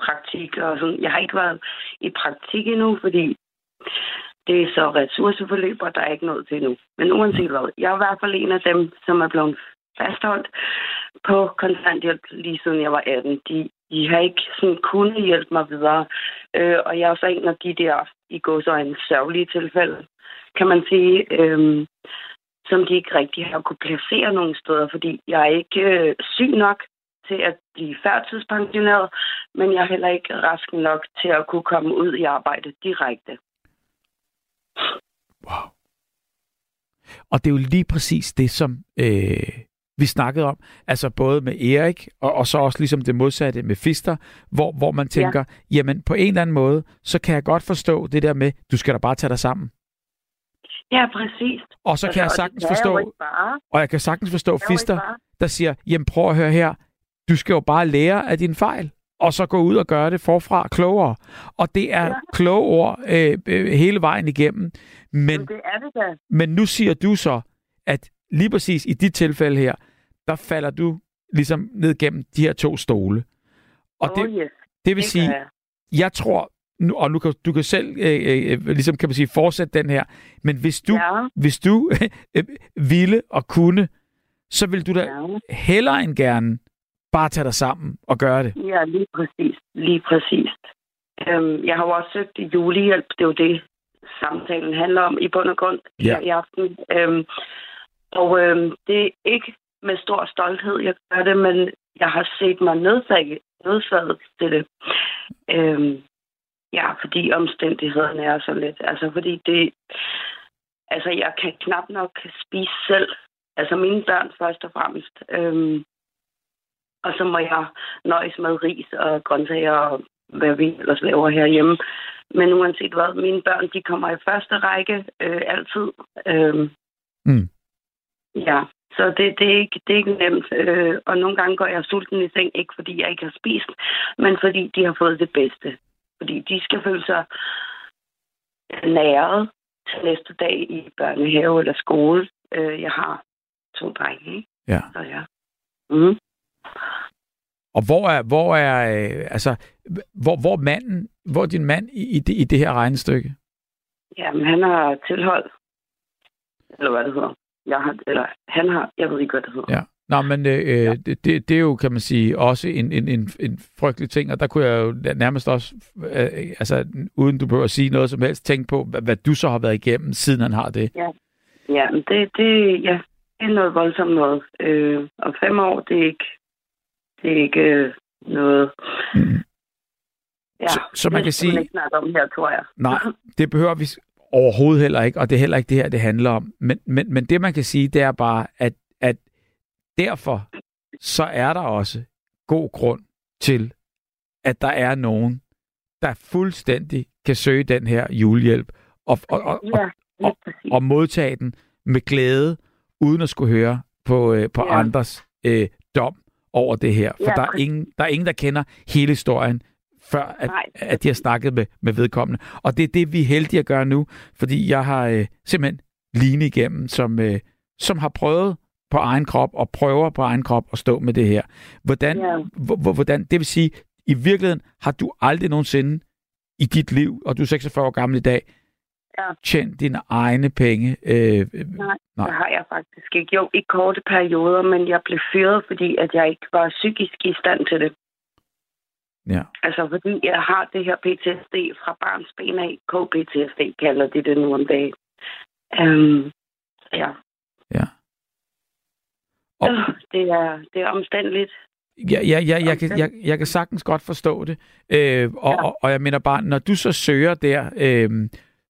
praktik og sådan. Jeg har ikke været i praktik endnu, fordi det er så ressourceforløb, og der er ikke noget til endnu. Men uanset hvad, jeg er i hvert fald en af dem, som er blevet fastholdt på kontanthjælp lige siden jeg var 18. De, de har ikke sådan kunnet hjælpe mig videre. Øh, og jeg er så en af de der, i går så en sørgelige tilfælde, kan man sige, øh, som de ikke rigtig har kunne placere nogen steder, fordi jeg er ikke øh, syg nok til at blive førtidspensioneret, men jeg er heller ikke rask nok til at kunne komme ud i arbejde direkte. Wow. Og det er jo lige præcis det, som øh, vi snakkede om. Altså både med Erik, og, og så også ligesom det modsatte med Fister, hvor, hvor man tænker, ja. jamen på en eller anden måde, så kan jeg godt forstå det der med, du skal da bare tage dig sammen. Ja, præcis. Og så kan jeg og det sagtens jeg jo forstå, bare. og jeg kan sagtens forstå er Fister, der siger, jamen prøv at høre her, du skal jo bare lære af din fejl, og så gå ud og gøre det forfra klogere. Og det er ja. Kloge ord øh, øh, hele vejen igennem. Men, Men det er det da. men nu siger du så, at lige præcis i dit tilfælde her, der falder du ligesom ned gennem de her to stole. Og oh, det, yes. det vil det sige, jeg. jeg tror, nu, og nu kan, du kan selv øh, øh, ligesom kan man sige, fortsætte den her, men hvis du, Ja. hvis du [LAUGHS] øh, ville og kunne, så vil du da Ja. hellere end gerne bare tage dig sammen og gøre det. Ja, lige præcis. Lige præcis. Øhm, jeg har jo også søgt julehjælp. Det er jo det, samtalen handler om i bund og grund Ja. her i aften. Øhm, og øhm, det er ikke med stor stolthed, jeg gør det, men jeg har set mig nødsaget, nødsaget til det. Øhm, ja, fordi omstændighederne er så lidt. Altså, fordi det... Altså, jeg kan knap nok spise selv. Altså, mine børn først og fremmest. Øhm, og så må jeg nøjes med ris og grøntsager og hvad vi ellers laver herhjemme. Men uanset hvad, mine børn, de kommer i første række øh, altid. Øh, Mm. Ja, så det, det, er ikke, det er ikke nemt. Øh, og nogle gange går jeg sulten i seng, ikke fordi jeg ikke har spist, men fordi de har fået det bedste. Fordi de skal føle sig næret til næste dag i børnehave eller skole. Øh, jeg har to drenge, ikke? Ja. Så ja. Mm. Og hvor er, hvor er øh, altså, hvor, hvor manden, hvor er din mand i, i, det, i det her regnestykke? Jamen, han har tilhold. Eller hvad det hedder. Jeg har, eller han har, jeg ved ikke, hvad det hedder. Ja. Nå, men øh, ja. det, det, det er jo, kan man sige, også en, en, en, en frygtelig ting, og der kunne jeg jo nærmest også, øh, altså uden du behøver at sige noget som helst, tænke på, hvad, hvad du så har været igennem, siden han har det. Ja, ja men det, det, ja, det er noget voldsomt noget. Øh, og fem år, det er ikke, det er ikke øh, noget... Mm. Ja, Så- så man det kan sige- ikke snakke om her, tror jeg. Nej, [LAUGHS] det behøver vi overhovedet heller ikke, og det er heller ikke det her, det handler om. Men, men, men det, man kan sige, det er bare, at, at derfor, så er der også god grund til, at der er nogen, der fuldstændig kan søge den her julehjælp og, og, og, Ja, og, og modtage den med glæde, uden at skulle høre på, øh, på Ja. andres øh, dom over det her. For Ja, der, er ingen, der er ingen, der kender hele historien, før at, Nej, at de har snakket med, med vedkommende. Og det er det, vi er heldige at gøre nu, fordi jeg har øh, simpelthen Line igennem, som, øh, som har prøvet på egen krop og prøver på egen krop at stå med det her. Hvordan, Ja. hvor- hvor- hvordan det vil sige, i virkeligheden har du aldrig nogensinde i dit liv, og du er 46 år gammel i dag, Ja. tjent dine egne penge. Øh, øh, Nej, Nej. det har jeg faktisk ikke. Jo, i korte perioder, men jeg blev fyret, fordi at jeg ikke var psykisk i stand til det. ja. Altså, fordi jeg har det her PTSD fra barns ben af. KPTSD kalder de det nu om dagen. Um, ja. Ja. Og- Øh, det, er, det er omstændeligt. Ja, ja, ja jeg, kan, jeg, jeg kan sagtens godt forstå det. Øh, og, Ja. og, og jeg mener bare, når du så søger der, øh,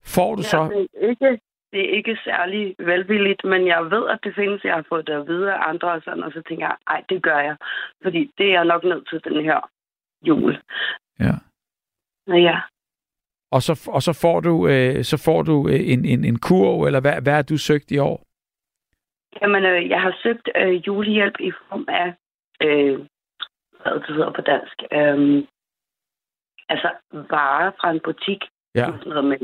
får du Ja, så... det, er ikke, det er ikke særlig velvilligt, men jeg ved, at det findes. Jeg har fået det at vide af andre og sådan, og så tænker jeg, ej, det gør jeg. Fordi det er jeg nok nødt til den her jul. Ja. Ja. Og så, og så får du, øh, så får du øh, en, en, en kurv, eller hvad, hvad har du søgt i år? Jamen, øh, jeg har søgt øh, julehjælp i form af, øh, hvad det hedder på dansk, øh, altså varer fra en butik. Ja. Sådan noget med,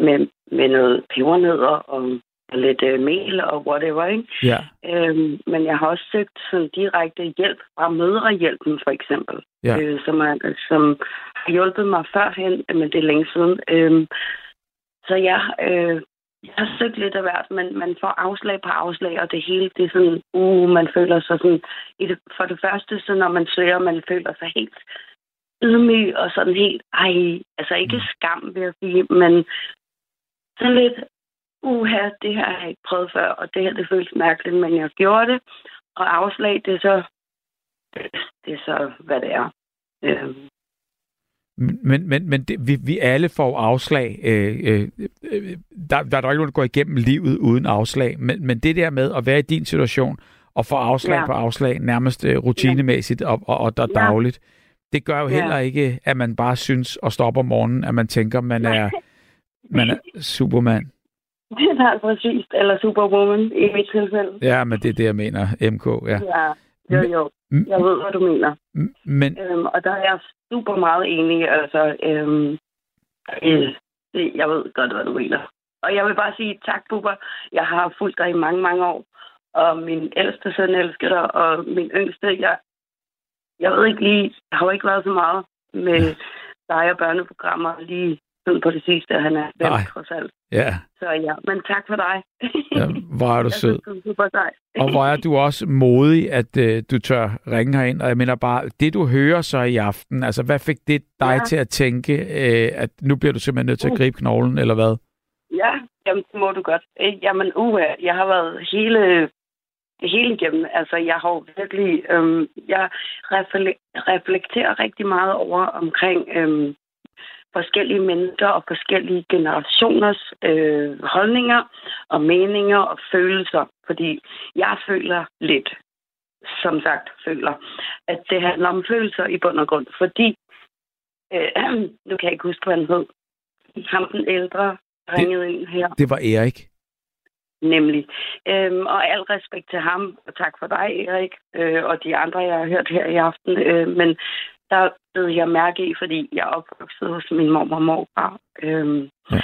med, med noget pebernødder og lidt øh, mel og whatever, ikke? Ja. Øhm, men jeg har også søgt sådan direkte hjælp fra Mødrehjælpen, for eksempel, Ja. øh, som, er, som har hjulpet mig førhen, men det er længe siden. Øhm, så jeg, øh, jeg har søgt lidt af hvert, men man får afslag på afslag, og det hele, det er sådan, uh, man føler sig sådan, i det, for det første, så når man søger, man føler sig helt ydmyg og sådan helt, ej, altså ikke skam, vil jeg sige, men sådan lidt, uha, det her har jeg ikke prøvet før, og det her, det føles mærkeligt, men jeg gjorde det. Og afslag, det er så, det er så, hvad det er. Øhm, Men, men, men det, vi, vi alle får afslag. Øh, øh, øh, der, der er der ikke nogen, der går igennem livet uden afslag. Men, men det der med at være i din situation og få afslag Ja. på afslag nærmest øh, rutinemæssigt og, og, og, og Ja. dagligt, det gør jo Ja. heller ikke, at man bare synes og op om morgenen, at man tænker, man er, [LAUGHS] man er supermand. det [LAUGHS] er præcis, eller superwoman i mit tilfælde. Ja, men det er det, jeg mener, MK. Ja. Ja, jo, jo. Jeg ved, hvad du mener. Men Øhm, og der er jeg super meget enig. Altså, øhm, øh, det, jeg ved godt, hvad du mener. Og jeg vil bare sige tak, Bubber. Jeg har fulgt dig i mange, mange år. Og min ældste søn elsker dig, og min yngste, jeg, jeg ved ikke lige, jeg har jo ikke været så meget med dig og børneprogrammer lige sådan på det sidste, han er Nej. trods alt. ja, Så ja, men tak for dig. ja, hvor er du [LAUGHS] sød. synes, du er super sej. Og hvor er du også modig, at øh, du tør ringe herind. Og jeg mener bare, det du hører så i aften, altså hvad fik det dig ja. Til at tænke, øh, at nu bliver du simpelthen nødt til at Uh. gribe knoglen, eller hvad? Ja, jamen, det må du godt. Øh, Jamen, uha, jeg har været hele, hele igennem. Altså, jeg har jo virkelig... Øhm, jeg refle- reflekterer rigtig meget over omkring øhm, forskellige mennesker og forskellige generationers øh, holdninger og meninger og følelser. Fordi jeg føler lidt, som sagt føler, at det handler om følelser i bund og grund. Fordi, øh, [CLEARS THROAT] nu kan jeg ikke huske, hvad han hed. Ham den ældre ringede ind her. Det var Erik. Nemlig. Øhm, og al respekt til ham, og tak for dig, Erik, øh, og de andre, jeg har hørt her i aften. Øh, men der blev jeg mærke i, fordi jeg er opvokset hos min mor og morfar. Øh, Ja.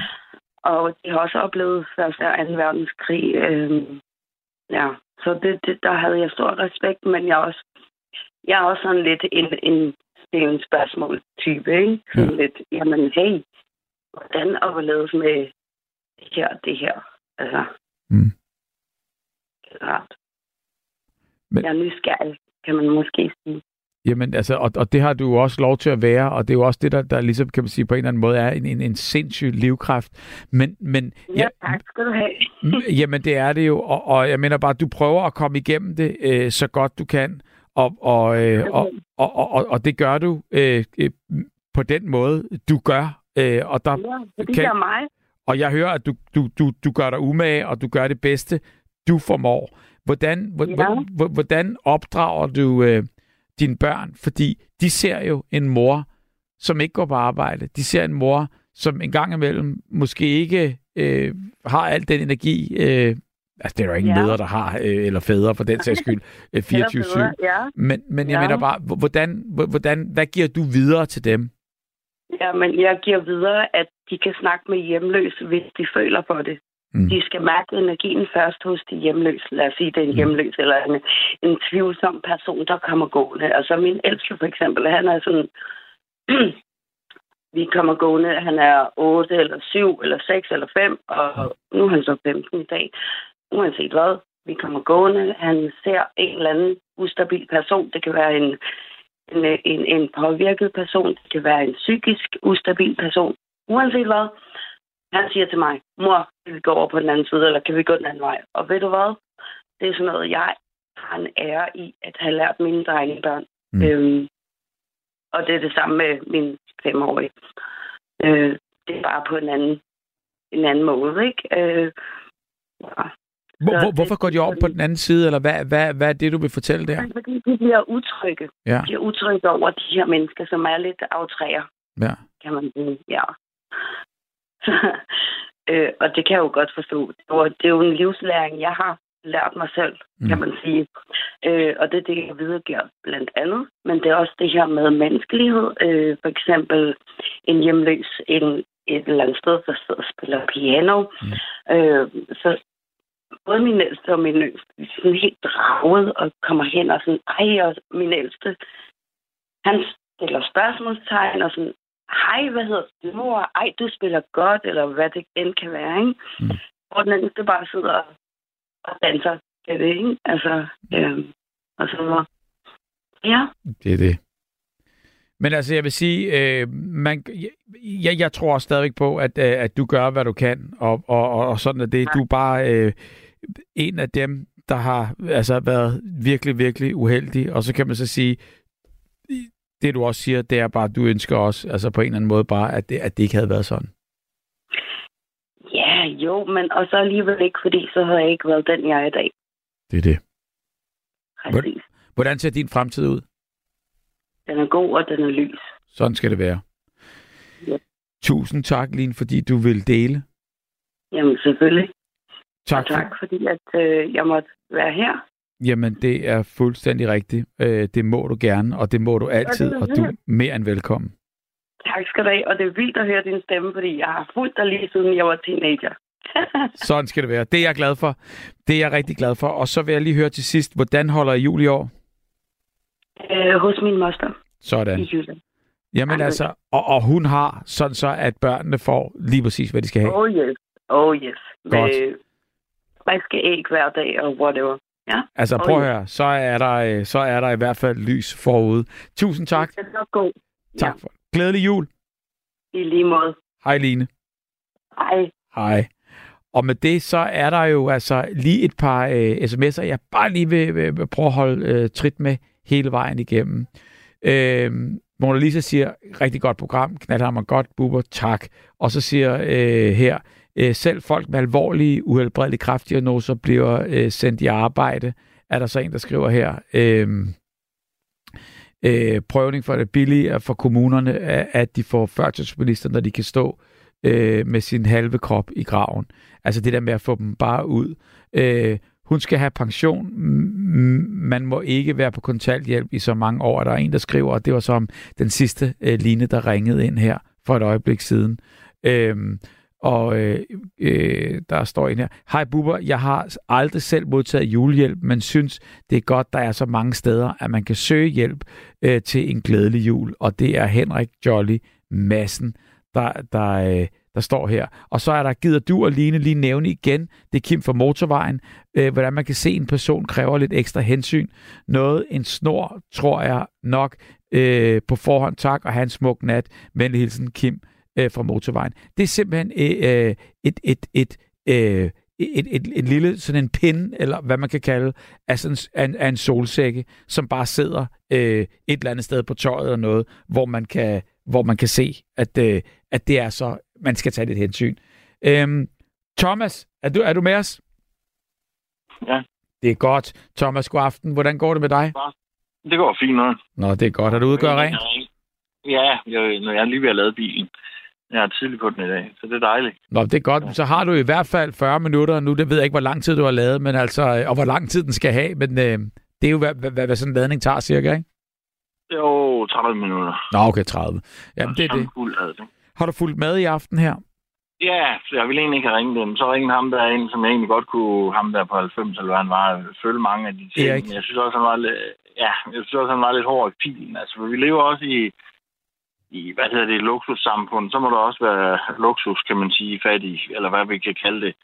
Og de har også oplevet første og 2. verdenskrig. Øh, ja, så det, det, der havde jeg stor respekt, men jeg er også, jeg er også sådan lidt en, en stille spørgsmål type, ikke? Sådan Ja. lidt, jamen hey, hvordan overleves med det her det her? Altså, Mm. det er rart. Men... Jeg er nysgerrig, kan man måske sige. Jamen, altså, og, og det har du jo også lov til at være, og det er jo også det, der, der ligesom, kan man sige, på en eller anden måde er en, en, en sindssyg livkraft. Men, men Ja, tak skal du have. Mm, Jamen, det er det jo, og, og jeg mener bare, du prøver at komme igennem det øh, så godt du kan, og, og, øh, og, og, og, og, og det gør du øh, øh, på den måde, du gør. Øh, og, der, Ja, kan- det er mig. Og jeg hører, at du, du, du, du gør dig umage, og du gør det bedste, du formår. Hvordan, Ja. ja. hvordan opdrager du øh, dine børn? Fordi de ser jo en mor, som ikke går på arbejde. De ser en mor, som en gang imellem måske ikke øh, har al den energi. Øh, altså, det er jo ikke Ja. mødre, der har, øh, eller fædre for den sags skyld, [LAUGHS] øh, 24-7. bedre, ja. Men, men jeg Ja. mener bare, hvordan, hvordan, hvad giver du videre til dem? Ja, men jeg giver videre, at de kan snakke med hjemløse, hvis de føler for det. Mm. De skal mærke energien først hos de hjemløse. Lad os sige, det er en Mm. hjemløs eller en, en tvivlsom person, der kommer gående. Altså min ældste for eksempel, han er sådan... [CLEARS THROAT] vi kommer gående, han er 8 eller 7 eller 6 eller 5, og nu er han så 15 i dag. Uanset hvad, vi kommer gående, han ser en eller anden ustabil person. Det kan være en, en, en, en påvirket person, det kan være en psykisk ustabil person. Uanset hvad, han siger til mig, mor, kan vi gå over på den anden side, eller kan vi gå den anden vej? Og ved du hvad? Det er sådan noget, jeg har en ære i at have lært mine drengebørn. Mm. Øhm, og det er det samme med min femårige. Øh, det er bare på en anden, en anden måde, ikke? Øh, ja. Hvor, hvor, hvorfor går de over på den anden side, eller hvad, hvad, hvad er det, du vil fortælle der? Fordi de bliver utrygge. Ja, De bliver utrygge over de her mennesker, som er lidt aftræer, ja. kan man sige. Ja. [LAUGHS] øh, og det kan jeg jo godt forstå. Det er jo, det er jo en livslæring, jeg har lært mig selv, mm. kan man sige. Øh, og det er det, jeg videregiver blandt andet. Men det er også det her med menneskelighed. Øh, for eksempel en hjemløs en, et eller andet sted, der sidder og spiller piano. Mm. Øh, så både min ældste og min yngste, er sådan helt draget og kommer hen og sådan, ej, og min ældste, han stiller spørgsmålstegn og sådan, hej, hvad hedder du, mor? Ej, du spiller godt, eller hvad det end kan være, ikke? Mm. Og den ældste bare sidder og- danser til det, ikke? Altså, øhm, og så videre. Ja, Det er det. Men altså, jeg vil sige, øh, man, jeg, jeg tror stadigvæk på, at, øh, at du gør, hvad du kan, og, og, og, og sådan er det. Du er bare øh, en af dem, der har altså været virkelig, virkelig uheldig. Og så kan man så sige, det du også siger, det er bare, at du ønsker også, altså på en eller anden måde bare, at det, at det ikke havde været sådan. ja, jo, men og så alligevel ikke, fordi så havde jeg ikke været den, jeg er i dag. Det er det. Præcis. Hvordan ser din fremtid ud? Den er god, og den er lys. Sådan skal det være. Ja. Tusind tak, Line, fordi du vil dele. Jamen, selvfølgelig. Tak, Og tak, fordi at, øh, jeg måtte være her. Jamen, det er fuldstændig rigtigt. Øh, det må du gerne, og det må du altid, og du er mere end velkommen. Tak skal du have, og det er vildt at høre din stemme, fordi jeg har fulgt dig lige siden jeg var teenager. [LAUGHS] Sådan skal det være. Det er jeg glad for. Det er jeg rigtig glad for. Og så vil jeg lige høre til sidst, hvordan holder I jul i år? øh, hos min moster i Sådan. Jylland. Jamen altså, og, og hun har sådan så, at børnene får lige præcis, hvad de skal have. Oh yes, oh yes. Godt. Med friske æg hver dag og whatever. Ja, Altså prøv at ja. høre, så er der, øh, så er der i hvert fald lys forude. Tusind tak. det er så god. Tak for. Glædelig jul. I lige måde. Hej Line. Hej. Hej. Og med det, så er der jo altså lige et par øh, sms'er, jeg bare lige vil, vil, vil prøve at holde øh, trit med hele vejen igennem. Øh, Mona Lisa siger, rigtig godt program, knaldhammer godt, buber, tak. Og så siger øh, her, øh, selv folk med alvorlige, uhelbredelige kræftdiagnoser bliver øh, sendt i arbejde. Er der så en, der skriver her, øh, øh, prøvning for det billige for kommunerne, at at de får førtidsbilister, når de kan stå øh, med sin halve krop i graven. Altså det der med at få dem bare ud. Øh, hun skal have pension. Man må ikke være på kontanthjælp i så mange år. Der er en, der skriver, og det var som den sidste øh, line, der ringede ind her for et øjeblik siden. Øhm, og øh, øh, der står en her. Hej Bubber, jeg har aldrig selv modtaget julehjælp, men synes, det er godt, der er så mange steder, at man kan søge hjælp øh, til en glædelig jul. Og det er Henrik Jolly Massen, der, der, øh, der står her. Og så er der, gider du og Line lige nævne igen, det er Kim fra Motorvejen, øh, hvordan man kan se, en person kræver lidt ekstra hensyn. Noget, en snor, tror jeg nok, øh, på forhånd tak, og have en smuk nat. Venlig hilsen, Kim øh, fra Motorvejen. Det er simpelthen øh, et, et, et, øh, et, et, en lille sådan en pin, eller hvad man kan kalde, af, sådan, af, en, af en solsække, som bare sidder øh, et eller andet sted på tøjet eller noget, hvor man kan, hvor man kan se, at, øh, at det er så, man skal tage lidt hensyn. Øhm, Thomas, er du, er du med os? Ja. Det er godt. Thomas, god aften. Hvordan går det med dig? Det går fint nok. Nå, det er godt. Er du ude at gøre rent? Ja, jeg, når jeg lige ved at lade bilen. Jeg er tidlig på den i dag, så det er dejligt. Nå, det er godt. Så har du i hvert fald 40 minutter nu. Det ved jeg ikke, hvor lang tid du har lavet, men altså, øh, og hvor lang tid den skal have. Men øh, det er jo, hvad, hvad, hvad, sådan en ladning tager cirka, ikke? Jo, 30 minutter. Nå, okay, 30. Jamen, det er det. Ikke? Har du fulgt med i aften her? Ja, jeg ville egentlig ikke have ringet dem. Så ringede ham der ind, som jeg egentlig godt kunne, ham der på 90, eller hvad han var, følge mange af de ting. Erik. Jeg synes også, han var lidt, ja, jeg synes også, han var lidt hård i pilen. Altså, vi lever også i, i, hvad hedder det, et luksussamfund. Så må der også være luksus, kan man sige, fattig, eller hvad vi kan kalde det.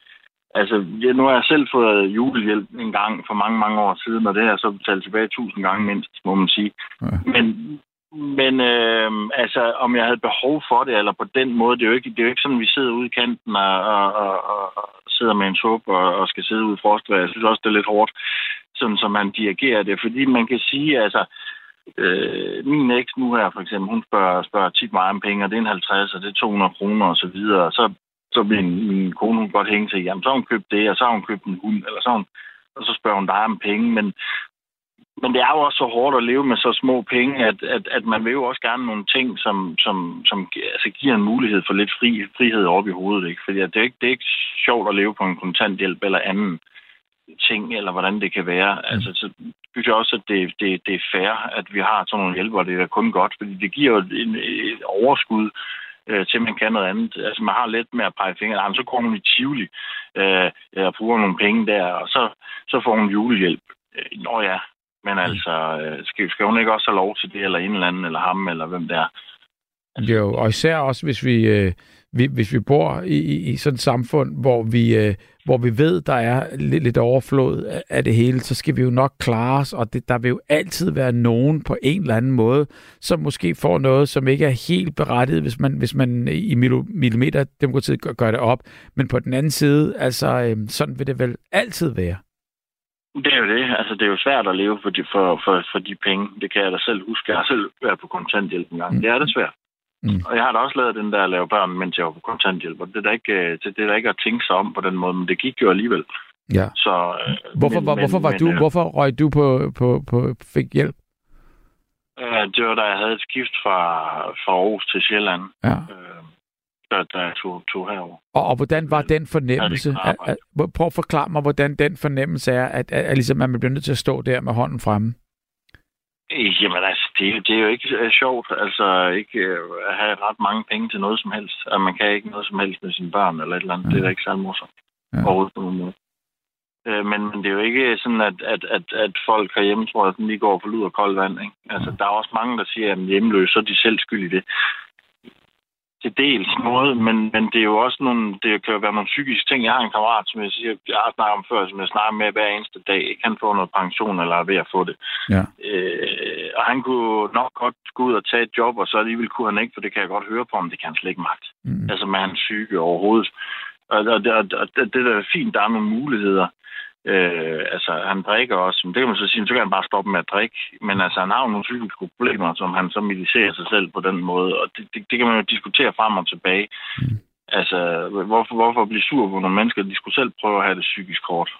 Altså, ja, nu har jeg selv fået julehjælp en gang for mange, mange år siden, og det har jeg så betalt tilbage tusind gange mindst, må man sige. Ja. Men, men øh, altså, om jeg havde behov for det, eller på den måde, det er jo ikke, det er jo ikke sådan, vi sidder ude i kanten og, og, og, og, sidder med en suppe og, og skal sidde ude i frostvejr. Jeg synes også, det er lidt hårdt, sådan som man dirigerer det. Fordi man kan sige, altså, øh, min eks nu her for eksempel, hun spørger, spørger tit mig om penge, og det er en 50, og det er 200 kroner og så videre. Så, så min, min kone hun godt hænge til, jamen så har hun købt det, og så har hun købt en hund, eller så hun, og så spørger hun dig om penge, men men det er jo også så hårdt at leve med så små penge, at, at, at man vil jo også gerne nogle ting, som, som, som altså, giver en mulighed for lidt fri, frihed op i hovedet. Ikke? Fordi det, er ikke, det er ikke sjovt at leve på en kontanthjælp eller anden ting, eller hvordan det kan være. Altså, så synes jeg også, at det, det, det er fair, at vi har sådan nogle hjælpere. Det er da kun godt, fordi det giver jo en, et overskud øh, til, man kan noget andet. Altså, man har let med at pege fingre. Jamen, så går hun i Tivoli øh, og bruger nogle penge der, og så, så får hun julehjælp. Øh, Nå ja, men altså, øh, skal, skal hun ikke også have lov til det, eller en eller anden, eller ham, eller hvem det er? Jo, og især også, hvis vi, øh, vi, hvis vi bor i, i, sådan et samfund, hvor vi, øh, hvor vi ved, der er lidt, lidt overflod af- det hele, så skal vi jo nok klare os, og det, der vil jo altid være nogen på en eller anden måde, som måske får noget, som ikke er helt berettiget, hvis man, hvis man i millimeterdemokratiet gør, gør det op. Men på den anden side, altså, øh, sådan vil det vel altid være. Det er jo det. Altså, det er jo svært at leve for de, for, for, for de penge. Det kan jeg da selv huske. Jeg har selv været på kontanthjælp en gang. Mm. Det er det svært. Mm. Og jeg har da også lavet den der at lave børn, mens jeg var på kontanthjælp. Og det er da ikke, øh, det, er da ikke at tænke sig om på den måde, men det gik jo alligevel. Ja. Så, øh, Hvorfor, men, men, hvorfor, var men, du, øh, hvorfor røg du på, på, på fik hjælp? Øh, det var da jeg havde et skift fra, fra Aarhus til Sjælland, Ja. øh, da, da jeg tog, tog herover. Og, og hvordan var den fornemmelse? At, at, hvor- prøv at forklare mig, hvordan den fornemmelse er, at, at, at, ligesom, at man bliver nødt til at stå der med hånden fremme. Jamen altså, det, er jo- det er jo ikke øh, sjovt, altså ikke øh, at have ret mange penge til noget som helst. Og man kan ikke noget som helst med sine børn eller et eller andet. Det er da ikke særlig morsomt. Ja. Ja. Overhovedet på nogen måde. Øh, men, men det er jo ikke sådan, at, at, at, at folk herhjemme tror, at de går for lud og koldt vand. Ikke? Altså, der er også mange, der siger, at hjemløse, så er de selv skyld i det. Til dels noget, men, men det er jo også nogle, det kan jo være nogle psykiske ting. Jeg har en kammerat, som jeg siger, jeg har snakket om før, som jeg snakker med hver eneste dag. Ikke? Han får noget pension eller er ved at få det. Ja. Øh, og han kunne nok godt gå ud og tage et job, og så alligevel kunne han ikke, for det kan jeg godt høre på ham, det kan han slet ikke magt. Mm. Altså med hans syge overhovedet. Og, og, og, og det, det der er fint, der er nogle muligheder. Øh, altså, han drikker også, men det kan man så sige, så kan han bare stoppe med at drikke. Men altså, han har jo nogle psykiske problemer, som han så medicerer sig selv på den måde, og det, det, det kan man jo diskutere frem og tilbage. Mm. Altså, hvorfor, hvorfor blive sur på nogle mennesker? De skulle selv prøve at have det psykisk kort.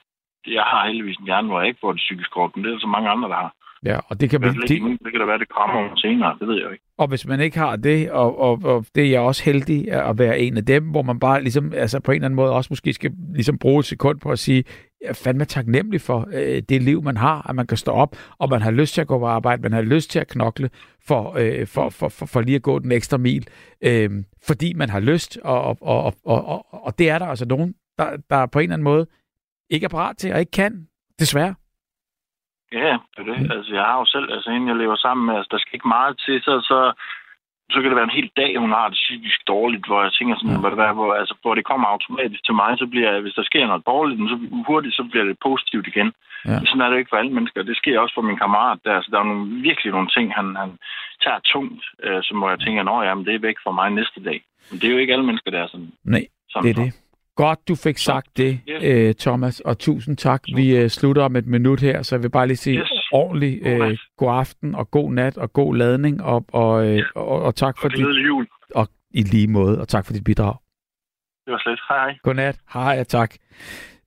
Jeg har heldigvis en hjerne, hvor jeg ikke får det psykisk kort, men det er der så mange andre, der har. Ja, og det kan man, det, det, det kan da være, det kommer om senere, det ved jeg ikke. og hvis man ikke har det, og, og, og det er jeg også heldig at være en af dem, hvor man bare ligesom, altså på en eller anden måde også måske skal ligesom bruge et sekund på at sige, jeg er fandme taknemmelig for øh, det liv, man har, at man kan stå op, og man har lyst til at gå på arbejde, man har lyst til at knokle for, øh, for, for, for, for lige at gå den ekstra mil, øh, fordi man har lyst, og, og, og, og, og, og det er der altså nogen, der, der på en eller anden måde ikke er parat til og ikke kan, desværre. Ja, det er det. Altså, jeg har jo selv, altså hende, jeg lever sammen med, altså, der skal ikke meget til, så, så, så kan det være en hel dag, hun har det psykisk dårligt, hvor jeg tænker sådan, Ja. hvor, det, være, hvor, altså, hvor det kommer automatisk til mig, så bliver jeg, hvis der sker noget dårligt, så hurtigt, så bliver det positivt igen. Ja. Sådan er det jo ikke for alle mennesker. Det sker også for min kammerat der. Så der er nogle, virkelig nogle ting, han, han tager tungt, øh, som hvor jeg tænker, jamen, det er væk fra mig næste dag. Men det er jo ikke alle mennesker, der er sådan. Nej, sådan det er det. Godt, du fik sagt det, Yes. øh, Thomas, og tusind tak. Vi øh, slutter om et minut her, så jeg vil bare lige sige Yes. ordentlig God øh, god aften og god nat og god ladning, og, og, øh, og, og tak for Og dit, jul. og i lige måde, og tak for dit bidrag. Det var slet. Hej, hej. Godnat. Hej, og tak.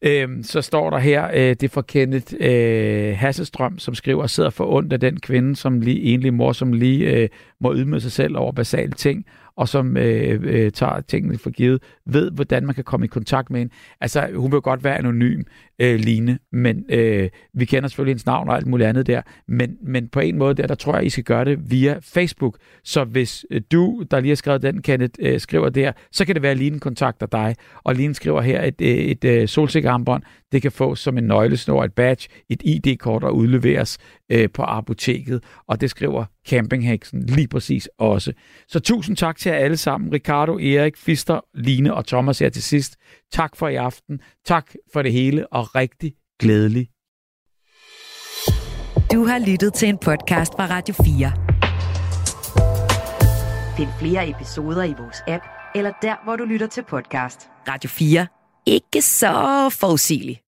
Øhm, så står der her, øh, det er fra Kenneth øh, Hasselstrøm, som skriver, sidder for ondt af den kvinde, som lige, egentlig mor, som lige øh, må ydmyge sig selv over basale ting, og som øh, øh, tager tingene for givet, ved, hvordan man kan komme i kontakt med hende. Altså, hun vil godt være anonym, øh, Line, men øh, vi kender selvfølgelig hendes navn og alt muligt andet der, men, men på en måde der, der tror jeg, I skal gøre det via Facebook. Så hvis øh, du, der lige har skrevet den, Kenneth, øh, skriver der, så kan det være, at Line kontakter dig, og Line skriver her et, øh, et, et øh, solsikkerarmbånd, det kan fås som en nøglesnor, et badge, et ID-kort og udleveres øh, på apoteket, og det skriver campingheksen lige præcis også. Så tusind tak til jer alle sammen. Ricardo, Erik, Fister, Line og Thomas her til sidst. Tak for i aften. Tak for det hele, og rigtig glædelig. Du har lyttet til en podcast fra Radio 4. Find flere episoder i vores app, eller der, hvor du lytter til podcast. Radio 4. Ikke så forudsigeligt.